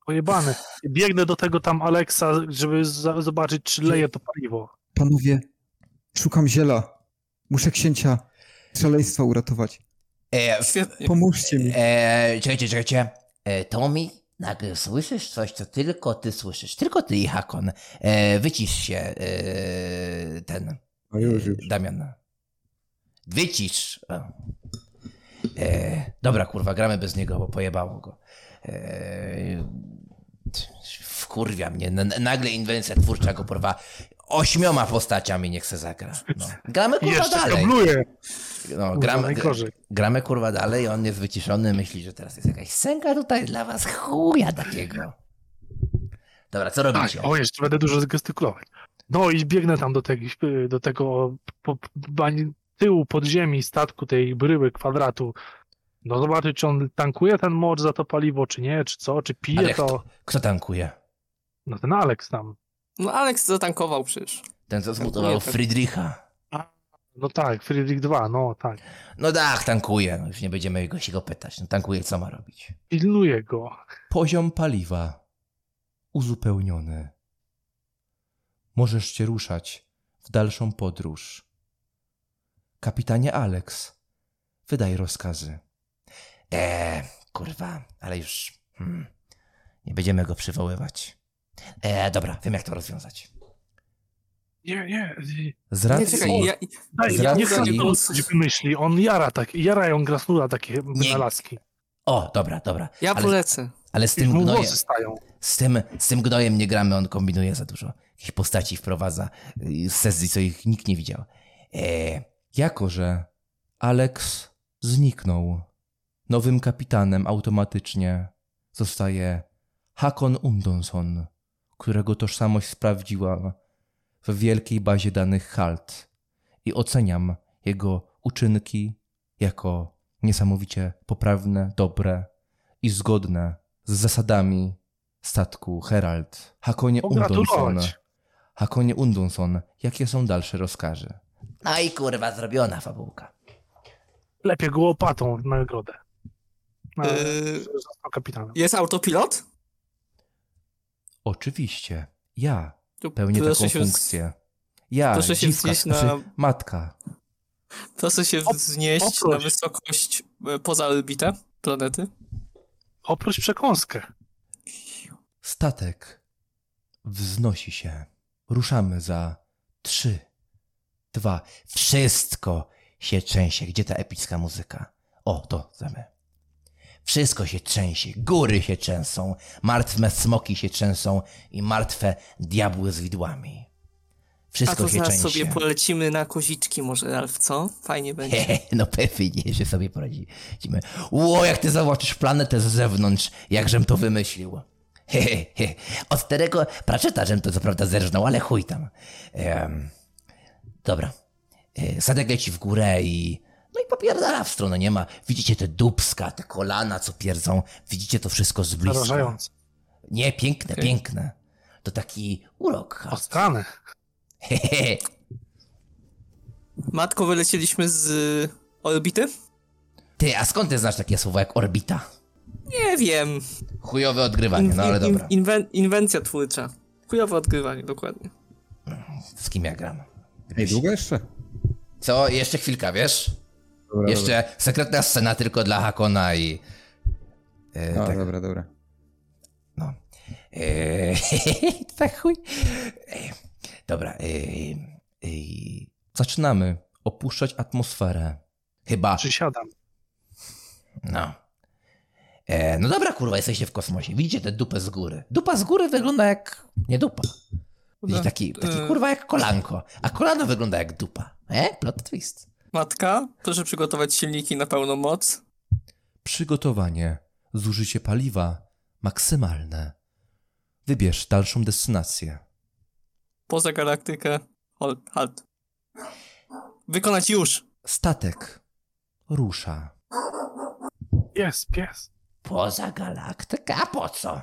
Pojebane. Biegnę do tego tam Aleksa, żeby za- zobaczyć, czy leje to paliwo. Panowie, szukam ziela. Muszę księcia szaleństwa uratować. e, Świetnie. Pomóżcie mi. E, czekajcie, czekajcie. E, Tommy, nagle słyszysz coś, co tylko ty słyszysz. Tylko ty i Hakon. E, wycisz się, e, ten, A już, już. Damian. Wycisz. E, dobra, kurwa, gramy bez niego, bo pojebało go. E, wkurwia mnie. Nagle inwencja twórcza go porwa. Ośmioma postaciami nie chce zagra. No. Gramy kurwa jeszcze dalej. kabluje. No, gramy, gramy kurwa dalej, on jest wyciszony, myśli, że teraz jest jakaś scenka tutaj dla was, chuja takiego. Dobra, co Tak, robicie? o, jeszcze będę dużo gestykulować. No i biegnę tam do, tego, do tego po, po, tyłu podziemi statku, tej bryły, kwadratu. No zobaczyć, czy on tankuje ten mocz za to paliwo, czy nie, czy co, czy pije Ale to. kto, kto tankuje? No ten Alex tam. No Alex zatankował przecież. Ten, co zmutował tak. Friedricha. No tak, Friedrich 2, no tak. No tak, tankuje. No już nie będziemy go się go pytać. No, tankuje, co ma robić? Pilnuje go. Poziom paliwa uzupełniony. Możesz się ruszać w dalszą podróż. Kapitanie Alex, wydaj rozkazy. Eee, kurwa, ale już... Hmm, nie będziemy go przywoływać. Eee, dobra, wiem jak to rozwiązać. Nie, nie. Z Nie, racji, czekaj, ja, Daj, Z ja nie racji- chcę wymyśli. On jara tak, jarają Grasnula takie Nie. wynalazki. O, dobra, dobra. ja ale, polecę. ale z tym gnojem... Z tym, z tym gnojem nie gramy, on kombinuje za dużo. Jakieś postaci wprowadza y, z sesji, co ich nikt nie widział. Eee, jako że Alex zniknął, nowym kapitanem automatycznie zostaje Hakon Undonson, którego tożsamość sprawdziłam w wielkiej bazie danych HALT i oceniam jego uczynki jako niesamowicie poprawne, dobre i zgodne z zasadami statku Herald. Hakonie Undonson, Pogratulować. Hakonie Undonson, jakie są dalsze rozkazy? no i kurwa, zrobiona fabułka. Lepiej go łopatą w nagrodę. Na, Yy, kapitanem. jest autopilot? Oczywiście, ja To pełnię taką się funkcję. Ja, proszę się wznieść na- znaczy matka. Proszę się wznieść oproś. na wysokość e, poza orbitę planety. Oprócz przekąskę. Statek wznosi się. Ruszamy za trzy, dwa. Wszystko się trzęsie. Gdzie ta epicka muzyka? O, to zamy. Wszystko się trzęsie, góry się trzęsą, martwe smoki się trzęsą i martwe diabły z widłami. A Wszystko to się zaraz sobie polecimy na koziczki może, Ralf, co? Fajnie <laughs> będzie. Hehe, no pewnie, że sobie poradzimy. Ło, jak ty zobaczysz planetę z zewnątrz, jakżem to wymyślił. He, he, he. Od starego Pratchetta, żem to co prawda zerżnął, ale chuj tam. Dobra. E, Sadek leci w górę i... No i popierdala w stronę, nie ma. Widzicie te dubska, te kolana, co pierdzą. Widzicie to wszystko z bliska. Zarażające. Nie, piękne, piękne. To taki urok. Ostrane. Hehe. <laughs> Matko, wylecieliśmy z y, orbity? Ty, a skąd ty znasz takie słowo jak orbita? Nie wiem. Chujowe odgrywanie, no ale In- in- dobra. inwen- inwencja twórcza. Chujowe odgrywanie, dokładnie. Z kim ja gram? Ej, długo jeszcze? Co? Jeszcze chwilka, wiesz? Dobra, Jeszcze sekretna scena tylko dla Hakona i... E, dobra. A, tak, dobra, dobra. no. E, <laughs> tak chuj. E, dobra. E, e, zaczynamy opuszczać atmosferę. Chyba. Przysiadam. No. E, no dobra, kurwa, jesteście w kosmosie. Widzicie tę dupę z góry. Dupa z góry wygląda jak... Nie dupa. Widzicie, taki, taki E, kurwa jak kolanko. A kolano wygląda jak dupa. E? Plot twist. Matka, proszę przygotować silniki na pełną moc. Przygotowanie. Zużycie paliwa maksymalne. Wybierz dalszą destynację. Poza galaktykę. Halt. halt. Wykonać już. Statek rusza. Jest, pies. Poza galaktykę? A po co?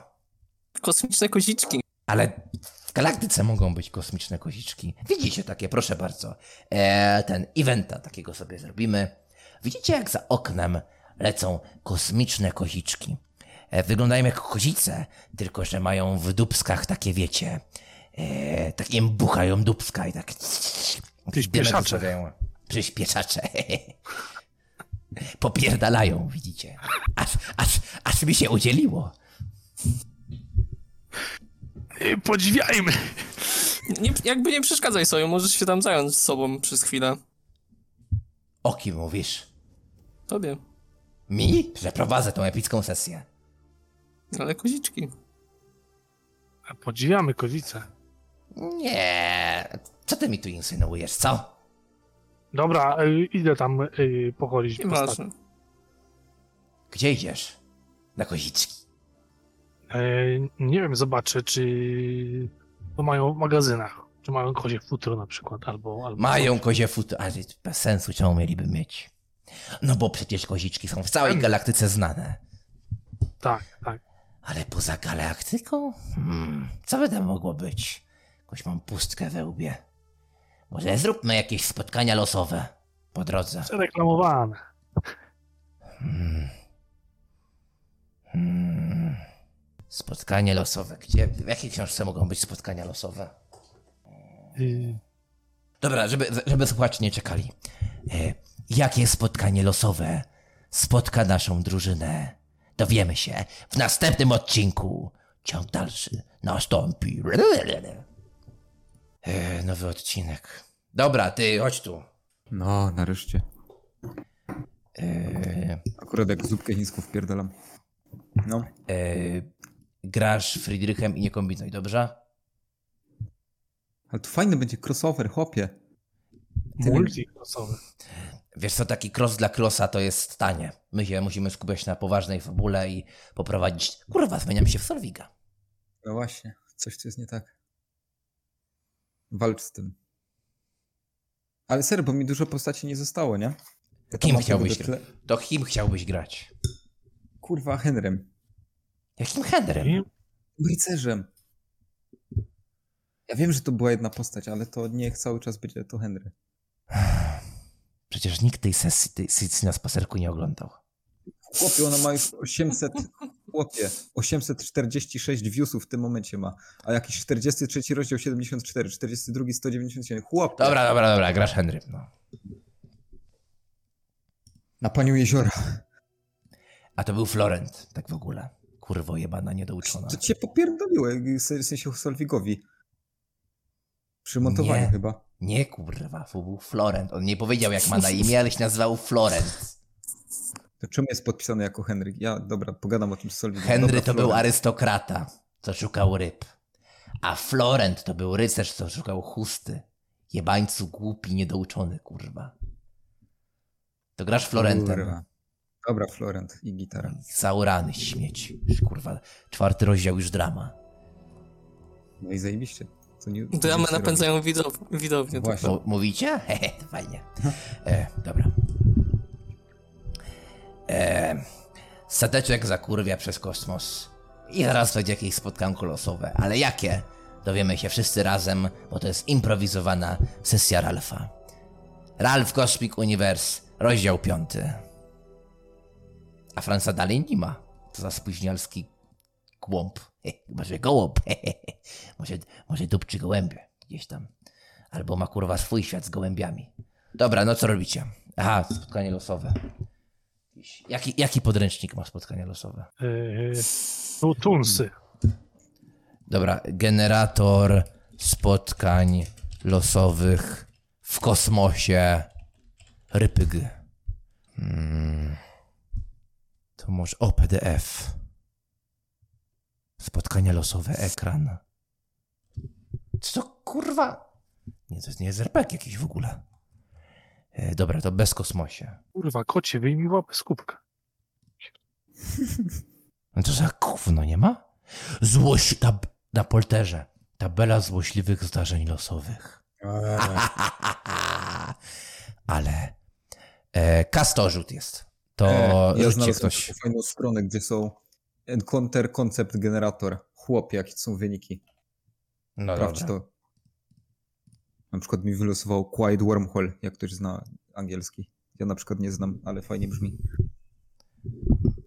Kosmiczne koziczki. Ale w galaktyce mogą być kosmiczne koziczki. Widzicie takie, proszę bardzo. E, ten eventa takiego sobie zrobimy. Widzicie, jak za oknem lecą kosmiczne koziczki. E, wyglądają jak kozice, tylko że mają w dubskach takie, wiecie, e, tak im buchają dubska i tak... Przyspieszacze. Przyspieszacze. <laughs> Popierdalają, widzicie. Aż, aż, aż mi się udzieliło. Y, Podziwiajmy. Nie, jakby nie przeszkadzaj sobie, możesz się tam zająć sobą przez chwilę. O kim mówisz? Tobie. Mi? Przeprowadzę tą epicką sesję. Ale koziczki. Podziwiamy kozice. Nie. Co ty mi tu insynuujesz, co? Dobra, y, idę tam y, pochodzić. Nieważne. Gdzie idziesz? Na koziczki. E, nie wiem, zobaczę, czy to mają w magazynach. Czy mają kozie futro na przykład, albo... albo Mają kozie futy, ale bez sensu czemu mieliby mieć? No bo przecież koziczki są w całej galaktyce znane. Tak, tak. Ale poza galaktyką? Hmm, co by tam mogło być? Jakoś mam pustkę we łbie. Może zróbmy jakieś spotkania losowe po drodze. Przereklamowane. Hmm. Spotkanie losowe. Gdzie, w jakiej książce mogą być spotkania losowe? Y, Dobra, żeby, żeby słuchacze nie czekali. E, jakie spotkanie losowe spotka naszą drużynę? Dowiemy się w następnym odcinku. Ciąg dalszy nastąpi. E, nowy odcinek. Dobra, ty, chodź tu. No, nareszcie. E, Akurat jak zupkę chińską wpierdalam. No. e, grasz Friedrichem i nie kombinuj, dobrze? Ale to fajny będzie crossover, chłopie. Multi-crossowy. Wiesz co, taki cross dla crossa to jest tanie. My się musimy skupiać na poważnej fabule i poprowadzić... Kurwa, zmieniam się w Solwiga. No właśnie, coś tu jest nie tak. Walcz z tym. Ale serio, bo mi dużo postaci nie zostało, nie? Ja Kim chciałbyś tyle- To kim chciałbyś grać? Kurwa, Henrym. Jakim Henrym? Rycerzem. Ja wiem, że to była jedna postać, ale to niech cały czas będzie to Henry. <sighs> Przecież nikt tej sesji, tej sesji na spacerku nie oglądał. Chłopie, ona ma już 800, chłopie, 846 viewsów w tym momencie ma, a jakiś 43 rozdział 74, 42 197, chłopie. Dobra, dobra, dobra, grasz Henrym. No. Na panią jeziora. A to był Florent, tak w ogóle. Kurwo jebana, niedouczona. To cię popierdoliło, w sensie Solwigowi. Przy montowaniu Nie. chyba. Nie kurwa, to był Florent. On nie powiedział jak ma na imię, ale się nazywał Florent. To czemu jest podpisany jako Henryk? Ja, dobra, pogadam o tym z Solwigiem. Henry dobra, to był Florent. arystokrata, co szukał ryb. A Florent to był rycerz, co szukał chusty. Jebańcu głupi, niedouczony, kurwa. To grasz Florentem. Kurwa. Dobra, Florent i gitara. Zaurany śmieć. Kurwa, czwarty rozdział już drama. No i zajebiście. Co nie, nie chce napędzają widow widownię. to Właśnie. Mówicie? <laughs> Hehe, to fajnie. E, dobra. E, stateczek zakurwia przez kosmos. I zaraz będzie jakieś spotkanko losowe. Ale jakie? Dowiemy się wszyscy razem, bo to jest improwizowana sesja Ralfa. Ralf Cosmic Universe, rozdział piąty. A Franca dalej nie ma. To za spóźnialski głąb. <laughs> Chyba, że gołąb. <laughs> może, może dupczy gołębie gdzieś tam. Albo ma kurwa swój świat z gołębiami. Dobra, no co robicie? Aha, spotkanie losowe. Jaki, jaki podręcznik ma spotkania losowe? Yy, tu tunsy. Dobra, generator spotkań losowych w kosmosie. Rypyg. Hmm. To może. O, PDF. Spotkania losowe, ekran. Co to kurwa? Nie, to jest nie jest RPG jakiś w ogóle. E, dobra, to bez kosmosie. Kurwa, kocie, wyjmij łapę z kubka. No to za gówno, nie ma? Złoś... Tab... Na polterze. Tabela złośliwych zdarzeń losowych. <laughs> Ale... E, kastorzut jest. To E, ja rzućcie znalazłem ktoś. taką fajną stronę, gdzie są Encounter Concept Generator. Chłop, jakie są wyniki. No Sprawdź dobra. to. Na przykład mi wylosował Quiet Wormhole, jak ktoś zna angielski. Ja na przykład nie znam, ale fajnie brzmi.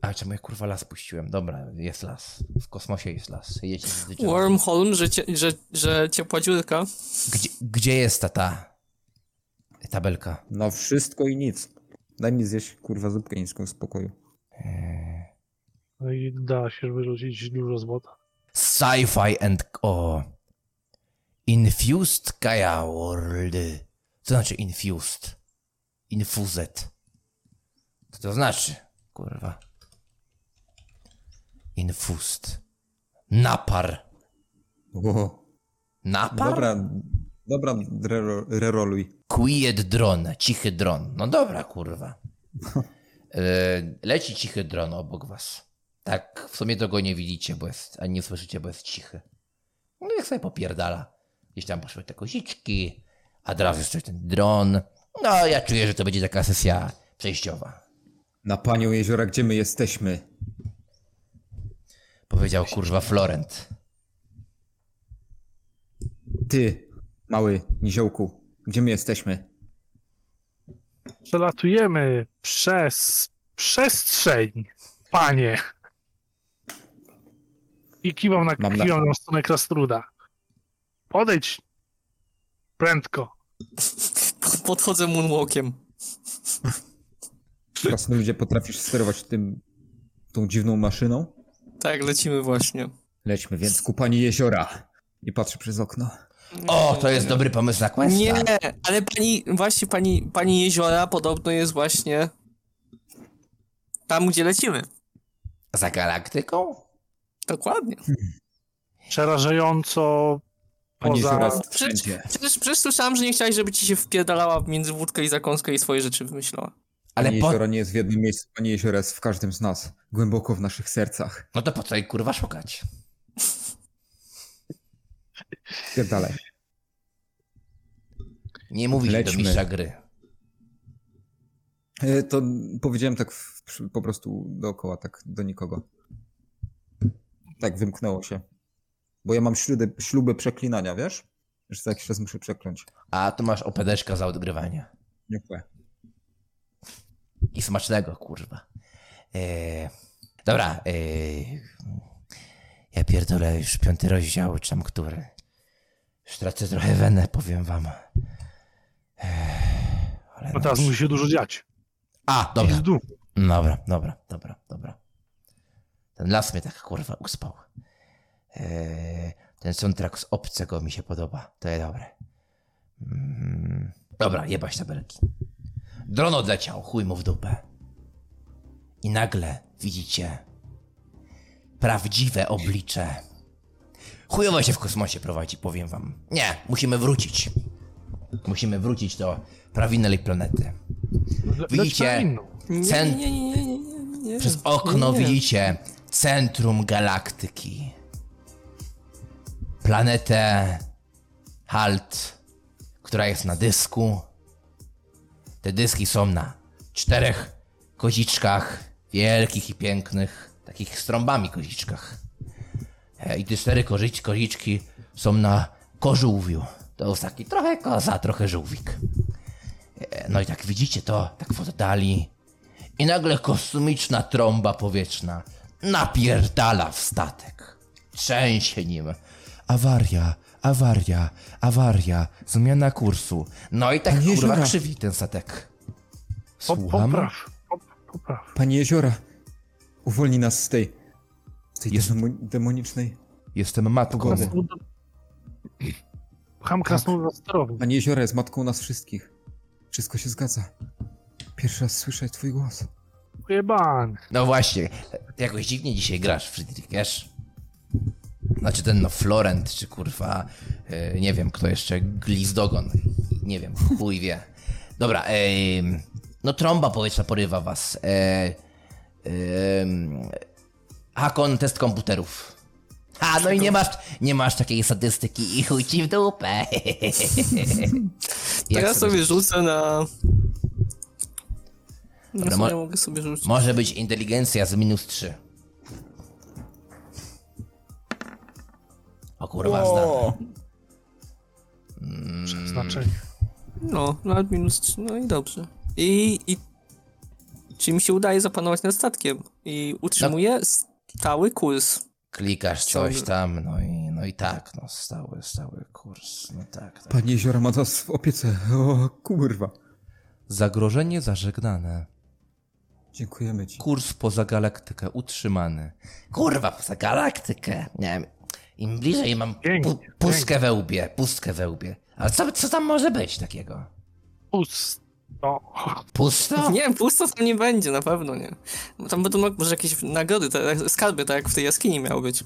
A czemu ja kurwa las puściłem? Dobra, jest las. W kosmosie jest las. Wormhole, że, cie, że, że ciepła dziurka. Gdzie, gdzie jest ta ta tabelka? No wszystko i nic. Daj mi zjeść, kurwa, zupkę niską w spokoju. No i da się wyrzucić dużo złota. Sci-fi and... O. Infused Gaia World. Co znaczy infused? Infused. Co to znaczy? Kurwa. Infused. Napar. O, Napar? dobra, dobra, rero- reroluj. Quiet drone. Cichy dron. No dobra, kurwa. <laughs> E, Leci cichy dron obok was. Tak, w sumie to go nie widzicie, bo jest, ani nie słyszycie, bo jest cichy. No jak sobie popierdala. Gdzieś tam poszły te koziczki, a teraz jeszcze ten dron. No ja czuję, że to będzie taka sesja przejściowa. Na panią jeziora, gdzie my jesteśmy? Powiedział kurwa Florent. Ty, mały niziołku, gdzie my jesteśmy? Przelatujemy przez przestrzeń, panie. I kiwam na, Mam na- kiwam na stronę Krastruda. Podejdź prędko. Podchodzę moonwalkiem. Krasnoludzie potrafisz sterować tym, tą dziwną maszyną? Tak, lecimy właśnie. Lećmy więc ku pani jeziora. I patrzę przez okno. O, to jest dobry pomysł na questa. Nie, ale pani, właśnie pani, pani jeziora podobno jest właśnie tam, gdzie lecimy. Za galaktyką? Dokładnie. Przerażająco Pani poza... jest Przecież, przecież, przecież słyszałem, że nie chciałeś, żeby ci się wpierdalała między wódkę i zakąskę i swoje rzeczy wymyślała. Ale Pani po... jeziora nie jest w jednym miejscu, pani jeziora jest w każdym z nas. Głęboko w naszych sercach. No to po co jej kurwa szukać? Dalej. Nie mówić do Lećmy. mistrza gry. E, To powiedziałem tak w, po prostu dookoła, tak do nikogo. Tak, wymknęło się. Bo ja mam śluby, śluby przeklinania, wiesz? Że za jakiś raz muszę przekląć. A tu masz opedeszka za odgrywanie. Dziękuję. I smacznego, kurwa. Eee, dobra, eee, ja pierdolę już piąty rozdział, czy tam który. Już tracę trochę wenę, powiem wam. Ale No teraz no, musi się dużo dziać. A, dobra, Pizdu. dobra, dobra, dobra, dobra. Ten las mnie tak kurwa uspał. Eee, ten soundtrack z obcego mi się podoba, to jest dobre. Mm, dobra, jebać tabelki. Dron odleciał, chuj mu w dupę. I nagle widzicie prawdziwe oblicze. Chujowo się w kosmosie prowadzi, powiem wam. Nie, musimy wrócić. Musimy wrócić do prawinnej planety. Widzicie? na inną. Nie, Cen- nie, nie, nie, nie, nie. nie. Przez okno nie, nie. widzicie centrum galaktyki. Planetę Halt, która jest na dysku. Te dyski są na czterech koziczkach, wielkich i pięknych, takich z trąbami koziczkach. E, I te cztery kozic- koziczki są na kożółwiu. To jest taki trochę koza, trochę żółwik. E, No i tak widzicie to, tak w oddali. I nagle kosmiczna trąba powietrzna napierdala w statek. Trzęsie nim. Awaria, awaria, awaria, zmiana kursu. No i tak Panie kurwa Jeziora. krzywi ten statek. Słucham? popraw, po, popraw. Panie Jeziora, uwolnij nas z tej, tej Jest- demo- demonicznej... Jestem matką. Pogody. Pcham krasnoluda sterowym. Panie Jeziora jest matką nas wszystkich. Wszystko się zgadza. Pierwszy raz słyszę twój głos. Jeban. No właśnie, jakoś dziwnie dzisiaj grasz, Friedrich, wiesz? Znaczy ten no Florent, czy kurwa, e, nie wiem kto jeszcze, Glizdogon, nie wiem, chuj wie. Dobra, em, no trąba powietrzna porywa was. Em, Hakon, test komputerów. A, no i nie masz, nie masz takiej statystyki i chuj ci w dupę. <laughs> To ja sobie rzucę na... No Dobra, sobie mo- mogę sobie rzucić. Może być inteligencja z minus 3. O kurwa, zdane. Znaczenie. No, nawet minus 3, no i dobrze. I, i czy mi się udaje zapanować nad statkiem i utrzymuje stały kurs. Klikasz coś tam, no i, no i tak, no stały, stały kurs, no tak, tak. Panie Jeziora ma nas w opiece. O, kurwa. Zagrożenie zażegnane. Dziękujemy ci. Kurs poza galaktykę utrzymany. Kurwa, poza galaktykę. Nie wiem, im bliżej mam pu- pustkę we łbie, pustkę we łbie. Ale co, co tam może być takiego? Pust. O, Pusto? Nie, pusto tam nie będzie, na pewno nie. Tam będą może jakieś nagrody, te, skarby, tak jak w tej jaskini miało być.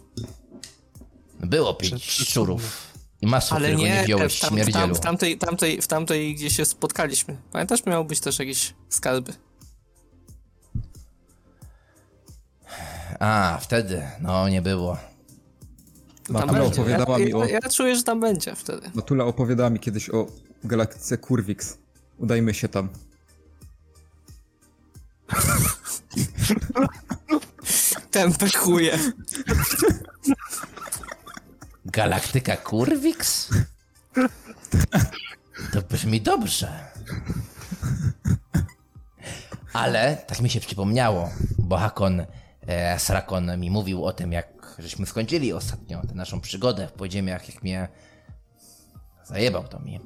Było pięć szczurów. I masło, Ale nie, nie, wziąłeś, w, tam, tam, w, tamtej, tamtej, w tamtej, gdzie się spotkaliśmy. Pamiętasz, miało być też jakieś skarby. A, wtedy, no nie było. Matula opowiadała ja, mi o... ja, ja czuję, że tam będzie wtedy. Matula opowiadała mi kiedyś o galaktyce Kurwix. Udajmy się tam. Tempę chuje. Galaktyka Kurwix? To brzmi dobrze. Ale tak mi się przypomniało, bo Hakon e, Srakon mi mówił o tym, jak żeśmy skończyli ostatnio tę naszą przygodę w podziemiach, jak mnie zajebał to mi.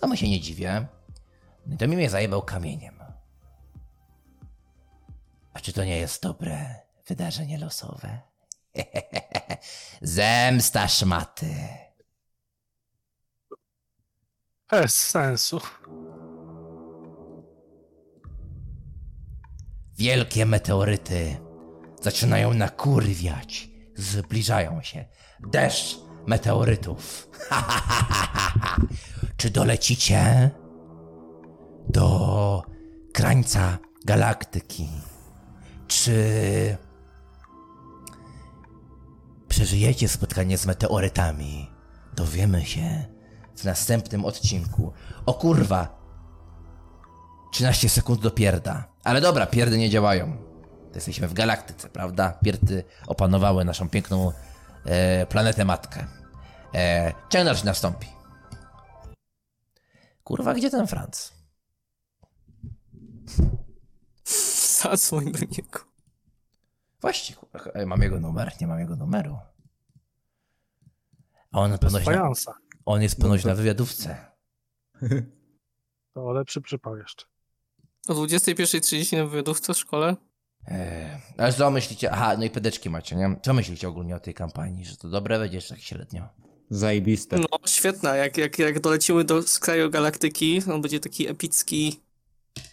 To mu się nie dziwię. No to mi mnie zajebał kamieniem. A czy to nie jest dobre wydarzenie losowe? <laughs> Zemsta szmaty. bez sensu. Wielkie meteoryty zaczynają nakurwiać. Zbliżają się. Deszcz meteorytów. <laughs> Czy dolecicie do krańca galaktyki? Czy przeżyjecie spotkanie z meteorytami? Dowiemy się w następnym odcinku. O kurwa, 13 sekund do pierda. Ale dobra, pierdy nie działają. To jesteśmy w galaktyce, prawda? Pierdy opanowały naszą piękną e, planetę matkę. E, ciągnąć nastąpi. Kurwa, gdzie ten Franc? Zadzwoń do niego. Właściwie, kurwa, mam jego numer? Nie mam jego numeru. A on ponoć na, on jest ponoć na wywiadówce. To lepszy przypał jeszcze. O 21.30 na wywiadówce w szkole? E, ale co myślicie? Aha, no i pedeczki macie, nie? Co myślicie ogólnie o tej kampanii? Że to dobre będzie, czy tak średnio? Zajebiste. No, świetna. Jak, jak, jak dolecimy do skraju galaktyki, on będzie taki epicki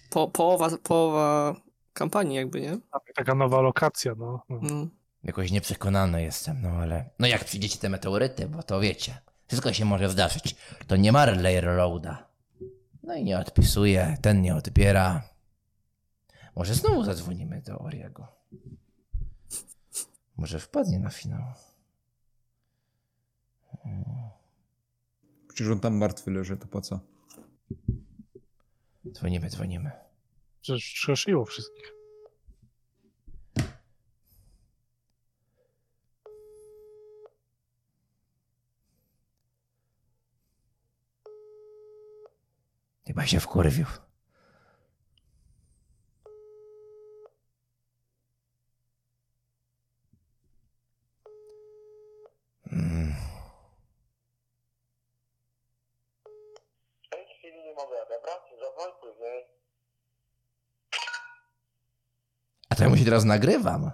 po, połowa, połowa kampanii jakby, nie? Taka nowa lokacja, no. no. Mm. Jakoś nieprzekonany jestem, no ale... No jak przyjdziecie te meteoryty, bo to wiecie, wszystko się może zdarzyć. To nie ma Relay Roada. No i nie odpisuje, ten nie odbiera. Może znowu zadzwonimy do Oriego. Może wpadnie na finał. Przecież on tam martwy leży, to po co? Dzwonimy, dzwonimy. Przecież przeszyło wszystkich. Chyba się wkurwił. Mm. W tej chwili nie mogę odebrać, zadzwoń później. A to ja mu się teraz nagrywam.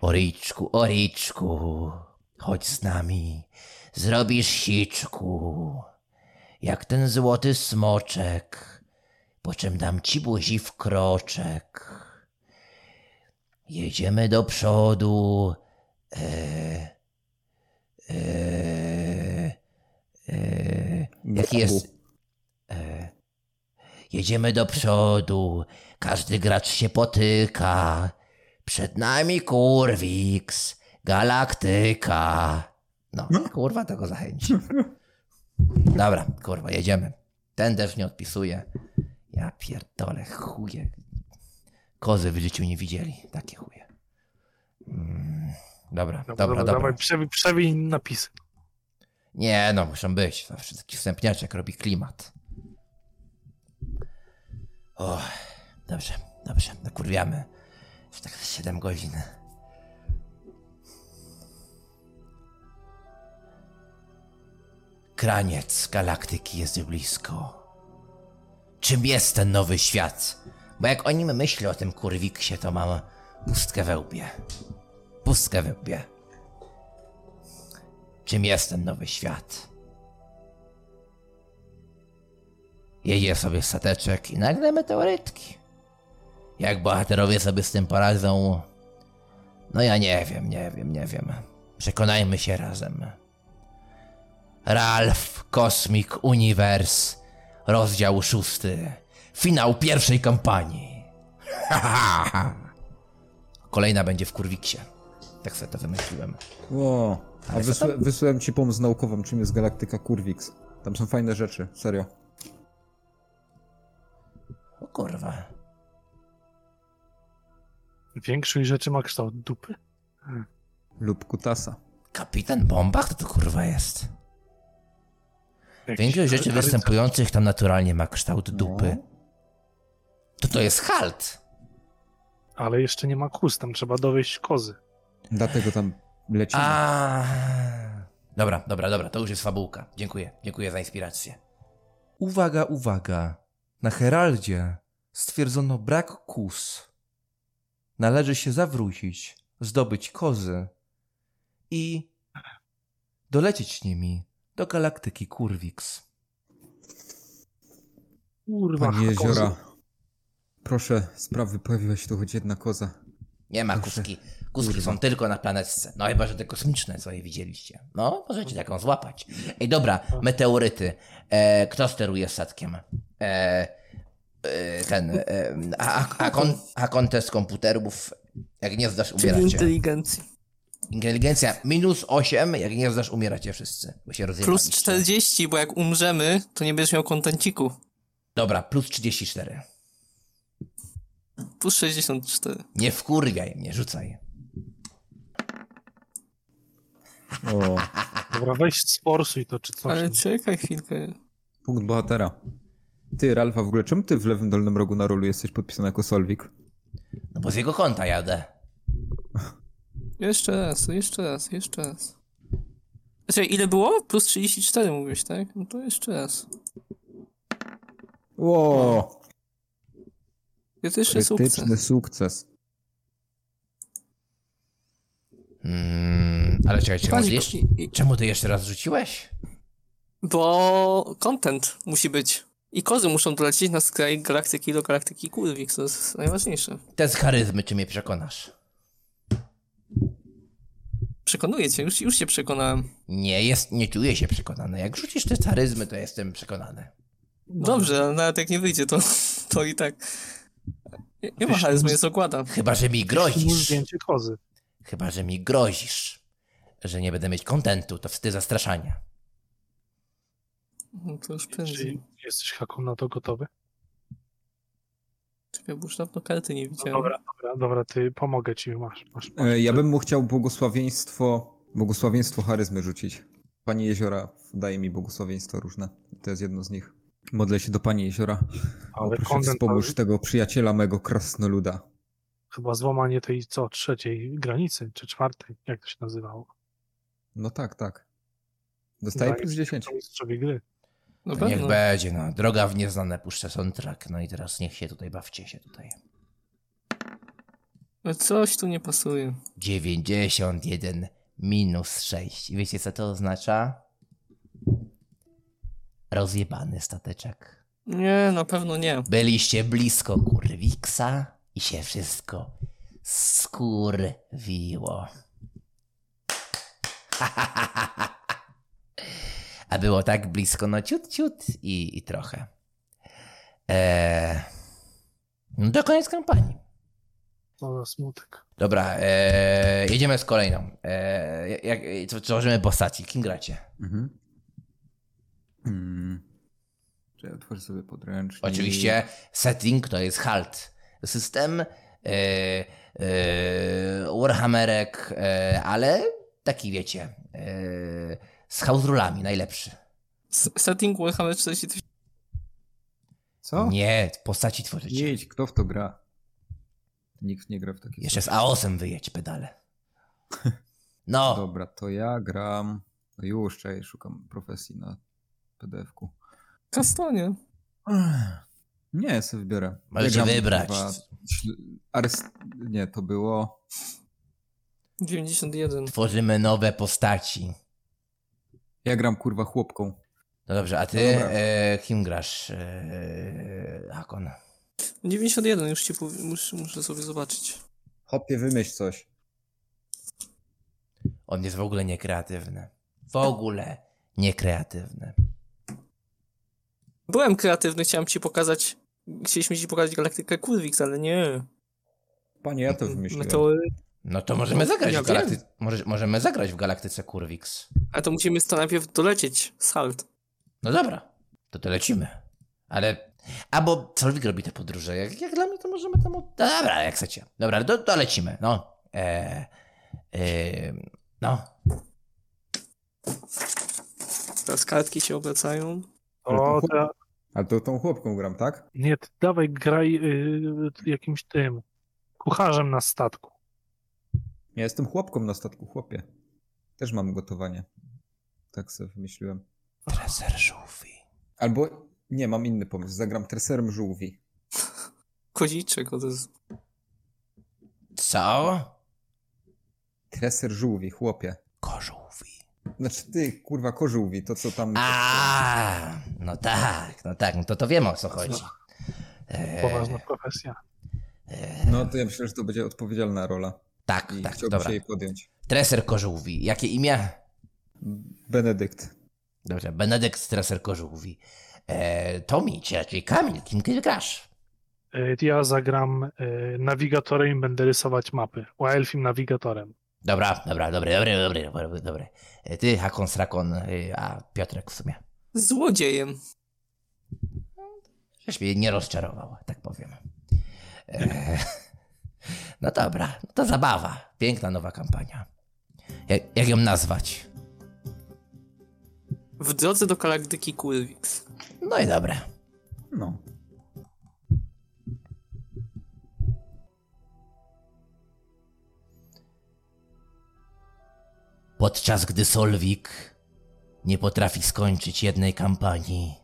Oriczku, Oriczku, chodź z nami, zrobisz siczku, jak ten złoty smoczek, po czym dam ci buzi w kroczek. Jedziemy do przodu. E, e, e, jaki jest... Jedziemy do przodu, każdy gracz się potyka. Przed nami kurwiks, galaktyka. No, kurwa, tego zachęci. Dobra, kurwa, jedziemy. Ten też nie odpisuje. Ja pierdolę, chuje. Kozy w życiu nie widzieli. Takie chuje. Mm, dobra, dobra, dobra. Dawaj, przewij, przewij napisy. Nie, no, muszą być. Zawsze taki wstępniaczek robi klimat. O, dobrze, dobrze, nakurwiamy. Już tak 7 godzin. Kraniec galaktyki jest blisko. Czym jest ten nowy świat? Bo jak o nim myślę, o tym kurwiksie, to mam pustkę we łbie. Pustkę we łbie. Czym jest ten nowy świat? Jedzie sobie stateczek i nagle meteorytki. Jak bohaterowie sobie z tym poradzą? No ja nie wiem, nie wiem, nie wiem. Przekonajmy się razem. Ralph Cosmic Universe, rozdział szósty. Finał pierwszej kampanii. Kolejna będzie w Kurwiksie. Tak sobie to wymyśliłem. Ło, a wysła, wysłałem ci pomoc naukową, czym jest galaktyka Kurwix. Tam są fajne rzeczy, serio. O kurwa. Większość rzeczy ma kształt dupy. Lub kutasa. Kapitan Bomba? Kto to kurwa jest? Jakiś Większość rzeczy występujących tam naturalnie ma kształt dupy. To to jest halt. Ale jeszcze nie ma kus, tam trzeba dowieść kozy. Dlatego tam lecimy. A. Dobra, dobra, dobra, to już jest fabułka. Dziękuję, dziękuję za inspirację. Uwaga, uwaga. Na Heraldzie stwierdzono brak kus. Należy się zawrócić, zdobyć kozy i dolecieć nimi do galaktyki Kurwix. Kurwa, Panie kozy. jeziora, proszę, sprawy, pojawiła się tu choć jedna koza. Nie ma Proszę. kuski. Kuski Kurwa. są tylko na planetce. No chyba, że te kosmiczne, co je widzieliście. No, możecie taką złapać. Ej, dobra, meteoryty. E, kto steruje statkiem? E, e, ten. E, a, a, a, kon, a kontest komputerów, jak nie zdasz, Czyli umieracie. inteligencji. Inteligencja minus 8, jak nie zdasz, umieracie wszyscy. Bo się Plus rozjebaliście. 40, bo jak umrzemy, to nie będziesz miał kontenciku. Dobra, plus 34. Plus 64. Nie wkurwiaj mnie, rzucaj. O, Dobra, weź sporsuj to czy coś. Ale czekaj chwilkę. punkt bohatera. Ty, Ralfa, w ogóle czemu ty w lewym dolnym rogu na rolu jesteś podpisany jako Solwik? No bo z jego konta jadę. <laughs> Jeszcze raz, jeszcze raz, jeszcze raz. Znaczy, ile było? Plus 34 mówisz, tak? No to jeszcze raz. Ło, Krytyczny sukces. sukces. Mm, ale czekaj, czemu jeszcze, czemu ty jeszcze raz rzuciłeś? Bo content musi być. I kozy muszą dolecieć na skraj galaktyki do galaktyki Kurwix, to jest najważniejsze. Te z charyzmy, czy mnie przekonasz? Przekonuję cię, już, już cię przekonałem. Nie, jest, nie czuję się przekonany. Jak rzucisz te charyzmy, to jestem przekonany. Dobrze, ale nawet jak nie wyjdzie, to, to i tak. Nie, ma charyzmy, jest ogłada. Chyba, że mi grozisz. zdjęcie kozy. Chyba, że mi grozisz, że nie będę mieć kontentu, to wstyd zastraszania. No to już Czy prędzej. jesteś haką na to gotowy? Czekaj, bo już dawno karty nie No widziałem. dobra, dobra, dobra, ty pomogę ci, masz. masz, masz. E, Ja bym mu chciał błogosławieństwo, błogosławieństwo charyzmy rzucić. Pani Jeziora daje mi błogosławieństwo różne. To jest jedno z nich. Modlę się do Pani Jeziora. O, Ale proszę kontent wspomóż tego przyjaciela mego krasnoluda. Chyba złamanie tej co, trzeciej granicy, czy czwartej, jak to się nazywało. No tak, tak. Dostaje plus się 10. to mistrzowie gry. No To niech będzie, no. Droga w nieznane puszczę soundtrack, no i teraz niech się tutaj bawcie się tutaj. No Coś tu nie pasuje. 91 minus 6. I wiecie co to oznacza? Rozjebany stateczek. Nie, na pewno nie. Byliście blisko kurwiksa i się wszystko skurwiło. <laughs> A było tak blisko, no ciut, ciut i, i trochę. Eee, no to koniec kampanii. No za smutek. Dobra, eee, jedziemy z kolejną. Eee, jak, co, tworzymy postaci. Kim gracie? Mhm. Hmm. Czy ja otworzę sobie podręcznik? Oczywiście setting to jest halt. System, e, e, Warhammerek, e, ale taki wiecie, e, z house rulami najlepszy. Setting Warhammer 40 tysięcy. Co? Nie, postaci tworzycie. Jedź, kto w to gra? Nikt nie gra w takie Jeszcze z AOS-em wyjedź pedale. <laughs> No, Dobra, to ja gram. No już, czekaj, szukam profesji na PDF-ku. Kastonie. <clears throat> Nie, sobie wybiorę. Możecie wybrać. Arest... Nie, to było... 91. tworzymy nowe postaci. Ja gram kurwa chłopką. No dobrze, a ty Dobra. e, kim grasz, e, Hakon? 91 już ci powie- muszę, muszę sobie zobaczyć. Hopie, wymyśl coś. On jest w ogóle niekreatywny. W ogóle niekreatywny. Byłem kreatywny, chciałem ci pokazać. Chcieliśmy ci pokazać galaktykę Kurwix, ale nie. Panie, ja to wymyśliłem. Meteory. No to możemy No, zagrać ja w galaktyce. Może, możemy zagrać w galaktyce Kurwix. A to musimy to najpierw dolecieć. Salt. No dobra, to to lecimy. Ale. Albo Solwik robi te podróże. Jak, jak dla mnie, to możemy tam. od- Dobra, jak chcecie. Dobra, to, to lecimy. No. E, e, no. Teraz kartki się obracają. O, to ja, A to tą chłopką gram, tak? nie, ty dawaj graj y, jakimś tym kucharzem na statku. Ja jestem chłopką na statku, chłopie. Też mam gotowanie. Tak sobie wymyśliłem. Treser żółwi. Albo nie, mam inny pomysł. Zagram treserem żółwi. <laughs> Koziczek, to jest. Co? Treser żółwi, chłopie. Znaczy ty, kurwa, kożółwi, to co tam... A, no tak, no tak, no to to wiemy o co chodzi. E, Poważna profesja. No to ja myślę, że to będzie odpowiedzialna rola. tak, I tak, chciałbym dobra. się jej podjąć. Treser kożółwi. Jakie imię? Benedykt. Dobrze, Benedykt Treser kożółwi. E, Tomi, czyli Kamil, kim ty grasz? Y, Ja zagram nawigatorem i będę rysować mapy. O elfim nawigatorem. Dobra, dobra, dobry, dobry, dobry, dobry, dobry. E, Ty, Hakon Strakon, e, a Piotrek w sumie. Złodziejem. Żeś mnie nie rozczarował, tak powiem. E, <laughs> no dobra, no to zabawa. Piękna nowa kampania. Jak, jak ją nazwać? W drodze do galaktyki Kurwix. No i dobre. No. Podczas gdy Solwik nie potrafi skończyć jednej kampanii,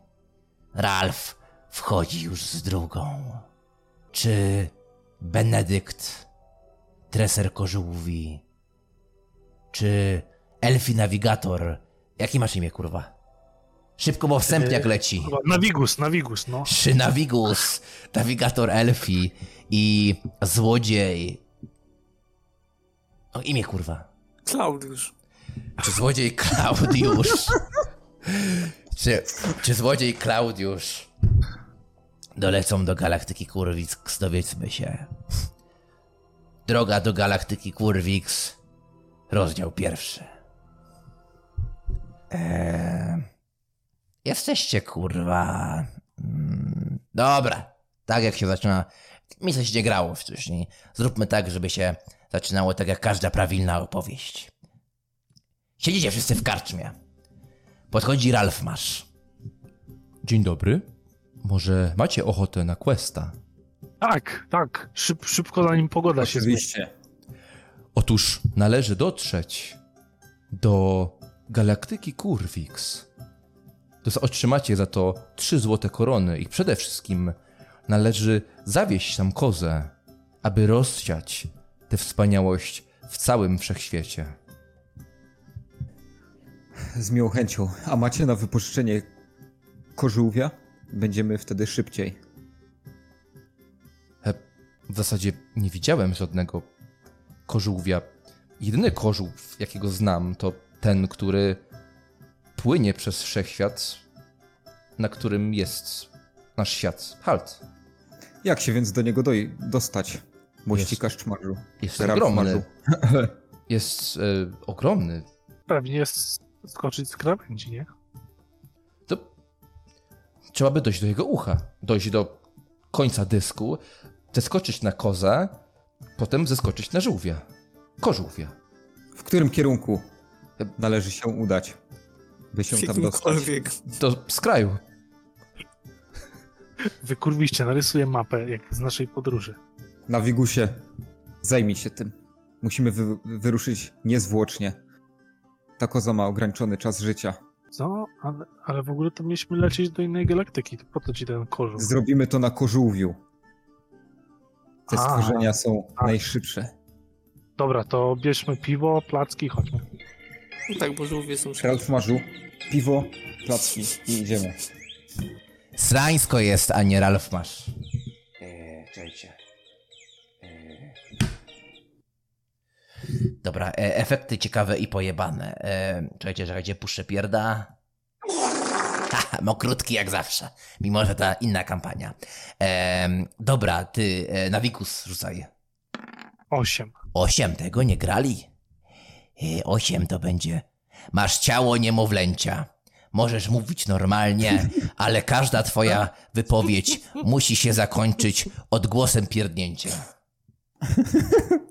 Ralf wchodzi już z drugą. Czy Benedykt, treser kożółwi, czy Elfi Navigator, jaki masz imię, kurwa? Szybko, bo wstęp jak leci. Chyba Navigus, Navigus, no. Szynavigus, nawigator Elfi i złodziej. O imię kurwa. Klaudiusz. Czy złodziej Klaudiusz? czy, czy złodziej Klaudiusz dolecą do galaktyki Kurwix, dowiedzmy się. Droga do galaktyki Kurwix, rozdział pierwszy. Eee, jesteście kurwa. Mm, dobra, tak jak się zaczyna. Mi coś nie grało wcześniej. Zróbmy tak, żeby się zaczynało tak jak każda prawilna opowieść. Siedzicie wszyscy w karczmie. Podchodzi Ralf Masz. Dzień dobry. Może macie ochotę na questa? Tak, tak. Szyb, szybko zanim pogoda się zmieni. Oczywiście. Otóż należy dotrzeć do galaktyki Kurwix. Otrzymacie za to trzy złote korony i przede wszystkim należy zawieść tam kozę, aby rozsiać tę wspaniałość w całym wszechświecie. Z miłą chęcią. A macie na wypożyczenie kożółwia? Będziemy wtedy szybciej. E, W zasadzie nie widziałem żadnego kożółwia. Jedyny kożółw, jakiego znam, to ten, który płynie przez wszechświat, na którym jest nasz świat. Halt. Jak się więc do niego doj- dostać? Mościka Szczmarzu. Jest Ralf ogromny. Marzu. <laughs> Jest e, ogromny. Pewnie jest skoczyć z krawędzi, nie? To trzeba by dojść do jego ucha, dojść do końca dysku, zeskoczyć na kozę, potem zeskoczyć na żółwia. Kożółwia. W którym kierunku należy się udać, by się tam dostać? Jakimkolwiek. Do z kraju. Wykurwiście, narysuję mapę jak z naszej podróży. Na Wigusie, zajmij się tym. Musimy wy- wyruszyć niezwłocznie. Ta koza ma ograniczony czas życia. Co? Ale, ale w ogóle to mieliśmy lecieć do innej galaktyki. To po co ci ten kożuch? Zrobimy to na kożółwiu. Te A, stworzenia są tak. najszybsze. Dobra, to bierzmy piwo, placki, chodźmy. No tak, bo żółwie są szybkie. Ralf Marzu, piwo, placki i idziemy. Srańsko jest, a nie Ralf Masz. Eee, czekajcie. Dobra, e, efekty ciekawe i pojebane. E, czekajcie, czekajcie, puszczę pierda. Haha, mokrutki jak zawsze, mimo że ta inna kampania. E, dobra, ty, e, Navikus rzucaj. Osiem. Osiem tego nie grali. E, Osiem to będzie. Masz ciało niemowlęcia. Możesz mówić normalnie, <laughs> ale każda twoja wypowiedź musi się zakończyć odgłosem pierdnięcia. <laughs>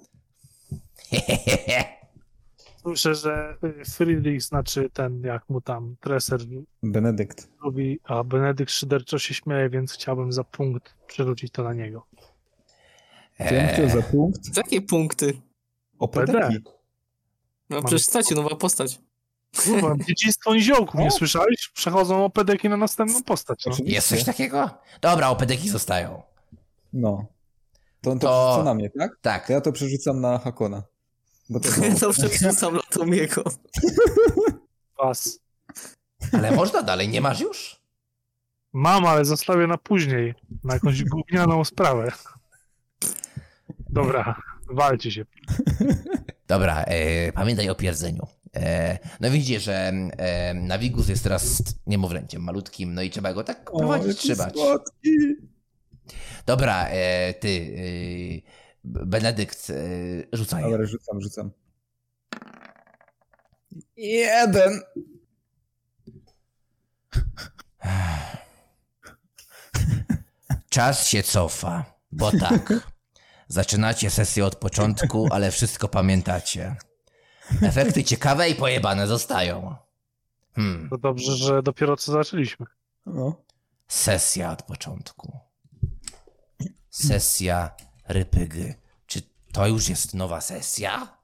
Słyszę, że y, Friedrich znaczy ten, jak mu tam treser Benedykt. lubi, a Benedykt szyderczo się śmieje, więc chciałbym za punkt przerzucić to na niego. Dziękuję za punkt. Jakie punkty? O PD. pedeki. No Mam- przecież stacie, nowa postać. Kurwa, <laughs> dziedzictwo niziołków, nie słyszałeś? Przechodzą opedeki na następną postać. No. Jest coś takiego? Dobra, opedeki zostają. No. To on to, To- przerzuca na mnie, tak? Tak. To ja to przerzucam na Hakona. Bo to To przerzucam na Tomiego. Was. Ale można dalej, nie masz już? Mam, ale zostawię na później, na jakąś gównianą sprawę. Dobra, walcie się. Dobra, e, pamiętaj o pierdzeniu. E, no widzicie, że e, Navigus jest teraz niemowlęciem malutkim, no i trzeba go tak prowadzić, trzymać. Dobra, e, ty, e, Benedykt, e, rzucaj. Dobra, rzucam, rzucam. Jeden. Czas się cofa, bo tak. Zaczynacie sesję od początku, ale wszystko pamiętacie. Efekty ciekawe i pojebane zostają. Hmm, To dobrze, że dopiero co zaczęliśmy. No. sesja od początku. Sesja rypygy. Czy to już jest nowa sesja?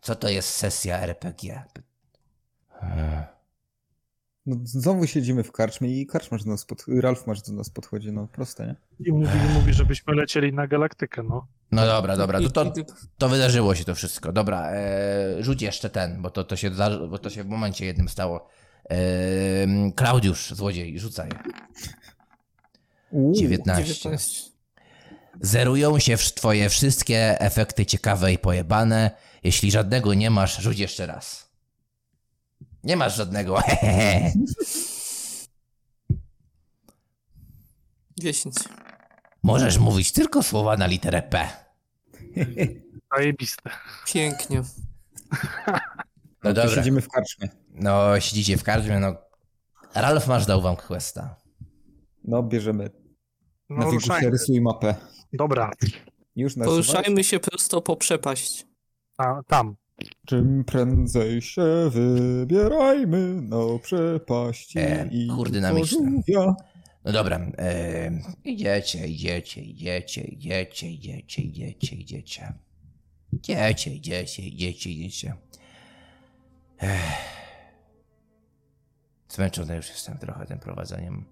Co to jest sesja RPG? no. Znowu siedzimy w karczmie i karczmarz do nas pod... Ralf masz do nas podchodzi, no proste, nie? I mówi, i mówi żebyśmy lecieli na galaktykę, no. No dobra, dobra, to, to, to wydarzyło się to wszystko. Dobra, e, rzuć jeszcze ten, bo to, to, się, bo to się w momencie jednym stało. E, Klaudiusz, złodziej, rzucaj. Uuu, 19. 19. Zerują się twoje wszystkie efekty ciekawe i pojebane. Jeśli żadnego nie masz, rzuć jeszcze raz. Nie masz żadnego. <laughs> 10. Możesz mówić tylko słowa na literę P. <laughs> Zajebiste. Pięknie. <laughs> No, no dobra. Siedzimy w karczmie. No, siedzicie w karczmie, no. Ralf, masz dał wam questa. No, bierzemy. No, na ruszajmy. rysuj mapę. Dobra. Już? Poruszajmy się prosto po przepaść. A, tam. Czym prędzej się wybierajmy na przepaści e, i Kurde, No dobra, e, idziecie, idziecie, idziecie, idziecie, idziecie, idziecie, idziecie. Idziecie, idziecie, idziecie, idziecie. Zmęczony już jestem trochę tym prowadzeniem.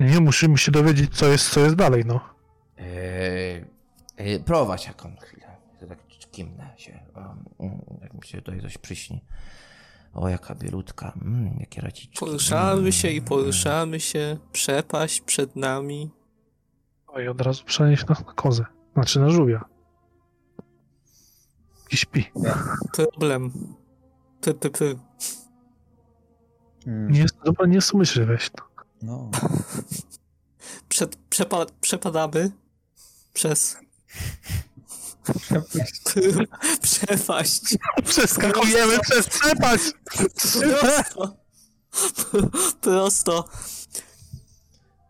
Nie musimy się dowiedzieć, co jest, co jest dalej, no. Yy, yy, prowadź jaką chwilę. To tak kimnę się. Mm, mm, jak mi się tutaj coś przyśni. O, jaka bielutka. Mm, jakie raciczki. Poruszamy mm, się i mm, poruszamy mm. się. Przepaść przed nami. No Oj, od razu przenieść na, na kozę. Znaczy na żółwia. I śpi. Problem. Ty, ty, ty. Nie, dobra, nie sumyśl weź. No. <laughs> Przed, przepa, przepadamy przez. Przepaść. <laughs> Przeskakujemy przez przepaść. Prosto. Prosto.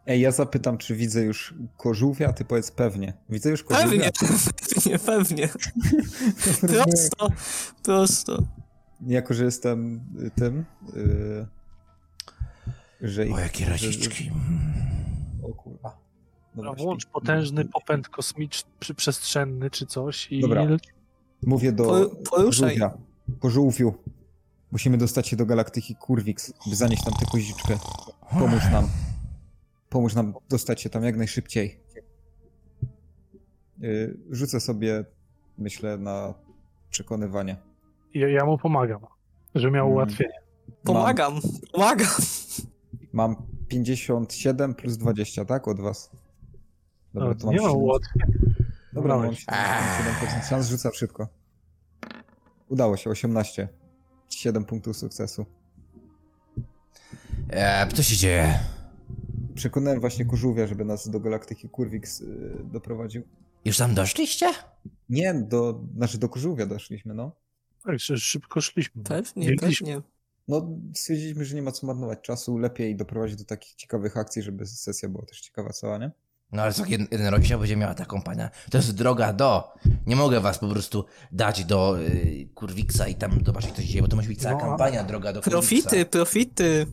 Ej, ja zapytam, czy widzę już kożółwia, ty powiedz pewnie. Widzę już kożółwia. Pewnie, pewnie, pewnie. <laughs> prosto, prosto. Jako, że jestem tym, yy, że... O, jakie raziczki. O kurwa. No Włącz potężny popęd kosmiczny, czy przestrzenny czy coś i... Dobra. Mówię do po, poruszaj. żółwia. Po żółwiu. Musimy dostać się do galaktyki Kurwix, by zanieść tam tę koziczkę. Pomóż nam. Pomóż nam dostać się tam jak najszybciej. Y, rzucę sobie, myślę, na przekonywanie. Ja, ja mu pomagam, żeby miał mm. ułatwienie. Pomagam, mam, pomagam. Mam 57 plus 20, tak? Od was. Dobra, to mam nie łatwiej. Dobra, mam 7% szans, rzucam szybko. Udało się, 18. 7 punktów sukcesu. Eee, co się dzieje? Przekonałem właśnie Kurzuwia, żeby nas do Galaktyki Kurwix yy, doprowadził. Już tam doszliście? Nie, do, znaczy do Kurzuwia doszliśmy, no. Tak, szybko szliśmy. Tak? Pewnie, Biegliśmy. pewnie. Tak? No, stwierdziliśmy, że nie ma co marnować czasu, lepiej doprowadzić do takich ciekawych akcji, żeby sesja była też ciekawa cała, nie? No ale co, jeden, jeden rozdział będzie miała ta kompania. To jest droga do. Nie mogę was po prostu dać do y, Kurwiksa i tam zobaczyć, co się dzieje, bo to musi być cała no, kampania droga do Kurwiksa. Profity, profity.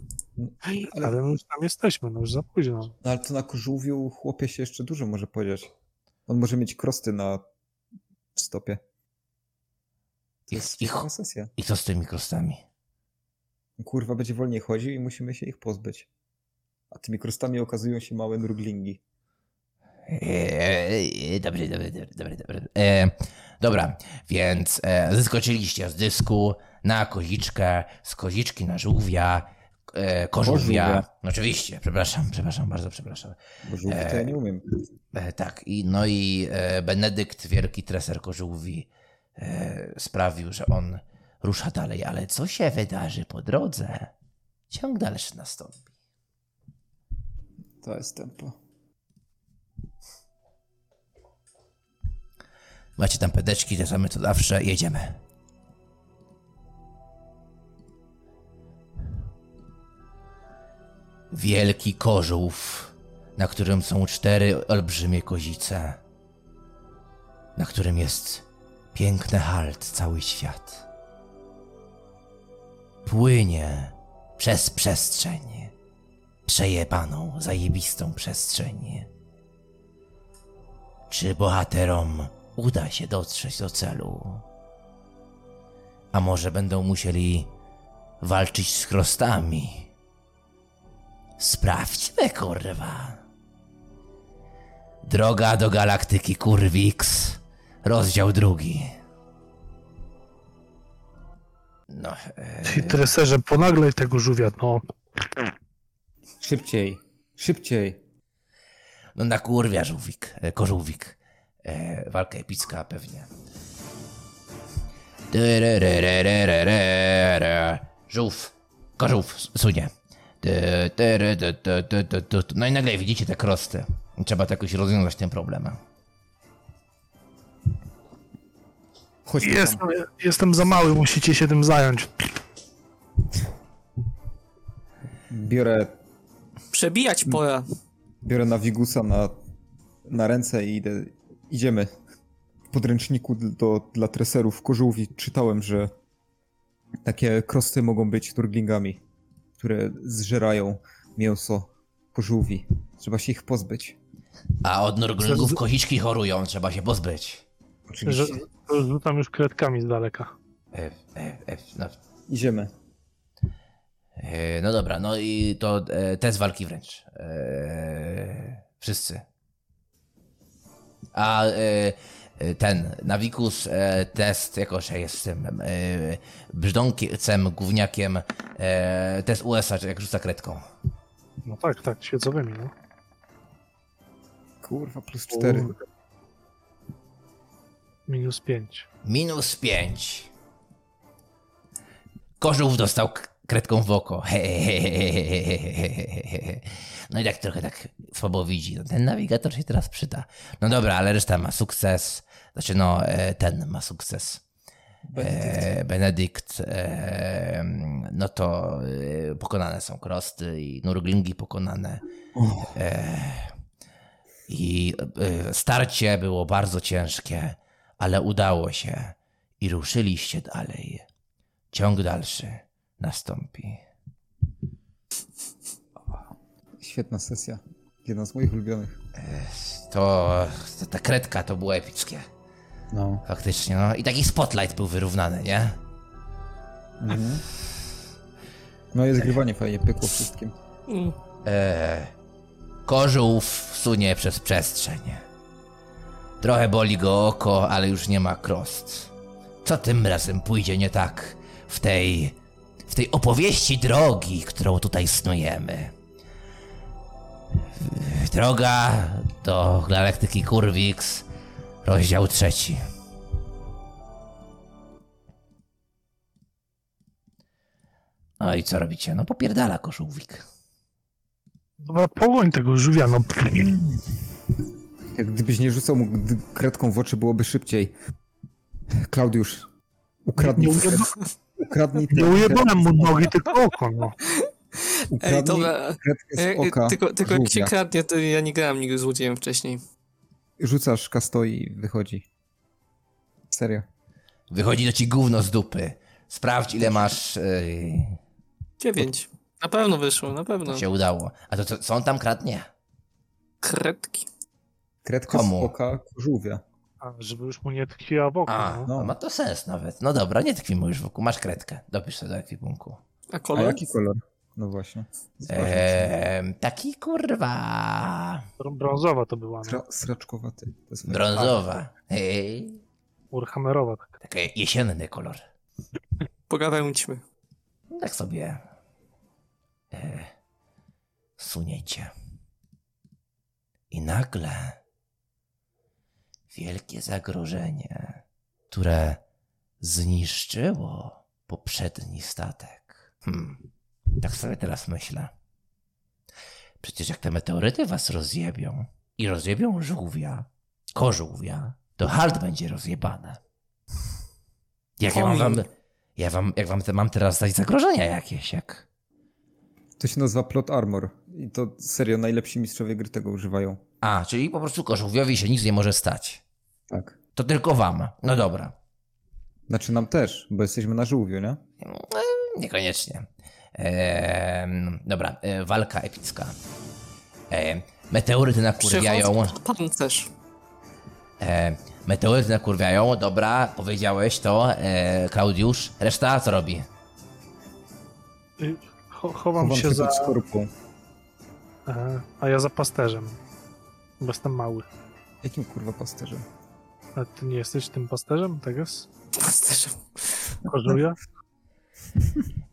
Ale, my już tam jesteśmy, no już za późno. No, ale to na kurzuwiu chłopie się jeszcze dużo może podziać. On może mieć krosty na stopie. To jest ich sesja. I co z tymi krostami? Kurwa, będzie wolniej chodził i musimy się ich pozbyć. A tymi krostami okazują się małe nurglingi. Eee, eee, dobrze, dobrze, dobrze, dobrze. E, dobra, więc e, zyskoczyliście z dysku na koziczkę, z koziczki na żółwia, e, kożółwia. Oczywiście, przepraszam, przepraszam, bardzo przepraszam. Bo żółwi to ja nie umiem. E, tak, i, no i e, Benedykt, wielki treser kożółwi, e, sprawił, że on rusza dalej, ale co się wydarzy po drodze? Ciąg dalszy nastąpi. To jest tempo. Macie tam pedeczki, te same co zawsze, jedziemy. Wielki kożów, na którym są cztery olbrzymie kozice, na którym jest piękny halt cały świat. Płynie przez przestrzeń, przejebaną, zajebistą przestrzeń. Czy bohaterom uda się dotrzeć do celu. A może będą musieli walczyć z krostami. Sprawdźmy, kurwa. Droga do galaktyki Kurwix, rozdział drugi. No. E, Ci treserze, ponaglaj tego żółwia, no. Szybciej, szybciej. No na kurwia żółwik, e, kożółwik e, walka epicka pewnie. Żółw, kożółw sunie. No i nagle widzicie te krosty. Trzeba to jakoś rozwiązać ten problem. Jestem, jestem za mały, musicie się tym zająć. Biorę. Przebijać pora. Biorę nawigusa na, na ręce i idę idziemy. W podręczniku do, dla treserów kożółwi czytałem, że takie krosty mogą być nurglingami, które zżerają mięso kożółwi. Trzeba się ich pozbyć. A od nurglingów koziczki chorują, trzeba się pozbyć. Oczywiście. rzucam już kredkami z daleka. E, e, e, no, Idziemy. e, no dobra, no i to e, test walki wręcz. E, wszyscy. A e, ten, Navikus e, test, jako że jestem e, brzdąkcem, gówniakiem, e, test USA, jak rzuca kredką. No tak, tak, świecowymi, no. Kurwa, plus cztery. Minus pięć. Minus 5. Kożów dostał kredką w oko. No i tak trochę tak słabo widzi. No, ten nawigator się teraz przyda. No dobra, ale reszta ma sukces. Znaczy no, e, ten ma sukces. E, Benedykt. E, no to e, pokonane są krosty i nurglingi pokonane. E, I e, starcie było bardzo ciężkie, ale udało się i ruszyliście dalej. Ciąg dalszy nastąpi. Świetna sesja. Jedna z moich ulubionych. To, to ta kredka to było epickie. No. Faktycznie, no. I taki spotlight był wyrównany, nie? Mhm. No jest grywanie fajnie, pykło wszystkim. Mm. Eee, kożółw sunie przez przestrzeń. Trochę boli go oko, ale już nie ma krost. Co tym razem pójdzie nie tak w tej. W tej opowieści drogi, którą tutaj snujemy? Droga do galaktyki Kurwix, rozdział trzeci. No i co robicie? No popierdala kożółwik. Dobra, pogoń tego żółwia, no. Jak gdybyś nie rzucał mu kredką w oczy, byłoby szybciej. Klaudiusz, ukradnij, Nie ujeba- ukradnij Nie tę ujebałem mu nogi, tylko oko, no. Ej, ukradnij dobra. kredkę E, z oka e, tylko tylko jak się kradnie, to ja nie grałem nigdy złodziejem wcześniej. Rzucasz kasto i wychodzi. Serio. Wychodzi do ci gówno z dupy. Sprawdź ile masz. Yy, Dziewięć. Na pewno wyszło, na pewno. to się udało. A to co, co on tam kradnie? Kredki. Kredka Komu? z oka żółwia. A, żeby już mu nie tkwiła w oko, A, no. no. ma to sens nawet. No dobra, nie tkwi mu już wokół. Masz kredkę. Dopisz sobie do ekwipunku. A A kolor? jaki kolor? No właśnie. Eee, taki kurwa. Brązowa to była, no. Sra sraczkowaty. To jest Brązowa. Ej, Urhammerowa taka. taki jesienny kolor. Pogawędźmy. Tak sobie. E, suniecie. I nagle wielkie zagrożenie, które zniszczyło poprzedni statek. Hmm. Tak sobie teraz myślę. Przecież jak te meteoryty was rozjebią i rozjebią żółwia, kożółwia, to halt będzie rozjebane. Jak ja mam wam, ja wam, jak wam te, mam teraz dać zagrożenia jakieś, jak... To się nazywa Plot Armor. I to serio, najlepsi mistrzowie gry tego używają. A, czyli po prostu kożółwiowi się nic nie może stać. Tak. To tylko wam. No dobra. Znaczy nam też, bo jesteśmy na żółwiu, nie? E, niekoniecznie. Eee, dobra, e, walka epicka. E, meteoryty nakurwiają. Pancerz. E, meteoryty nakurwiają, dobra, powiedziałeś to, e, Klaudiusz. Reszta co robi? Y, Cho chowam Chowam się za... pod skorupą. E, a ja za pasterzem. Bo jestem mały. Jakim kurwa pasterzem? A ty nie jesteś tym pasterzem, tak jest? Pasterzem. Kożuja?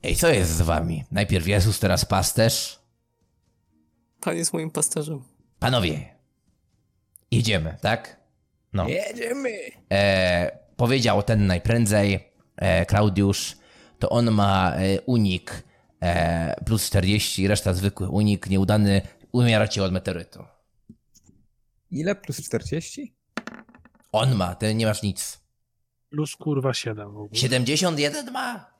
Ej, co jest z wami? Najpierw Jezus, teraz pasterz. Pan jest moim pasterzem. Panowie, jedziemy, tak? No. Jedziemy! e, powiedział ten najprędzej, e, Klaudiusz, to on ma e, unik E, plus 40, reszta zwykły unik, nieudany, umieracie od meteorytu. Ile? Plus 40? On ma, ty nie masz nic. Plus kurwa 7 w ogóle. 71 ma?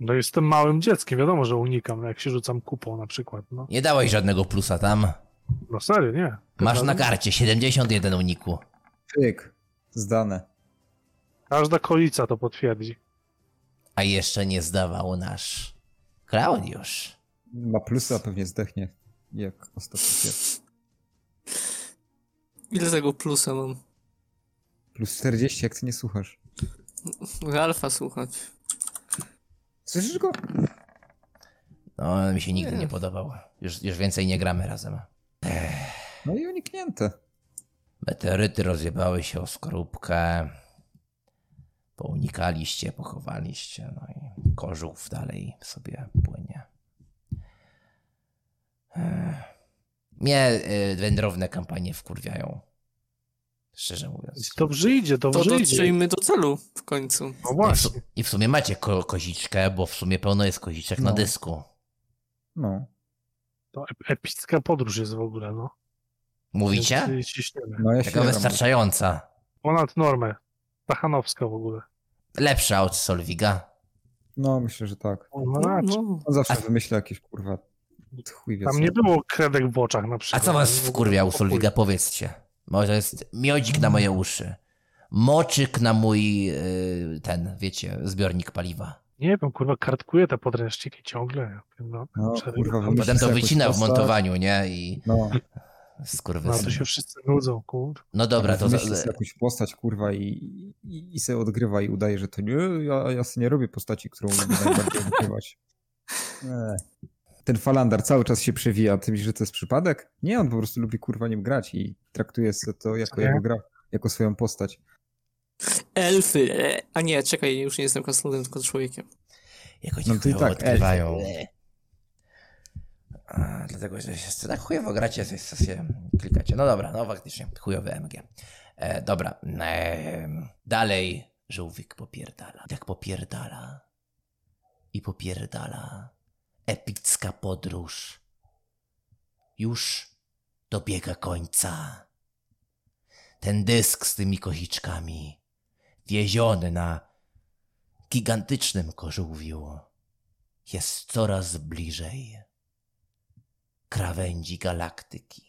No jestem małym dzieckiem, wiadomo, że unikam, no jak się rzucam kupą na przykład, no. Nie dałeś żadnego plusa tam. No serio, nie. Masz na karcie 71 uniku. Pyk. Zdane. Każda kolica to potwierdzi. A jeszcze nie zdawał nasz Klaudiusz. Ma plusa, pewnie zdechnie. Jak ostatni pies. Ile tego plusa mam? Plus 40, jak ty nie słuchasz. Ralfa słuchać. Słyszysz go? No, on mi się nigdy nie podobał. Już, już więcej nie gramy razem. No i uniknięte. Meteoryty rozjebały się o skorupkę. Pounikaliście, pochowaliście, no i kożuch dalej sobie płynie. Ech. Mnie y, wędrowne kampanie wkurwiają. Szczerze mówiąc. Dobrze idzie, To dobrze idzie. dotrzyjmy do celu w końcu. No I w, su- właśnie. I w sumie macie ko koziczkę, bo w sumie pełno jest koziczek na No. dysku. No. To ep- epicka podróż jest w ogóle, no. Mówicie? No ja Taka wystarczająca. Ponad normę. Tachanowska w ogóle. Lepsza od Solwiga. No myślę, że tak. No No, raczej. no. On zawsze A- wymyśla jakieś kurwa chuj wie Tam nie było kredek w oczach na A przykład. co was Nie było wkurwia u pokój. Solwiga? Powiedzcie. Może jest miodzik na moje uszy. Moczyk na mój, yy, ten, wiecie, zbiornik paliwa. Nie wiem, kurwa, kartkuje te podręczniki ciągle. No, No, kurwa, potem to wycina w montowaniu, nie? I No, no skurwysyn. to się wszyscy nudzą, kur. No dobra, to... wymyśli sobie Za, jakąś postać, kurwa, i, i, i sobie odgrywa i udaje, że to nie, ja, ja sobie nie robię postaci, którą lubię najbardziej odgrywać. <laughs> Nie. Ten Falandar cały czas się przewija, ty myślisz, że to jest przypadek? Nie, on po prostu lubi kurwa nim grać i traktuje sobie to jako jego gra, jako swoją postać. Elfy. e, A nie, czekaj, już nie jestem krasnoludem, tylko człowiekiem. jakoś No no to i tak, odkrywają. A, dlatego, że się tak chujowo gracie, coś sobie klikacie. No dobra, no faktycznie, chujowy MG. E, dobra, e, dalej żółwik popierdala. Tak popierdala. I popierdala. Epicka podróż. Już dobiega końca. Ten dysk z tymi koziczkami, wieziony na gigantycznym kożółwiu, jest coraz bliżej krawędzi galaktyki.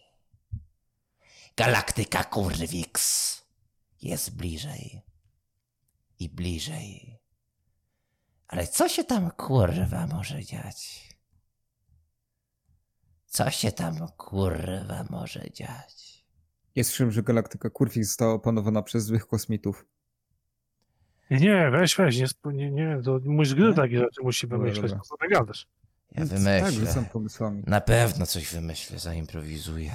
Galaktyka Kurwix jest bliżej i bliżej. Ale co się tam kurwa może dziać? Co się tam kurwa może dziać? Jest słyszałem, że galaktyka Kurwik została opanowana przez złych kosmitów. Nie, weź, weź, nie, nie, nie to mój gry Nie? takie rzeczy musi Dobra, wymyśleć, co ty gadasz? Ja Tak, wymyślę. rzucam pomysłami. Na pewno coś wymyślę, zaimprowizuję.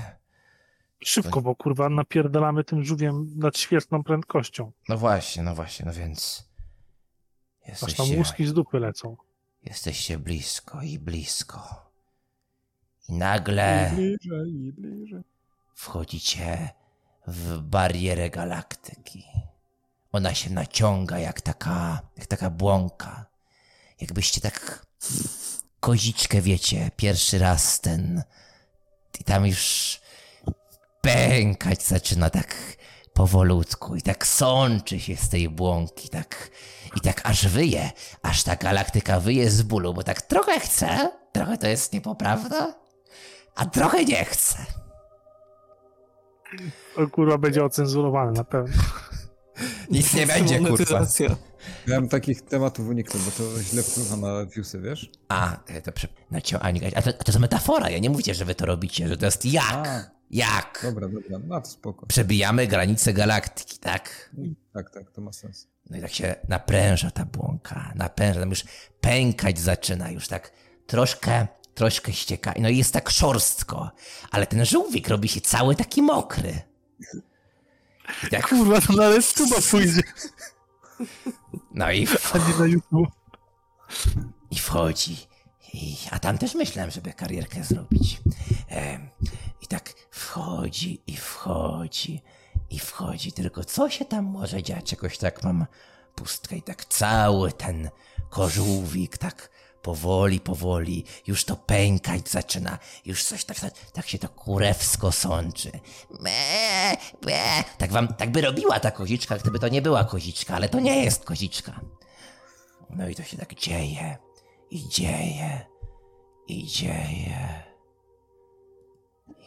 Szybko, bo kurwa napierdalamy tym żółwiem nad świetną prędkością. No właśnie, no właśnie, no więc. Aż tam Jesteście, łuski z dupy lecą. jesteście blisko i blisko. I nagle Bliżej i bliżej. wchodzicie w barierę galaktyki. Ona się naciąga jak taka, jak taka błąka. Jakbyście tak koziczkę, wiecie, pierwszy raz ten i tam już pękać zaczyna tak powolutku i tak sączy się z tej błąki, tak i tak aż wyje, aż ta galaktyka wyje z bólu, bo tak trochę chce, trochę to jest niepoprawne, a trochę nie chce. To kurwa będzie ocenzurowane na pewno. Nic nie będzie, kurwa. Ja bym takich tematów uniknął, bo to źle wpływa na viewsy, wiesz? A, e, to prze... A to, a to jest metafora, ja nie mówicie, że wy to robicie, że to jest jak. A. Jak? Dobra, dobra, no to spoko. Przebijamy granice galaktyki, tak? Tak, tak, to ma sens. No i tak się napręża ta błąka, napręża, tam już pękać zaczyna, już tak troszkę, troszkę ścieka. No i jest tak szorstko, ale ten żółwik robi się cały taki mokry. I tak, Kurwa, to na tuba pójdzie, no i, a nie na YouTube. i wchodzi. I, a tam też myślałem, żeby karierkę zrobić. I tak wchodzi i wchodzi i wchodzi. Tylko co się tam może dziać? Jakoś tak mam pustkę i tak cały ten kożółwik tak powoli, powoli, już to pękać zaczyna, już coś tak, tak się to kurewsko sączy. Me, me. Tak wam, tak by robiła ta koziczka, gdyby to nie była koziczka, ale to nie jest koziczka. No i to się tak dzieje, i dzieje, i dzieje.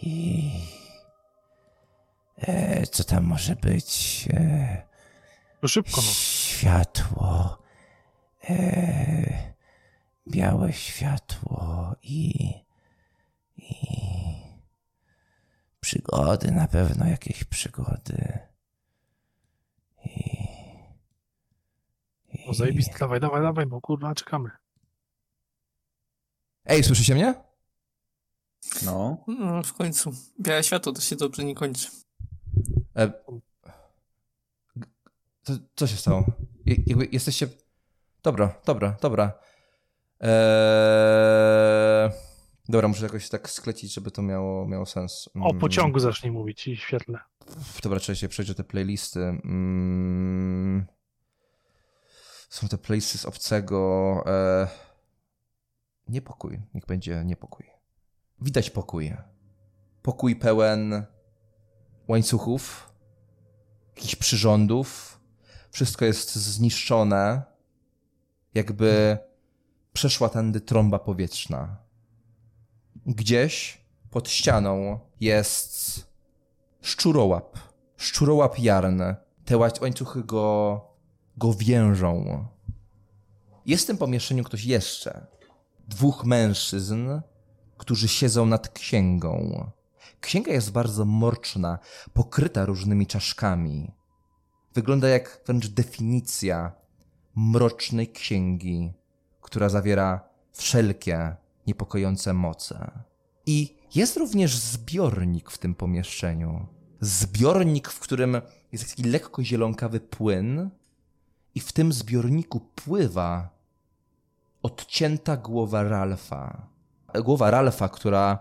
I... E, co tam może być? E, To szybko, no. Światło. E, białe światło i. i. przygody, na pewno jakieś przygody. I. no zajebiste, dawaj, dawaj, dawaj, bo kurwa, czekamy. Ej, słyszycie mnie? No. No, w końcu. Białe światło to się dobrze nie kończy. E, to, co się stało? Je, jakby jesteście... Dobra, dobra, dobra. Eee... Dobra, muszę jakoś tak sklecić, żeby to miało, miało sens. O Mm, pociągu zacznij mówić i świetle. Dobra, trzeba się przejść do te playlisty. Mm. Są te playlisty z obcego. E... Niepokój. Niech będzie niepokój. Widać pokój. Pokój pełen łańcuchów, jakichś przyrządów. Wszystko jest zniszczone. Jakby przeszła tędy trąba powietrzna. Gdzieś pod ścianą jest szczurołap. Szczurołap jarny. Te łań- łańcuchy go, go więżą. Jest w tym pomieszczeniu ktoś jeszcze. Dwóch mężczyzn, którzy siedzą nad księgą. Księga jest bardzo mroczna, pokryta różnymi czaszkami. Wygląda jak wręcz definicja mrocznej księgi, która zawiera wszelkie niepokojące moce. I jest również zbiornik w tym pomieszczeniu. Zbiornik, w którym jest taki lekko zielonkawy płyn, i w tym zbiorniku pływa odcięta głowa Ralfa. Głowa Ralfa, która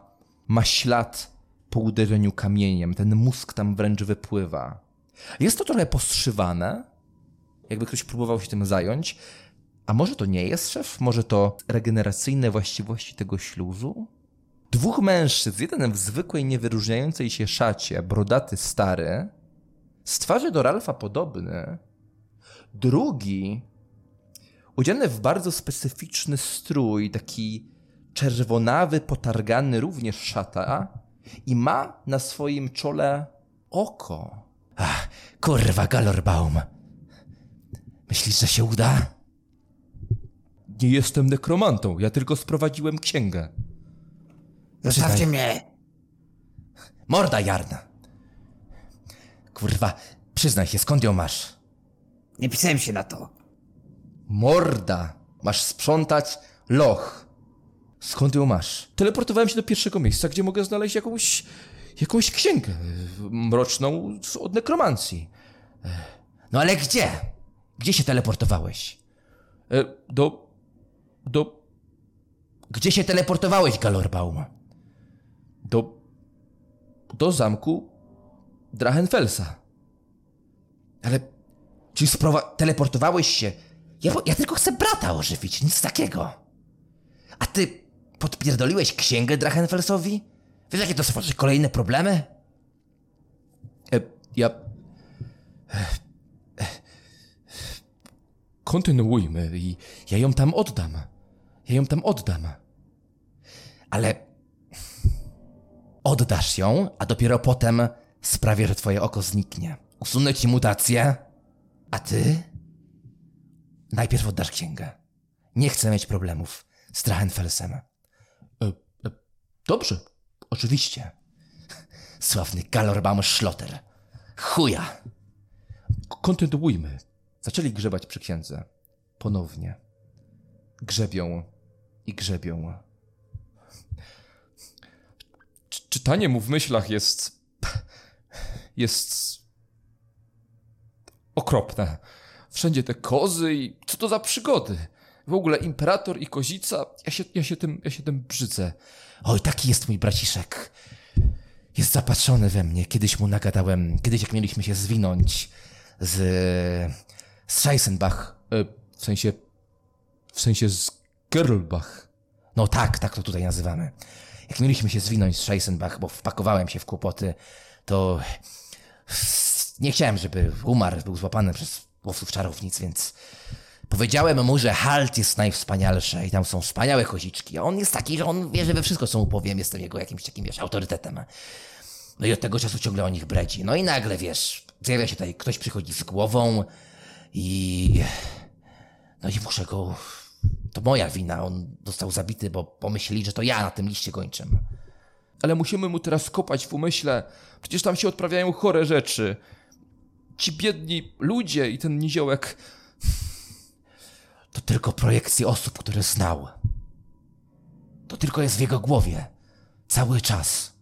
ma ślad po uderzeniu kamieniem. Ten mózg tam wręcz wypływa. Jest to trochę postrzywane, jakby ktoś próbował się tym zająć. A może to nie jest szef? Może to regeneracyjne właściwości tego śluzu? Dwóch mężczyzn, jeden w zwykłej, niewyróżniającej się szacie, brodaty stary, z twarzy do Ralfa podobny, drugi udziany w bardzo specyficzny strój, taki czerwonawy, potargany również szata i ma na swoim czole oko. Ach, kurwa, Galorbaum. Myślisz, że się uda? Nie jestem nekromantą, ja tylko sprowadziłem księgę. Zostawcie mnie! Morda jarna! Kurwa, przyznaj się, skąd ją masz? Nie pisałem się na to. Morda! Masz sprzątać loch. Skąd ją masz? Teleportowałem się do pierwszego miejsca, gdzie mogę znaleźć jakąś, jakąś księgę e, mroczną od nekromancji. No ale gdzie? Gdzie się teleportowałeś? E, Do... do... Gdzie się teleportowałeś, Galorbaum? do... do zamku Drachenfelsa. Ale czy sprowa- teleportowałeś się? Ja, ja tylko chcę brata ożywić, nic takiego. A ty podpierdoliłeś księgę Drachenfelsowi? Wiesz, jakie to stworzy kolejne problemy? E, ja... Kontynuujmy i ja ją tam oddam. Ja ją tam oddam. Ale oddasz ją, a dopiero potem sprawię, że twoje oko zniknie. Usunę ci mutację, a ty najpierw oddasz księgę. Nie chcę mieć problemów z Drachenfelsem. E, e, dobrze, Oczywiście. Sławny Galorbaum Schlotter. Chuja. kontynuujmy. Zaczęli grzebać przy księdze. Ponownie. Grzebią i grzebią. Czy- Czytanie mu w myślach jest. jest. okropne. Wszędzie te kozy i. co to za przygody? W ogóle imperator i kozica. Ja się, ja się, tym, ja się tym brzydzę. Oj, taki jest mój braciszek. Jest zapatrzony we mnie. Kiedyś mu nagadałem, kiedyś jak mieliśmy się zwinąć z, z Scheissenbach. E, w sensie. w sensie z Gerlbach. No tak, tak to tutaj nazywamy. Jak mieliśmy się zwinąć z Scheissenbach, bo wpakowałem się w kłopoty, to nie chciałem, żeby umarł, był złapany przez łowców czarownic, więc powiedziałem mu, że Halt jest najwspanialsze i tam są wspaniałe koziczki. A on jest taki, że on wie, że we wszystko, co mu powiem, jestem jego jakimś takim, wiesz, autorytetem. No i od tego czasu ciągle o nich bredzi. No i nagle, wiesz, pojawia się tutaj, ktoś przychodzi z głową i... No i muszę go... To moja wina, on został zabity, bo pomyśleli, że to ja na tym liście kończę. Ale musimy mu teraz kopać w umyśle. Przecież tam się odprawiają chore rzeczy. Ci biedni ludzie i ten niziołek. To tylko projekcje osób, które znał. To tylko jest w jego głowie. Cały czas.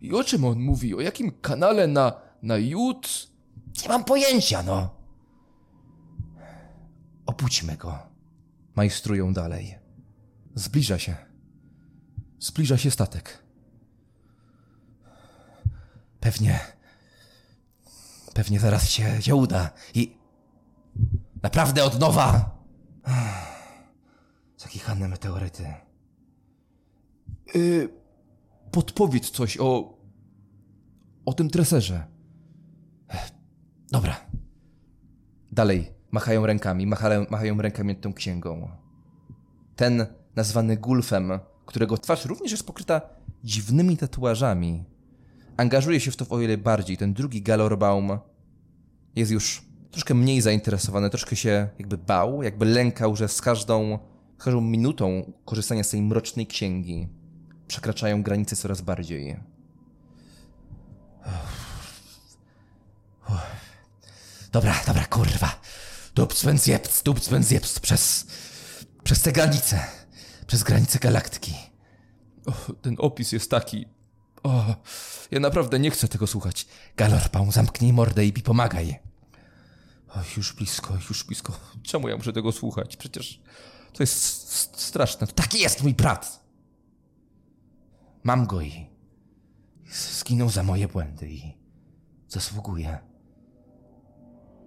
I o czym on mówi? O jakim kanale na, na Jut? Nie mam pojęcia, no. Obudźmy go. Majstrują dalej. Zbliża się. Zbliża się statek. Pewnie. Pewnie zaraz się, się uda. I. Naprawdę od nowa. <sighs> Zakichane meteoryty. Y, podpowiedz coś o. o tym treserze. Dobra. Dalej machają rękami, machają, machają rękami tą księgą. Ten nazwany Gulfem, którego twarz również jest pokryta dziwnymi tatuażami, angażuje się w to o wiele bardziej. Ten drugi Galorbaum jest już troszkę mniej zainteresowany, troszkę się jakby bał, jakby lękał, że z każdą, każdą minutą korzystania z tej mrocznej księgi przekraczają granice coraz bardziej. Dobra, dobra, kurwa. Dupcmen zjebc, dupcmen zjebc przez. przez te granice. Przez granice galaktyki. O, ten opis jest taki. O, ja naprawdę nie chcę tego słuchać. Galorbaum, zamknij mordę i mi pomagaj. O, już blisko, już blisko. Czemu ja muszę tego słuchać? Przecież to jest straszne. Taki jest mój brat. Mam go i zginął za moje błędy i zasługuje.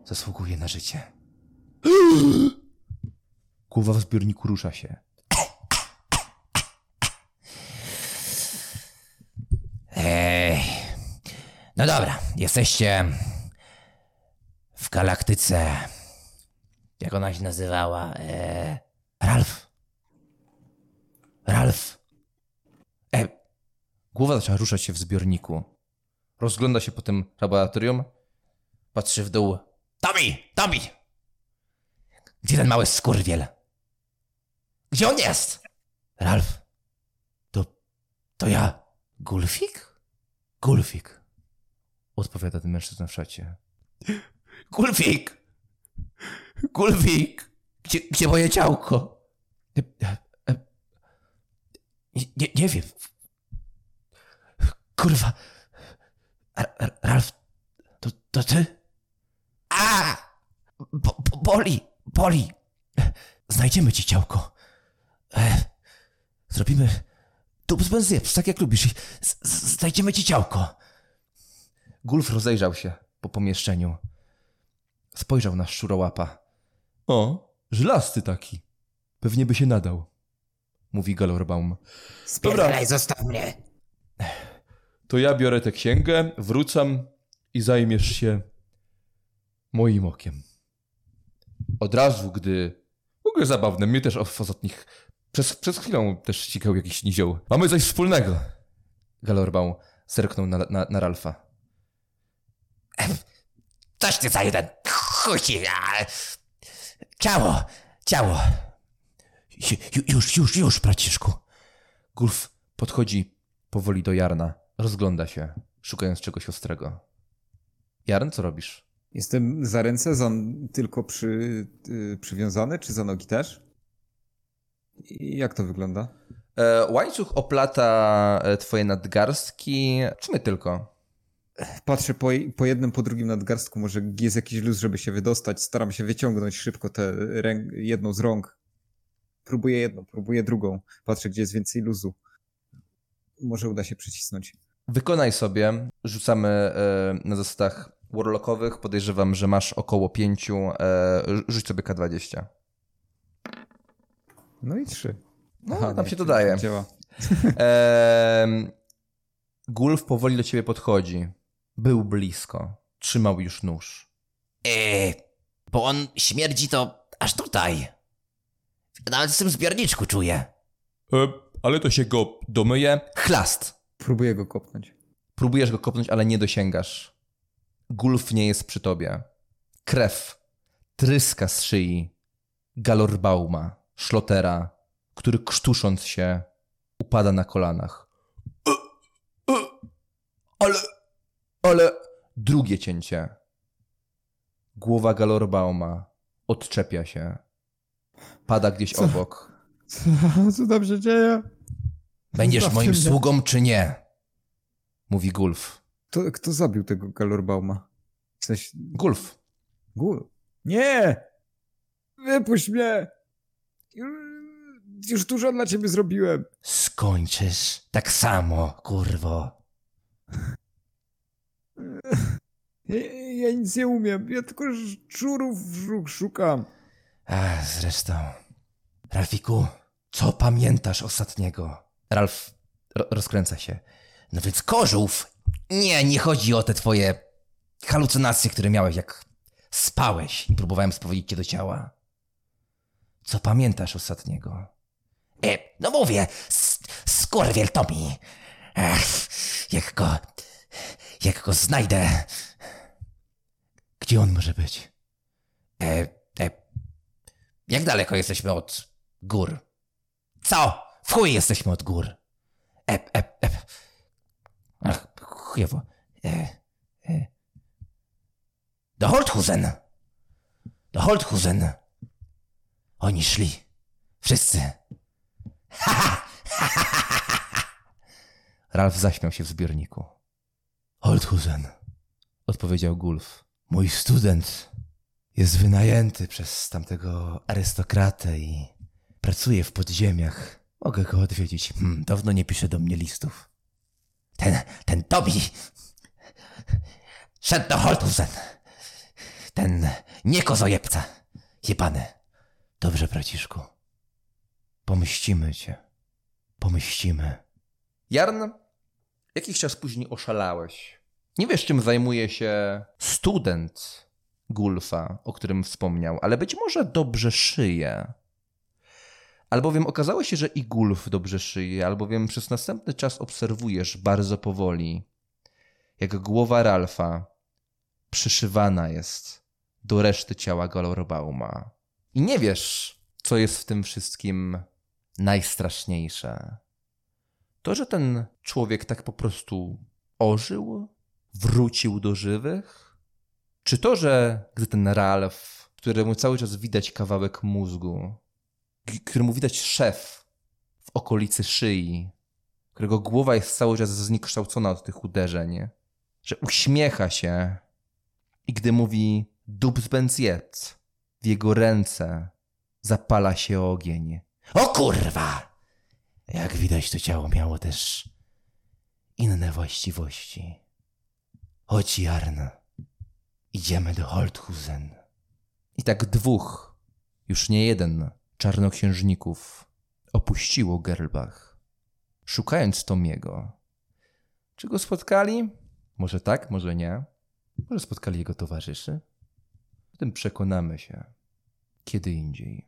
Zasługuje na życie. Głowa w zbiorniku rusza się. Ej. No dobra, jesteście w galaktyce. Jak ona się nazywała? E, Ralf. Ralf. E, głowa zaczęła ruszać się w zbiorniku. Rozgląda się po tym laboratorium. Patrzy w dół. Tommy! Tommy! Gdzie ten mały skurwiel? Gdzie on jest? Ralf. To... to ja. Gulfik? Gulfik. Odpowiada ten mężczyzna w szacie. Gulfik! Gulfik! Gdzie, gdzie moje ciałko? E, e, Nie, nie, nie wiem. Kurwa. Ralf, to, to ty? A! Bo, bo, boli, boli. Znajdziemy ci ciałko. E, zrobimy tup z benzypс, tak jak lubisz. Znajdziemy ci ciałko. Gulf rozejrzał się po pomieszczeniu. Spojrzał na szczurołapa. O, żelasty taki. Pewnie by się nadał. Mówi Galorbaum. Spierdalaj, zostaw mnie. To ja biorę tę księgę, wrócam i zajmiesz się moim okiem. Od razu, gdy... W ogóle zabawne, mnie też w ostatnich... Przez, przez chwilę też ścigał jakiś nizioł. Mamy coś wspólnego. Galorbaum zerknął na, na, na Ralfa. Coś ty za jeden. Chuj ci, a... Ciało, ciało. Ju- Już, już, już, braciszku. Gulf podchodzi powoli do Jarna. Rozgląda się, szukając czegoś ostrego. Jarn, co robisz? Jestem za ręce za, tylko przy, y, przywiązany, czy za nogi też? I jak to wygląda? E, łańcuch oplata e, twoje nadgarstki. Czy my tylko? Patrzę po, po jednym, po drugim nadgarstku, może jest jakiś luz, żeby się wydostać. Staram się wyciągnąć szybko tę jedną z rąk. Próbuję jedną, próbuję drugą. Patrzę, gdzie jest więcej luzu. Może uda się przycisnąć. Wykonaj sobie. Rzucamy e, na zasadach warlockowych. Podejrzewam, że masz około pięciu. E, rzuć sobie K20. No i trzy. No, tam się czyli dodaje. tak Działa. <laughs> Ehm, Gulf powoli do ciebie podchodzi. Był blisko. Trzymał już nóż. E, bo on śmierdzi to aż tutaj. Nawet w tym zbiorniczku czuję. E, ale to się go domyje. Chlast. Próbuję go kopnąć. Próbujesz go kopnąć, ale nie dosięgasz. Gulf nie jest przy tobie. Krew tryska z szyi Galorbauma, szlotera, który krztusząc się upada na kolanach. E, e, Ale, ale... Drugie cięcie. Głowa Galorbauma odczepia się. Pada gdzieś Co? obok. Co, co tam się dzieje? Będziesz moim mnie. sługą czy nie? Mówi Gulf. To, kto zabił tego Galorbauma? W sensie... Gulf. Gul. Nie! Wypuść mnie! Już- dużo dla ciebie zrobiłem. Skończysz tak samo, kurwo. Ja, ja nic nie umiem. Ja tylko szczurów szukam. A, zresztą. Rafiku, co pamiętasz ostatniego? Ralf ro- rozkręca się. No więc kożów. Nie, nie chodzi o te twoje halucynacje, które miałeś, jak spałeś i próbowałem sprowadzić cię do ciała. Co pamiętasz ostatniego? E, no mówię, skurwiel Tomi. Ech, jak go, jak go znajdę. Gdzie on może być? E, e, jak daleko jesteśmy od gór? Co? W chuj jesteśmy od gór. Ep, ep, ep. Ach, chujowo. E, e. Do Holthusen. Do Holthusen. Oni szli. Wszyscy. <laughs> Ralf zaśmiał się w zbiorniku. Holthusen. Odpowiedział Gulf. Mój student jest wynajęty przez tamtego arystokratę i pracuje w podziemiach. Mogę go odwiedzić. Hmm, dawno nie pisze do mnie listów. Ten, ten Tobi szedł do Holthusen. Ten niekozojebca. Jebany. Dobrze, braciszku. Pomyścimy cię. Pomyścimy. Jarn, jakiś czas później oszalałeś. Nie wiesz, czym zajmuje się student Gulfa, o którym wspomniał, ale być może dobrze szyje. Albowiem okazało się, że i Gulf dobrze szyje, albowiem przez następny czas obserwujesz bardzo powoli, jak głowa Ralfa przyszywana jest do reszty ciała Galorbauma. I nie wiesz, co jest w tym wszystkim najstraszniejsze. To, że ten człowiek tak po prostu ożył, wrócił do żywych? Czy to, że gdy ten Ralf, któremu cały czas widać kawałek mózgu, któremu widać szef w okolicy szyi, którego głowa jest cały czas zniekształcona od tych uderzeń, że uśmiecha się i gdy mówi Dubsbenziet, w jego ręce zapala się ogień. O kurwa! Jak widać, to ciało miało też inne właściwości. Chodź, Jarn. Idziemy do Holthusen. I tak dwóch, już nie jeden, czarnoksiężników opuściło Gerlbach, szukając Tomiego. Czy go spotkali? Może tak, może nie. Może spotkali jego towarzyszy? O tym przekonamy się kiedy indziej.